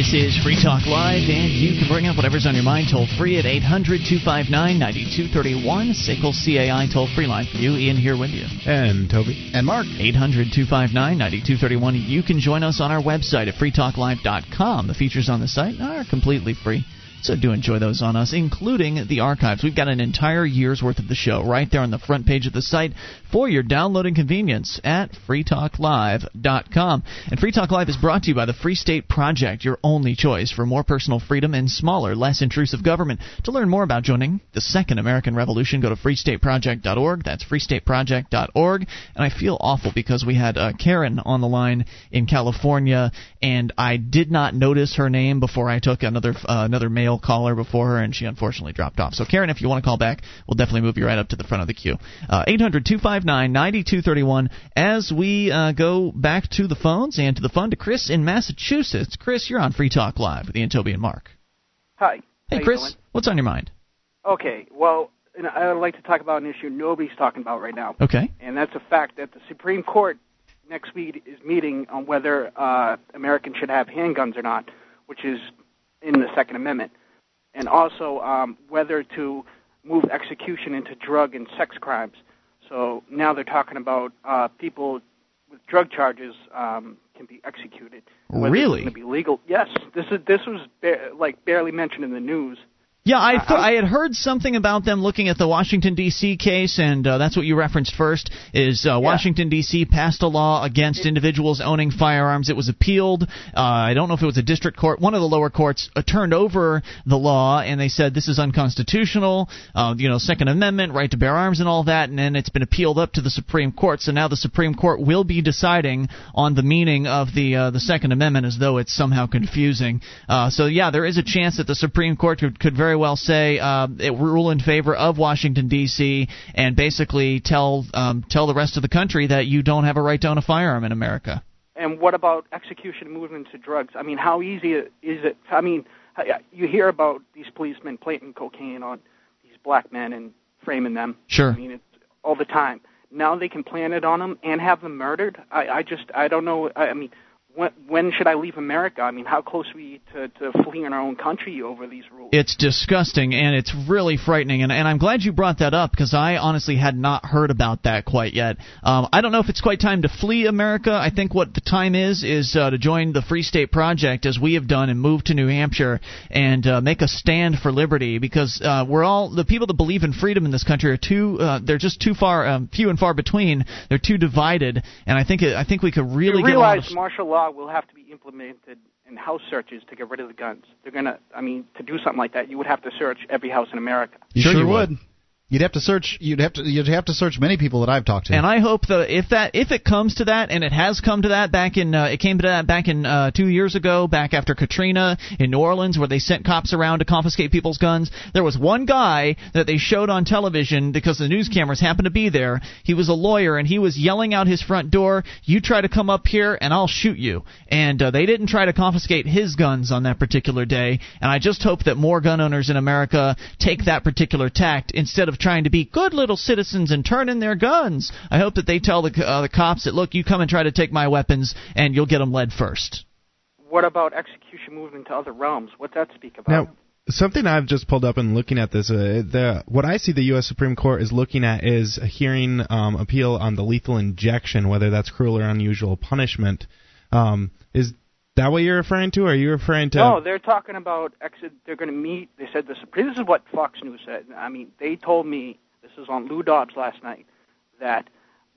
This is Free Talk Live, and you can bring up whatever's on your mind toll free at 800 259 9231. SACL CAI toll free line for you. Ian here with you. And Toby. And Mark. 800 259 9231. You can join us on our website at freetalklive.com. The features on the site are completely free. So do enjoy those on us, including the archives. We've got an entire year's worth of the show right there on the front page of the site for your downloading convenience at freetalklive.com. And Free Talk Live is brought to you by the Free State Project, your only choice for more personal freedom and smaller, less intrusive government. To learn more about joining the Second American Revolution, go to freestateproject.org. That's freestateproject.org. And I feel awful because we had uh, Karen on the line in California, and I did not notice her name before I took another uh, another male caller before her, and she unfortunately dropped off. So, Karen, if you want to call back, we'll definitely move you right up to the front of the queue. Uh, 800 259 9231. As we uh, go back to the phones and to the fun to Chris in Massachusetts. Chris, you're on Free Talk Live with Ian Toby and Mark. Hi. Hey, Chris, doing? what's on your mind? Okay. Well, I would like to talk about an issue nobody's talking about right now, Okay. and that's the fact that the Supreme Court next week is meeting on whether uh, Americans should have handguns or not, which is in the Second Amendment, and also um, whether to move execution into drug and sex crimes. So now they're talking about uh, people with drug charges um, can be executed. Whether Really? It's going to be legal. Yes. This is this was ba- like barely mentioned in the news. Yeah, I th- I had heard something about them looking at the Washington D.C. case, and uh, that's what you referenced first. Is uh, Washington D.C. passed a law against individuals owning firearms? It was appealed. Uh, I don't know if it was a district court. One of the lower courts uh, turned over the law, and they said this is unconstitutional. Uh, you know, Second Amendment, right to bear arms, and all that. And then it's been appealed up to the Supreme Court. So now the Supreme Court will be deciding on the meaning of the uh, the Second Amendment, as though it's somehow confusing. Uh, so yeah, there is a chance that the Supreme Court could, could very well say uh, it rule in favor of Washington D.C. and basically tell um, tell the rest of the country that you don't have a right to own a firearm in America. And what about execution movement to drugs? I mean, how easy is it? I mean, you hear about these policemen planting cocaine on these black men and framing them. Sure. I mean, it's all the time. Now they can plant it on them and have them murdered. I, I just, I don't know. I, I mean, when, when should I leave America? I mean, how close are we to, to fleeing our own country over these rules? It's disgusting and it's really frightening. And, and I'm glad you brought that up because I honestly had not heard about that quite yet. Um, I don't know if it's quite time to flee America. I think what the time is is uh, to join the Free State Project as we have done and move to New Hampshire and uh, make a stand for liberty because uh, we're all the people that believe in freedom in this country are too uh, they're just too far um, few and far between. They're too divided, and I think it, I think we could really you get a lot of martial law will have to be implemented in house searches to get rid of the guns. They're gonna, I mean, to do something like that, you would have to search every house in America. You Sure sure, you would. You'd have to search. You'd have to. You'd have to search many people that I've talked to. And I hope that if that if it comes to that, and it has come to that back in uh, it came to that back in uh, two years ago, back after Katrina in New Orleans, where they sent cops around to confiscate people's guns. There was one guy that they showed on television because the news cameras happened to be there. He was a lawyer and he was yelling out his front door, "You try to come up here and I'll shoot you." And uh, they didn't try to confiscate his guns on that particular day. And I just hope that more gun owners in America take that particular tact instead of trying to be good little citizens and turn in their guns. I hope that they tell the uh, the cops that look, you come and try to take my weapons, and you'll get them led first. What about execution moving to other realms? What's that speak about? Now, something I've just pulled up and looking at this, uh, the what I see the U.S. Supreme Court is looking at is a hearing um, appeal on the lethal injection, whether that's cruel or unusual punishment. Um, is that what you're referring to? Or are you referring to? No, they're talking about exit. They're going to meet. They said Supreme. This is what Fox News said. I mean, they told me this was on Lou Dobbs last night that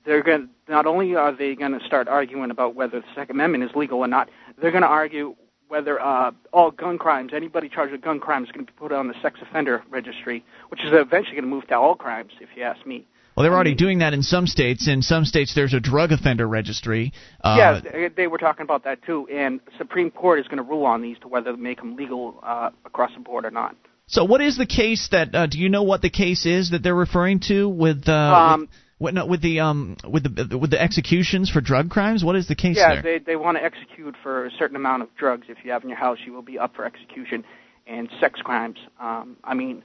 they're going. Not only are they going to start arguing about whether the Second Amendment is legal or not, they're going to argue whether uh, all gun crimes, anybody charged with gun crimes, is going to be put on the sex offender registry, which is eventually going to move to all crimes, if you ask me. Well, they're already doing that in some states. In some states, there's a drug offender registry. Uh, yeah, they, they were talking about that too, and Supreme Court is going to rule on these to whether to make them legal uh, across the board or not. So, what is the case that? Uh, do you know what the case is that they're referring to with? Uh, Um, with what, no, with the um with the with the executions for drug crimes? What is the case yeah, there? they they want to execute for a certain amount of drugs. If you have in your house, you will be up for execution. And sex crimes. Um, I mean,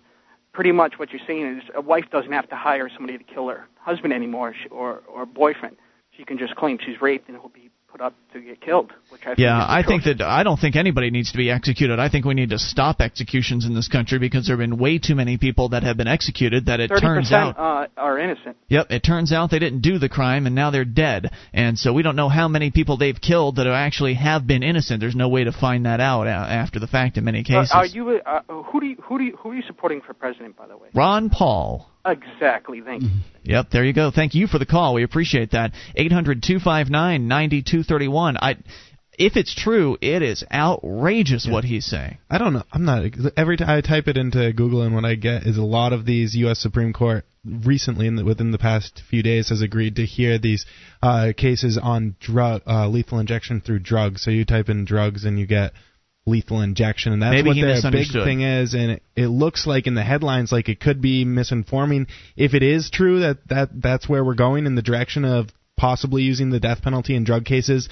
pretty much what you're saying is a wife doesn't have to hire somebody to kill her husband anymore, or or boyfriend. She can just claim she's raped and he'll be put up to get killed. Which I yeah, I think that I don't think anybody needs to be executed. I think we need to stop executions in this country because there have been way too many people that have been executed that it turns out uh, are innocent. Yep, it turns out they didn't do the crime and now they're dead. And so we don't know how many people they've killed that actually have been innocent. There's no way to find that out after the fact in many Uh, cases. are you uh, who do you who do you, who are you supporting for president? By the way. Ron Paul. Exactly. Thank you. Yep, there you go. Thank you for the call. We appreciate that. 800-259-9231. I if it's true, it is outrageous what he's saying. I don't know. I'm not. Every time I type it into Google, and what I get is a lot of these U.S. Supreme Court recently, in the, within the past few days, has agreed to hear these uh, cases on drug uh, lethal injection through drugs. So you type in drugs, and you get lethal injection, and that's Maybe what he their big thing is. And it, it looks like in the headlines, like it could be misinforming. If it is true that that that's where we're going in the direction of possibly using the death penalty in drug cases.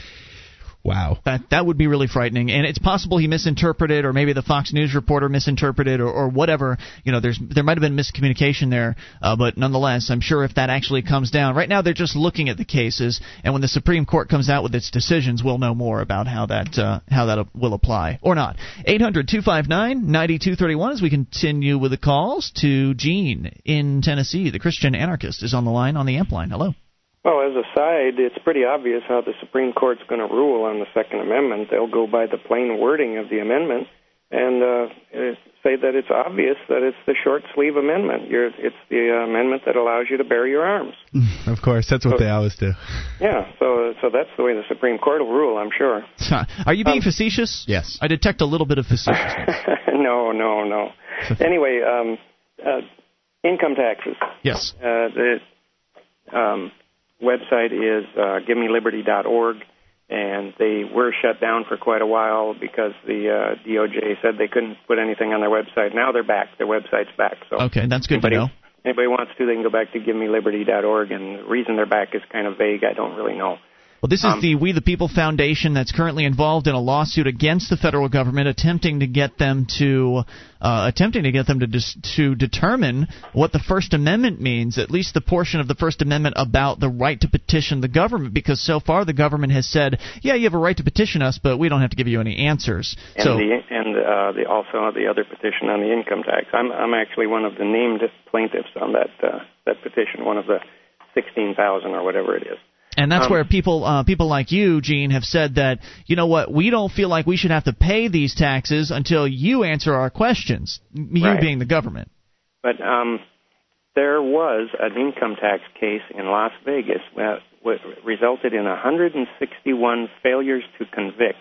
Wow. That that would be really frightening, and it's possible he misinterpreted, or maybe the Fox News reporter misinterpreted, or, or whatever. You know, there's there might have been miscommunication there, uh, but nonetheless, I'm sure if that actually comes down, right now they're just looking at the cases, and when the Supreme Court comes out with its decisions, we'll know more about how that uh, how that will apply or not. 800-259-9231 as we continue with the calls to Gene in Tennessee. The Christian anarchist is on the line on the amp line. Hello. Well, as a side, it's pretty obvious how the Supreme Court's going to rule on the Second Amendment. They'll go by the plain wording of the amendment and uh, uh, say that it's obvious that it's the short sleeve amendment. You're, it's the uh, amendment that allows you to bear your arms. <laughs> Of course, that's what So- they always do. Yeah, so so that's the way the Supreme Court will rule, I'm sure. Are you being facetious? Yes. I detect a little bit of facetiousness. <laughs> no, no, no. <laughs> anyway, um, uh, income taxes. Yes. Uh, the um, website is uh, GiveMeLiberty.org, and they were shut down for quite a while because the uh, DOJ said they couldn't put anything on their website. Now they're back. Their website's back. So Okay, that's good to anybody, know. Anybody wants to, they can go back to GiveMeLiberty.org, and the reason they're back is kind of vague. I don't really know. Well, this is Um, the We the People Foundation that's currently involved in a lawsuit against the federal government, attempting to get them to uh, attempting to get them to dis- to determine what the First Amendment means, at least the portion of the First Amendment about the right to petition the government. Because so far the government has said, yeah, you have a right to petition us, but we don't have to give you any answers. and so the and uh, the also the other petition on the income tax. I'm I'm actually one of the named plaintiffs on that uh, that petition, one of the sixteen thousand or whatever it is. And that's Um, where people uh, people like you, Gene, have said that you know what we don't feel like we should have to pay these taxes until you answer our questions. You Right. being the government. But um, there was an income tax case in Las Vegas that resulted in 161 failures to convict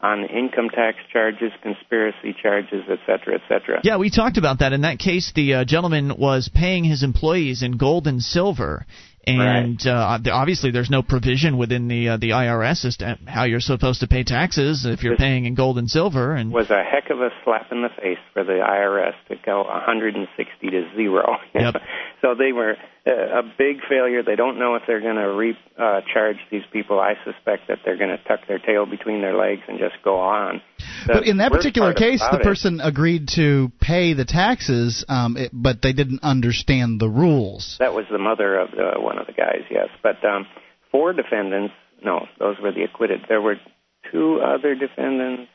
on income tax charges, conspiracy charges, et cetera, et cetera. Yeah, we talked about that. In that case, the uh, gentleman was paying his employees in gold and silver. And uh, obviously, there's no provision within the uh, the IRS as to how you're supposed to pay taxes if you're paying in gold and silver. And was a heck of a slap in the face for the IRS to go 160 to zero. Yep. <laughs> so they were uh, a big failure. They don't know if they're going to re uh, charge these people. I suspect that they're going to tuck their tail between their legs and just go on. The But in that particular case, the about it- person agreed to pay the taxes, um, it, but they didn't understand the rules. That was the mother of the, one of the guys, yes. But um, four defendants, no, those were the acquitted. There were two other defendants,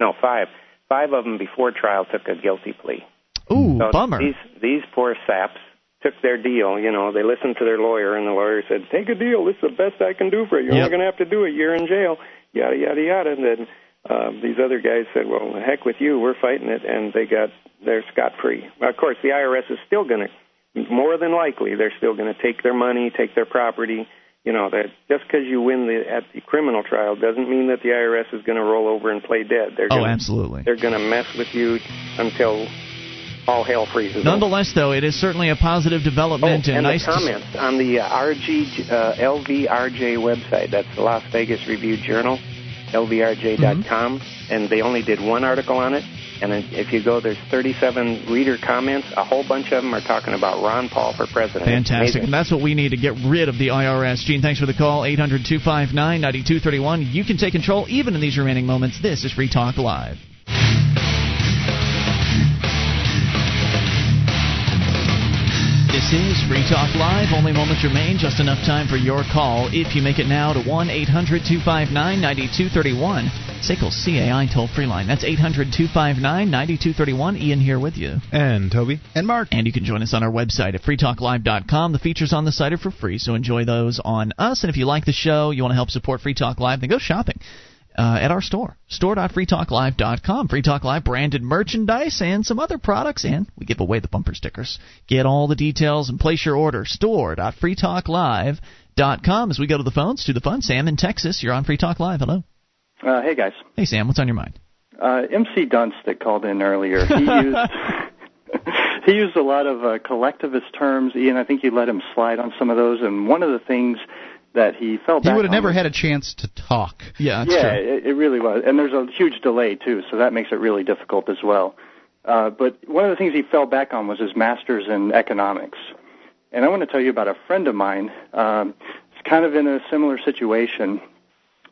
no, five. Five of them before trial took a guilty plea. Ooh, So bummer. These these poor saps took their deal. You know, they listened to their lawyer, and the lawyer said, "Take a deal. This is the best I can do for you. You're Yep. only going to have to do a year in jail." yada yada yada. And then um, these other guys said, "Well, the heck with you, we're fighting it," and they got they're scot free. Of course, the IRS is still going to, more than likely, they're still going to take their money, take their property. You know that just because you win the at the criminal trial doesn't mean that the IRS is going to roll over and play dead. They're Oh, gonna, absolutely. They're going to mess with you until all hell freezes. over. Nonetheless, though, it is certainly a positive development oh, and nice the to comments on the uh, RG uh, LVRJ website. That's the Las Vegas Review Journal, LVRJ.com, Mm-hmm. and they only did one article on it. And if you go, there's 37 reader comments. A whole bunch of them are talking about Ron Paul for president. Fantastic. And that's what we need to get rid of the IRS. Gene, thanks for the call. 800 259 9231. You can take control even in these remaining moments. This is Free Talk Live. This is Free Talk Live. Only moments remain. Just enough time for your call. If you make it now to 1 800 259 9231, SACL CAI toll free line. That's 800 259 9231. Ian here with you. And Toby. And Mark. And you can join us on our website at freetalklive.com. The features on the site are for free, so enjoy those on us. And if you like the show, you want to help support Free Talk Live, then go shopping. Uh, at our store, store.freetalklive.com. Free Talk Live branded merchandise and some other products, and we give away the bumper stickers. Get all the details and place your order. Store.freetalklive.com. As we go to the phones, to the fun. Sam in Texas, you're on Free Talk Live. Hello. Uh, hey guys, Hey Sam, what's on your mind? uh, MC Dunst that called in earlier. He <laughs> used <laughs> he used a lot of uh, collectivist terms. Ian, I think you let him slide on some of those. And one of the things that he fell He back would have never was- had a chance to talk. Yeah, yeah, It, it really was. And there's a huge delay too, so that makes it really difficult as well. Uh, but one of the things he fell back on was his master's in economics. And I want to tell you about a friend of mine. Um, it's kind of in a similar situation,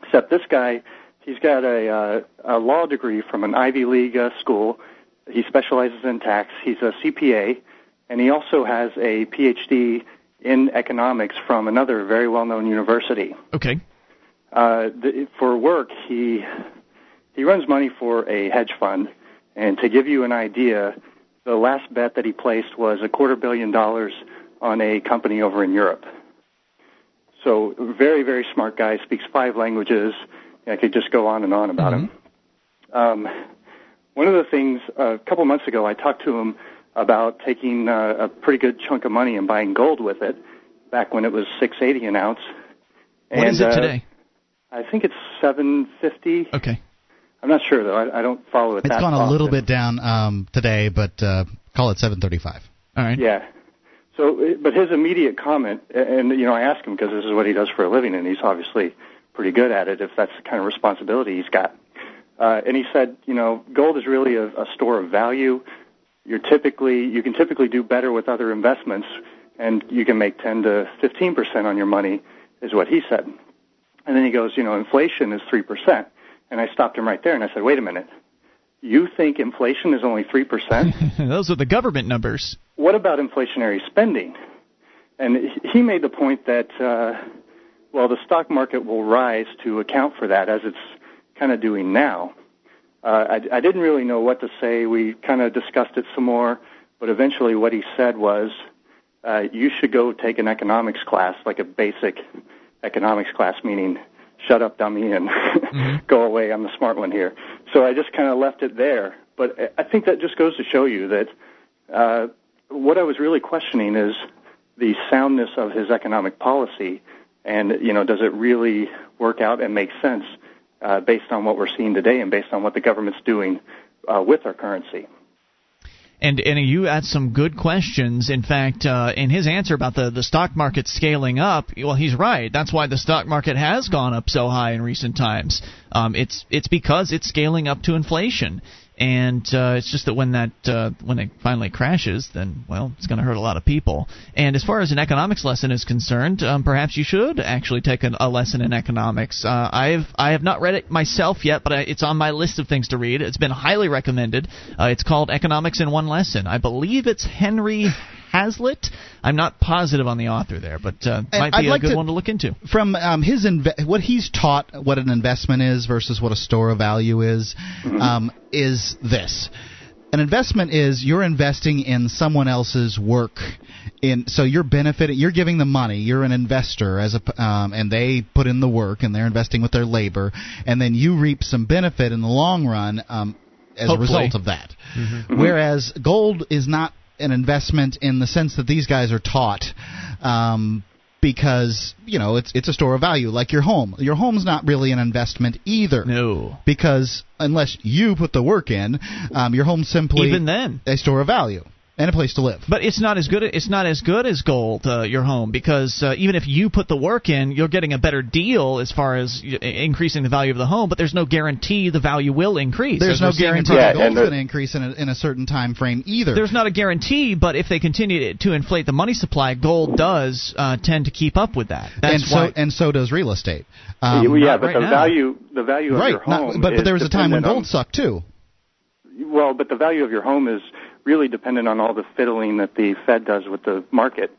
except this guy, he's got a, uh, a law degree from an Ivy League uh, school. He specializes in tax. He's a CPA, and he also has a PhD in economics from another very well-known university Okay. uh, the, for work, he he runs money for a hedge fund, and to give you an idea, the last bet that he placed was a quarter billion dollars on a company over in Europe. So very very smart guy, speaks five languages. I could just go on and on about him. Um, one of the things uh, a couple months ago, I talked to him about taking uh, a pretty good chunk of money and buying gold with it, back when it was six eighty an ounce. What and, is it uh, today? I think it's seven fifty. Okay. I'm not sure though. I, I don't follow it. It's that gone a little bit down um, today, but uh, call it 735. All right. Yeah. So, uh, but his immediate comment, and you know, I asked him because this is what he does for a living, and he's obviously pretty good at it. If that's the kind of responsibility he's got, uh, and he said, you know, gold is really a, a store of value. You're typically you can typically do better with other investments, and you can make 10 to 15 percent on your money, is what he said. And then he goes, you know, inflation is three percent. And I stopped him right there, and I said, wait a minute. You think inflation is only three percent? <laughs> Those are the government numbers. what about inflationary spending? And he made the point that, uh, well, the stock market will rise to account for that, as it's kind of doing now. Uh, I, I didn't really know what to say. We kind of discussed it some more, but eventually what he said was, uh, you should go take an economics class, like a basic economics class, meaning shut up, dummy, and <laughs> go away. I'm the smart one here. So I just kind of left it there. But I- I think that just goes to show you that uh, what I was really questioning is the soundness of his economic policy, and you know, does it really work out and make sense uh, based on what we're seeing today and based on what the government's doing uh, with our currency? And and you asked some good questions. In fact, uh, in his answer about the, the stock market scaling up, well, he's right. That's why the stock market has gone up so high in recent times. Um, it's it's because it's scaling up to inflation, and uh, it's just that when that uh, when it finally crashes, then well, it's going to hurt a lot of people. And as far as an economics lesson is concerned, um, perhaps you should actually take an, a lesson in economics. Uh, I've I have not read it myself yet, but I, it's on my list of things to read. It's been highly recommended. Uh, it's called Economics in One Lesson. I believe it's Henry Hazlitt. I'm not positive on the author there, but uh, might be I'd a like good to- one to look into. From um, his inve- what he's taught, what an investment is versus what a store of value is, Mm-hmm. um, is this: an investment is you're investing in someone else's work in so you're benefiting you're giving them money you're an investor as a um, and they put in the work and they're investing with their labor and then you reap some benefit in the long run um, as Hopefully. a result of that Mm-hmm. whereas gold is not an investment in the sense that these guys are taught um, because you know it's it's a store of value like your home. Your home's not really an investment either. No. Because unless you put the work in um, your home's simply Even then. a store of value and a place to live But it's not as good. It's not as good as gold, uh, your home, because uh, even if you put the work in, you're getting a better deal as far as y- increasing the value of the home. But there's no guarantee the value will increase. there's no we're seeing in guarantee private that gold's going to increase in a, in a certain time frame either There's not a guarantee, but if they continue to inflate the money supply, gold does uh, tend to keep up with that. That's and so why. and so does real estate yeah, Um, but right the now. value the value of right your not- home. but but is there was a time when dependent on- gold sucked too Well, but the value of your home is really dependent on all the fiddling that the Fed does with the market.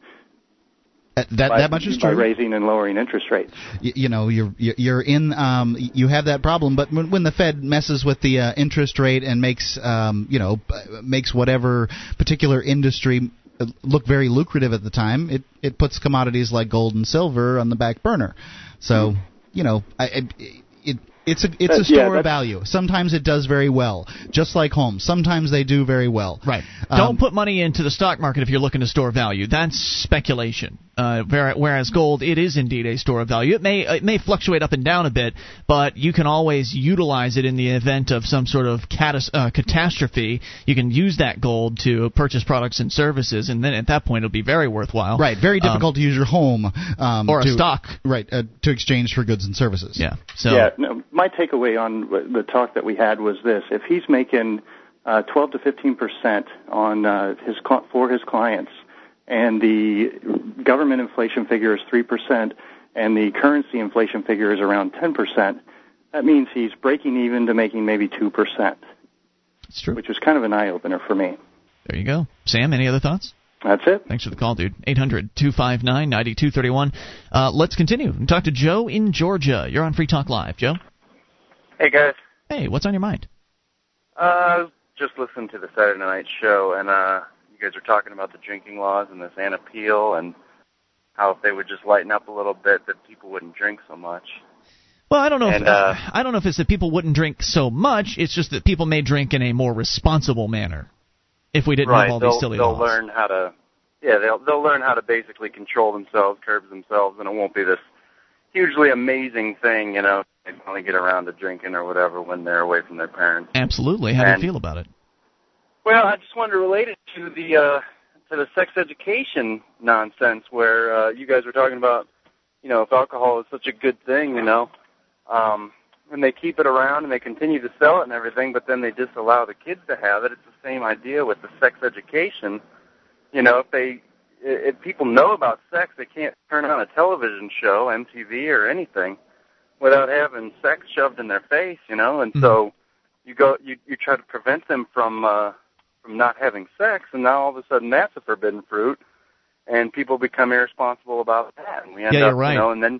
that that, by, that much is by true raising and lowering interest rates. you, you know you're you're you're in um you have that problem but when, when the fed messes with the uh, interest rate and makes um you know makes whatever particular industry uh, look very lucrative at the time it it puts commodities like gold and silver on the back burner so you know I, I it's a it's That- a store yeah, of value. Sometimes it does very well, just like homes. Sometimes they do very well. Right. Um, Don't put money into the stock market if you're looking to store value. That's speculation. Uh, whereas gold, it is indeed a store of value. It may it may fluctuate up and down a bit, but you can always utilize it in the event of some sort of catas- uh, catastrophe. You can use that gold to purchase products and services, and then at that point it'll be very worthwhile. Right, very Um, difficult to use your home um, or a to- stock. Right, uh, to exchange for goods and services. Yeah. So yeah, no, my takeaway on the talk that we had was this: if he's making uh, 12 to 15 percent on uh, his for his clients, and the government inflation figure is three percent, and the currency inflation figure is around 10 percent, that means he's breaking even to making maybe two percent. It's true. Which was kind of an eye opener for me. there you go. Sam, any other thoughts? That's it. Thanks for the call, dude. 800 259 9231. Uh, let's continue and talk to Joe in Georgia. You're on Free Talk Live. Joe? Hey guys, Hey, what's on your mind? uh, just listened to the Saturday Night Show, and uh, you guys were talking about the drinking laws and this Ann Appeal, and how if they would just lighten up a little bit, that people wouldn't drink so much. Well, I don't know. And, if, uh, I don't know if it's that people wouldn't drink so much. It's just that people may drink in a more responsible manner if we didn't right? have all they'll these silly they'll laws. learn how to, yeah, they'll they'll learn how to basically control themselves, curb themselves, and it won't be this hugely amazing thing, you know. They finally get around to drinking or whatever when they're away from their parents. Absolutely. How do you feel about it? Well, I just wanted to relate it to the uh, to the sex education nonsense where uh, you guys were talking about, you know, if alcohol is such a good thing, you know, um, and they keep it around and they continue to sell it and everything, but then they disallow the kids to have it. It's the same idea with the sex education. You know, if they if people know about sex, they can't turn on a television show, MTV or anything, without having sex shoved in their face. You know, and so you go you you try to prevent them from uh from not having sex and now all of a sudden that's a forbidden fruit and people become irresponsible about that and we end Yeah, up right. you know and then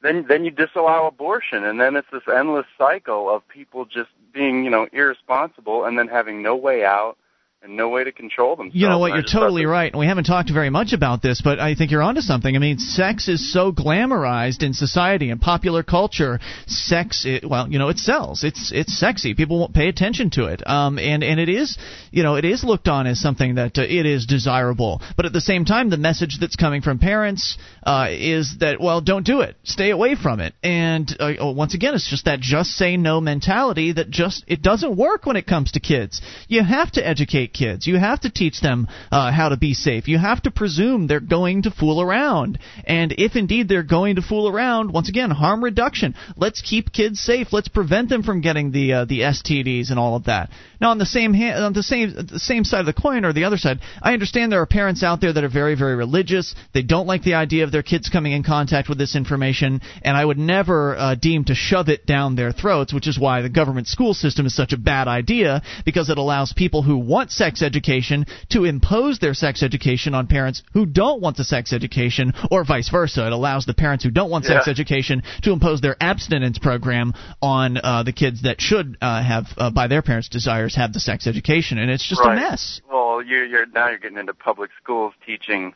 then then you disallow abortion and then it's this endless cycle of people just being you know irresponsible and then having no way out and no way to control themselves You know what? You're totally right. And we haven't talked very much about this, but I think you're onto something. I mean, sex is so glamorized in society and popular culture. Sex, it, well, you know, it sells. It's it's sexy. People won't pay attention to it. Um, and and it is, you know, it is looked on as something that uh, it is desirable. But at the same time, the message that's coming from parents uh, is that well, don't do it. Stay away from it. And uh, oh, once again, it's just that just say no mentality that just it doesn't work when it comes to kids. You have to educate kids. You have to teach them uh, how to be safe. You have to presume they're going to fool around. And if indeed they're going to fool around, once again, harm reduction. Let's keep kids safe. Let's prevent them from getting the uh, the STDs and all of that. Now, on the same hand, on the same the same side of the coin or the other side, I understand there are parents out there that are very very religious. They don't like the idea of their kids coming in contact with this information, and I would never uh, deem to shove it down their throats, which is why the government school system is such a bad idea because it allows people who want sex education to impose their sex education on parents who don't want the sex education, or vice versa. It allows the parents who don't want sex education to impose their abstinence program on uh, the kids that should uh, have, uh, by their parents' desires, have the sex education, and it's just right. a mess. Well, you're you're now you're getting into public schools teaching,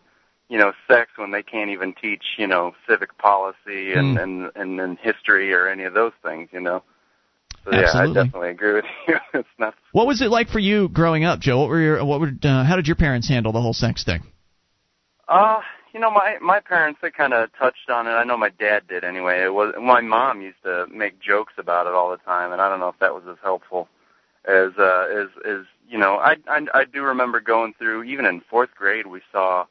you know, sex when they can't even teach, you know, civic policy and Hmm. and, and and history or any of those things, you know. So yeah, Absolutely. I definitely agree with you. <laughs> it's not. What was it like for you growing up, Joe? What were your, what were, uh, how did your parents handle the whole sex thing? Uh, you know, my my parents they kind of touched on it. I know my dad did anyway. It was my mom used to make jokes about it all the time, and I don't know if that was as helpful as uh as as you know. I I, I do remember going through even in fourth grade we saw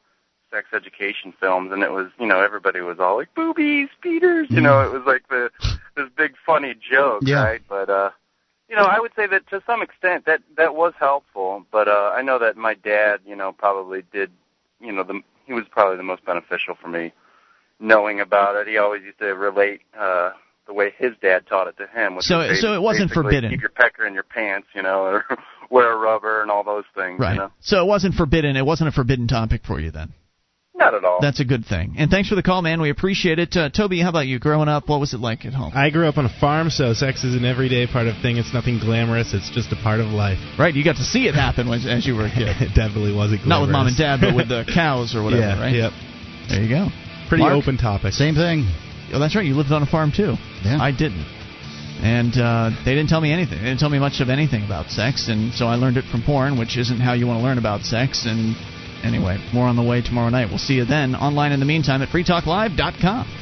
sex education films, and it was you know everybody was all like boobies, Peters. You know, it was like the this big funny joke, Yeah. right? But uh you know, I would say that to some extent that that was helpful, but uh I know that my dad, you know, probably did, you know, the he was probably the most beneficial for me knowing about it. He always used to relate uh the way his dad taught it to him. Which So- was so it wasn't forbidden. Keep your pecker in your pants, you know, or <laughs> wear a rubber and all those things, Right. you know. So it wasn't forbidden. It wasn't a forbidden topic for you then. Not at all. That's a good thing. And thanks for the call, man. We appreciate it. Uh, Toby, how about you? Growing up, what was it like at home? I grew up on a farm, so sex is an everyday part of thing. It's nothing glamorous. It's just a part of life. Right, you got to see it happen when, as you were a kid. <laughs> it definitely wasn't glamorous. Not with mom and dad, but with the <laughs> cows or whatever, yeah, right? Yep. There you go. Pretty Mark? open topic. Same thing. Oh, that's right. You lived on a farm too. Yeah. I didn't. And uh, they didn't tell me anything. They didn't tell me much of anything about sex, and so I learned it from porn, which isn't how you want to learn about sex. And anyway, more on the way tomorrow night. We'll see you then. Online in the meantime at freetalklive.com.